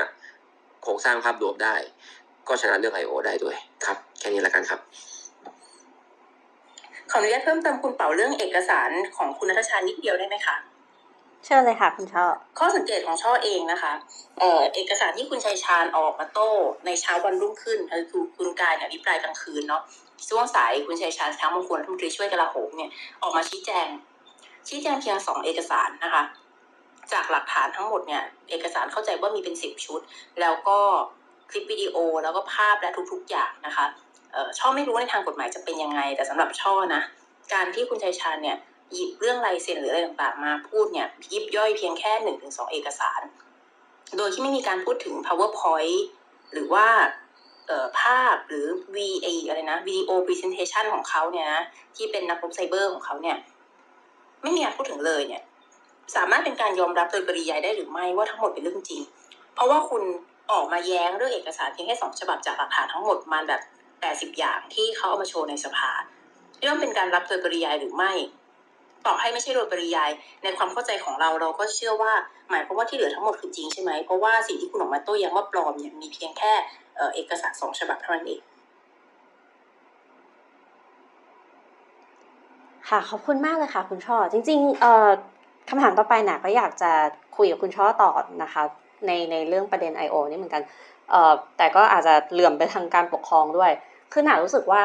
โครงสร้างภาพรวมได้ ก็ชนะเรื่อง I.O. ได้ด้วยครับ แค่นี้ละกันครับ ขออนุญาตเพิ่มเติมคุณเป๋าเรื่องเอกสารของคุณนัทชานิดเดียวได้ไหมคะเชิญเลยค่ะคุณช่อ ข้อสังเกตของช่อเองนะคะเอ่อเอกสารที่คุณชัยชาญออกมาโต้ในเช้าวันรุ่งขึ้นคือคุณกายเนี่ยอภิปรายกลางคืนเนาะช่วงสายคุณชัยชาญช้างมงคลรัฐมนตรีช่วยกลาโหมเนี่ยออกมาชี้แจง ชี้แจงเพียงสองเอกสารนะคะ จากหลักฐานทั้งหมดเนี่ย เอกสารเข้าใจว่ามีเป็นสิบชุด แล้วก็คลิปวิดีโอแล้วก็ภาพและทุกๆอย่างนะคะออช่อไม่รู้ในทางกฎหมายจะเป็นยังไง แต่สำหรับช่อนะ การที่คุณชัยชาญเนี่ยหยิบเรื่องลายเซ็นหรืออะไรต่างๆมาพูดเนี่ยยิบย่อยเพียงแค่หนึ่งถึงสองเอกสาร โดยที่ไม่มีการพูดถึง powerpoint หรือว่าออภาพหรือ VA อะไรนะ video presentation ของเขาเนี่ยนะที่เป็นนักรบไซเบอร์ของเขาเนี่ย ไม่มีการพูดถึงเลยเนี่ย สามารถเป็นการยอมรับโดยปริยายได้หรือไม่ว่าทั้งหมดเป็นเรื่องจริง เพราะว่าคุณออกมาแย้งเรื่องเอกสารเพียงแค่สองฉบับจากหลักฐานทั้งหมดมาแบบแปดสิบอย่างที่เขาเอามาโชว์ในสภาเรื่องเป็นการรับโดยปริยายหรือไม่ต่อให้ไม่ใช่โดยปริยาย ในความเข้าใจของเราเราก็เชื่อว่า หมายความว่าที่เหลือทั้งหมดคือจริงใช่ไหมเพราะว่าสิ่งที่คุณออกมาโต้แย้งว่าปลอมเนี่ยมีเพียงแค่เอ่อเอกสารสองฉบับเท่านั้นเองค่ะขอบคุณมากเลยค่ะ คุณช่อจริงๆเอ่อ คำถามต่อไปหนาก็อยากจะคุยกับคุณช่อต่อนะคะในในเรื่องประเด็น I.O. นี่เหมือนกันเอ่อแต่ก็อาจจะเหลื่อมไปทางการปกครองด้วย คือหนารู้สึกว่า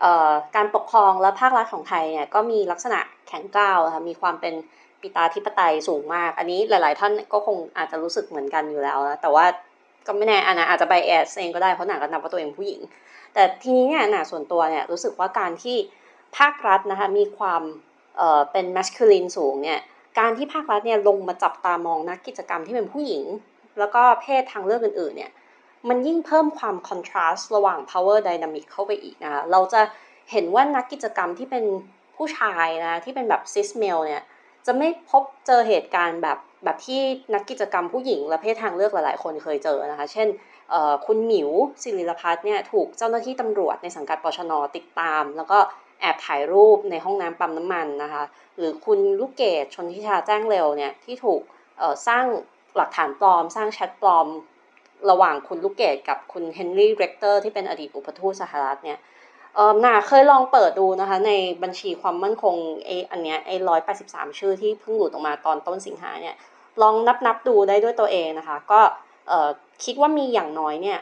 เอ่อการปกครองและภาครัฐของไทยเนี่ยก็มีลักษณะแข็งกร้าวนะคะมีความเป็นปิตาธิปไตยสูงมาก อันนี้หลาย ๆ ท่านก็คงอาจจะรู้สึกเหมือนกันอยู่แล้วนะแต่ว่าก็ไม่แน่อันนะอาจจะไบแอสเองก็ได้เพราะหนาก็นับว่าตัวเองผู้หญิง แต่ทีนี้เนี่ยหนาส่วนตัวเนี่ยรู้สึกว่าการที่ภาครัฐนะคะมีความเอ่อเป็น masculine สูงเนี่ย การที่ภาครัฐเนี่ยลงมาจับตามองนักกิจกรรมที่เป็นผู้หญิง แล้วก็เพศทางเลือกอื่นๆเนี่ยมันยิ่งเพิ่มความ contrast ระหว่าง power dynamic เข้าไปอีกนะคะเราจะเห็นว่านักกิจกรรมที่เป็นผู้ชายนะที่เป็นแบบ cis male เนี่ยจะไม่พบเจอเหตุการณ์แบบแบบที่นักกิจกรรมผู้หญิงและเพศทางเลือกหลายๆ คนเคยเจอนะคะ เช่นคุณหมิวศิริรพัฒน์เนี่ยถูกเจ้าหน้าที่ตำรวจในสังกัดปชนติดตาม แล้วก็ แอบถ่ายรูปในห้องน้ำปั๊มน้ำมันนะคะ หรือคุณลูกเกดชนทิชาแจ้งเร็วเนี่ยที่ถูกสร้างหลักฐานปลอม สร้างแชทปลอม ระหว่างคุณลูกเกดกับคุณเฮนรี่เรกเตอร์ที่เป็นอดีตอุปทูตสหรัฐเนี่ยเออน่าเคยลองเปิดดูนะคะ ในบัญชีความมั่นคงไออันเนี้ยไอร้อยแปดสิบสามชื่อที่เพิ่งหลุดออกมาตอนต้นสิงหาเนี่ยลองนับนับดูได้ด้วยตัวเองนะคะ ก็เออคิดว่ามีอย่างน้อยเนี่ย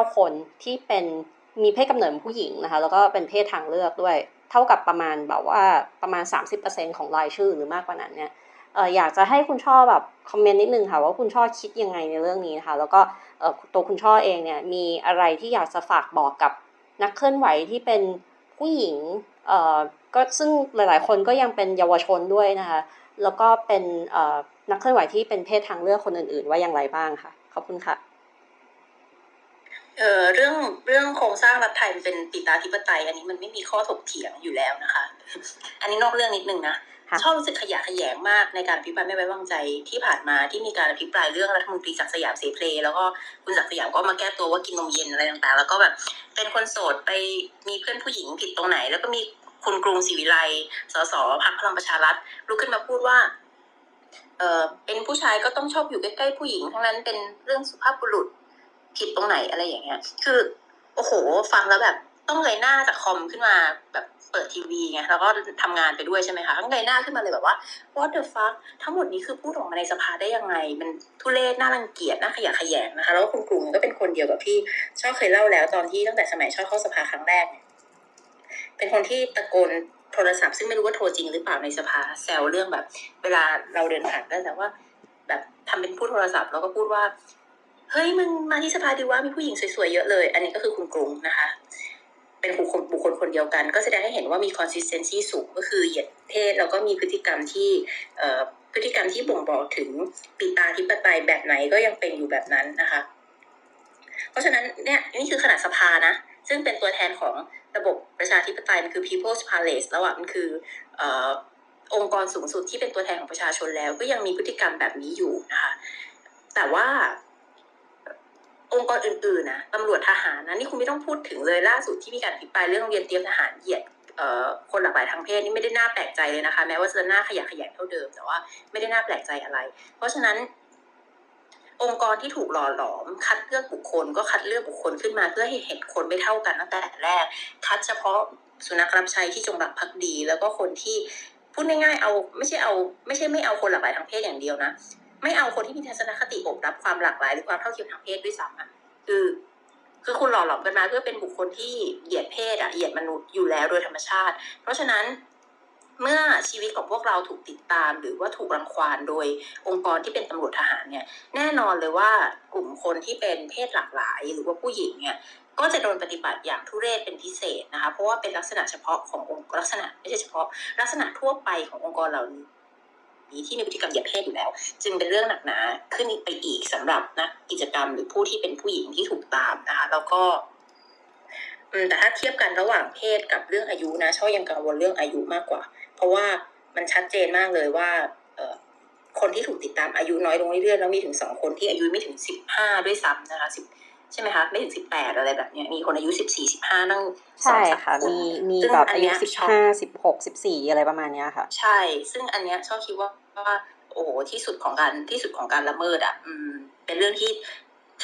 49คนที่เป็น มีเพศกำเนิดผู้หญิงนะคะ แล้วก็เป็นเพศทางเลือกด้วย เท่ากับประมาณแบบว่าประมาณ 30%ของรายชื่อหรือมากกว่านั้นเนี่ยเอออยากจะให้คุณช่อแบบคอมเมนต์นิดนึงค่ะว่าคุณช่อคิดยังไงในเรื่องนี้นะคะ แล้วก็เออตัวคุณช่อเองเนี่ยมีอะไรที่อยากจะฝากบอกกับนักเคลื่อนไหวที่เป็นผู้หญิงเอ่อก็ซึ่งหลาย ๆ คนก็ยังเป็นเยาวชนด้วยนะคะ แล้วก็เป็นเออนักเคลื่อนไหวที่เป็นเพศทางเลือกคนอื่น ๆ ว่าอย่างไรบ้างค่ะ ขอบคุณค่ะ เอ่อเรื่องเรื่องโครงสร้างรัฐไทยมันเป็นปิตาธิปไตย อันนี้มันไม่มีข้อถกเถียงอยู่แล้วนะคะ อันนี้นอกเรื่องนิดนึงนะค่ะชอบรู้สึกขยะแขยงมากในการอภิปรายไม่ไว้วางใจที่ผ่านมาที่มีการอภิปรายเรื่องรัฐมนตรีศักดิ์สยามเสเพลแล้วก็คุณศักดิ์สยามก็มาแก้ตัวว่ากินนมเย็นอะไรต่างๆ แล้วก็แบบเป็นคนโสดไปมีเพื่อนผู้หญิงผิดตรงไหน แล้วก็มีคุณกรุงศรีวิไลสสพรรคพลังประชารัฐลุกขึ้นมาพูดว่าเออเป็นผู้ชายก็ต้องชอบอยู่ใกล้ๆผู้หญิงทั้งนั้นเป็นเรื่องสุภาพบุรุษ ผิดตรงไหนอะไรอย่างเงี้ย คือ โอ้โห ฟังแล้วแบบต้องเงยหน้าจากคอมขึ้นมาแบบเปิดทีวีไงแล้วก็ทำงานไปด้วยใช่ไหมคะต้องเงยหน้าขึ้นมาเลยแบบว่า what the fuck ทั้งหมดนี้คือพูดออกมาในสภาได้ยังไง มันทุเรศน่ารังเกียจน่าขยะแขยงนะคะ แล้วก็คุณกรุงก็เป็นคนเดียวกับที่ชอบเคยเล่าแล้วตอนที่ตั้งแต่สมัยชอบเข้าสภาครั้งแรกเนี่ยเป็นคนที่ตะโกนโทรศัพท์ซึ่งไม่รู้ว่าโทรจริงหรือเปล่าในสภาแซวเรื่องแบบ เวลาเราเดินผ่านก็แต่ว่า แบบทำเป็นพูดโทรศัพท์แล้วก็พูดว่า เฮ้ยมึงมาที่สภาดีว่ามีผู้หญิงสวยๆเยอะเลย อันนี้ก็คือคุณกรุงนะคะ เป็นบุคคลบุคคลคนเดียวกัน ก็แสดงให้เห็นว่ามี consistency สูงก็คือเหยียดเพศแล้วก็มีพฤติกรรมที่พฤติกรรมที่บ่งบอกถึงปีตาธิปไตยแบบไหนก็ยังเป็นอยู่แบบนั้นนะคะ เพราะฉะนั้นเนี่ยนี่คือขนาดสภานะ ซึ่งเป็นตัวแทนของระบบประชาธิปไตยมันคือ people's palace แล้วอะมันคืออองค์กรสูงสุดที่เป็นตัวแทนของประชาชนแล้ว ก็ยังมีพฤติกรรมแบบนี้อยู่นะคะ แต่ว่า องค์กรอื่นๆนะตำรวจทหารนะนี่คุณไม่ต้องพูดถึงเลยล่าสุดที่มีการอภิปรายเรื่องโรงเรียนเตรียมทหารเหยียดเอ่อคนหลากหลายทางเพศนี่ไม่ได้น่าแปลกใจเลยนะคะ แม้ว่าจะน่าขยะขยงเท่าเดิมแต่ว่าไม่ได้น่าแปลกใจอะไร เพราะฉะนั้น องค์กรที่ถูกหล่อหลอม คัดเลือกบุคคล ก็คัดเลือกบุคคลขึ้นมาเพื่อให้เห็นคนไม่เท่ากันตั้งแต่แรก คัดเฉพาะสุนัขรับใช้ที่จงรักภักดี แล้วก็คนที่พูดง่ายๆเอา ไม่ใช่เอา ไม่ใช่ไม่เอาคนหลากหลายทางเพศอย่างเดียวนะ ไม่เอาคนที่มีทัศนคติอบรับความหลากหลายหรือความเท่าเทียมทางเพศด้วยซ้ำอะคือคือคุณหล่อหลอมกันมาเพื่อเป็นบุคคลที่เหยียดเพศอะเหยียดมนุษย์อยู่แล้วโดยธรรมชาติ เพราะฉะนั้นเมื่อชีวิตของพวกเราถูกติดตาม หรือว่าถูกรังควานโดยองค์กรที่เป็นตำรวจทหารเนี่ย แน่นอนเลยว่ากลุ่มคนที่เป็นเพศหลากหลาย หรือว่าผู้หญิงเนี่ยก็จะโดนปฏิบัติอย่างทุเรศเป็นพิเศษนะคะเพราะว่าเป็นลักษณะเฉพาะขององค์ลักษณะไม่ใช่เฉพาะ ลักษณะทั่วไปขององค์กรเหล่านี้ นี้ที่มีพฤติกรรมเหยียดเพศอยู่แล้ว จึงเป็นเรื่องหนักหนาขึ้นไปอีกสำหรับนักกิจกรรมหรือผู้ที่เป็นผู้หญิงที่ถูกตามนะคะแล้วก็แต่ถ้าเทียบกันระหว่างเพศกับเรื่องอายุนะช่อยังกังวลเรื่องอายุมากกว่า เพราะว่ามันชัดเจนมากเลยว่าคนที่ถูกติดตามอายุน้อยลงเรื่อยๆแล้วมีถึงสองคนที่อายุไม่ถึงสิบห้าด้วยซ้ำนะคะสิบ ใช่ไหมคะไม่ถึงสิบแปดอะไรแบบเนี้ยมีคนอายุสิบสี่สิบห้านั่งสอใช่งสามค่ะคนมีมีซึ่งแบบอันอายุเนี้ยสิบช็อกห้าสิบหกสิบสี่อะไรประมาณเนี้ยค่ะ ใช่ ซึ่งอันเนี้ยชอบคิดว่าว่าโอ้โหที่สุดของการที่สุดของการละเมิดอะอืมเป็นเรื่องที่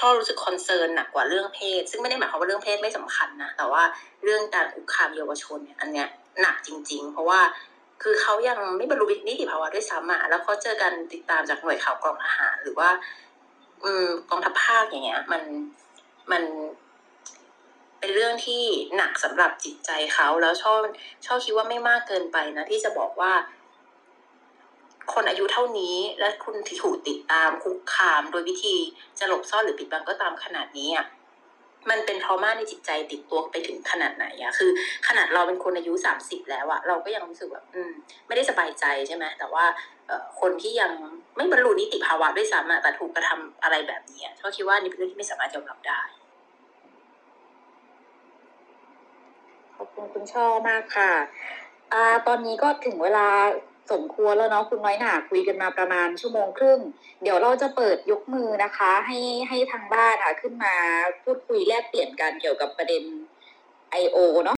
ชอบรู้สึกคอนเซิร์นหนักกว่าเรื่องเพศ ซึ่งไม่ได้หมายความว่าเรื่องเพศไม่สำคัญนะ แต่ว่าเรื่องการคุกคามเยาวชนเนี่ยอันเนี้ยหนักจริง ๆ เพราะว่าคือเขายังไม่บรรลุนิติภาวะด้วยซ้ำอะแล้วเขาเจอกันติดตามจากหน่วยข่าวกองทหารหรือว่า อืมกองทัพภาคอย่างเงี้ย มัน มันเป็นเรื่องที่หนักสำหรับจิตใจเขาแล้วชอบชอบคิดว่าไม่มากเกินไปนะ ที่จะบอกว่า คนอายุเท่านี้และคุณถูกติดตามคุกคาม โดยวิธีจะหลบซ่อนหรือปิดบังก็ตามขนาดนี้อะมันเป็นทรมาในจิตใจติดตัวไปถึงขนาดไหนอะคือ ขนาดเราเป็นคนอายุสามสิบแล้วอะเราก็ยังรู้สึกแบบ อืม ไม่ได้สบายใจใช่ไหมแต่ว่า คนที่ยังไม่บรรลุนิติภาวะด้วยซ้ำแต่ถูกกระทำอะไรแบบนี้อะชอบคิดว่านี่เป็นเรื่องที่ไม่สามารถยอมรับได้ขอบคุณคุณช่อมากค่ะอ่าตอนนี้ก็ถึงเวลาสมควรแล้วเนาะคุณน้อยหนาคุยกันมาประมาณชั่วโมงครึ่ง เดี๋ยวเราจะเปิดยกมือนะคะ ให้ให้ทางบ้านค่ะขึ้นมาพูดคุยแลกเปลี่ยนกันเกี่ยวกับประเด็น I.O. เนาะ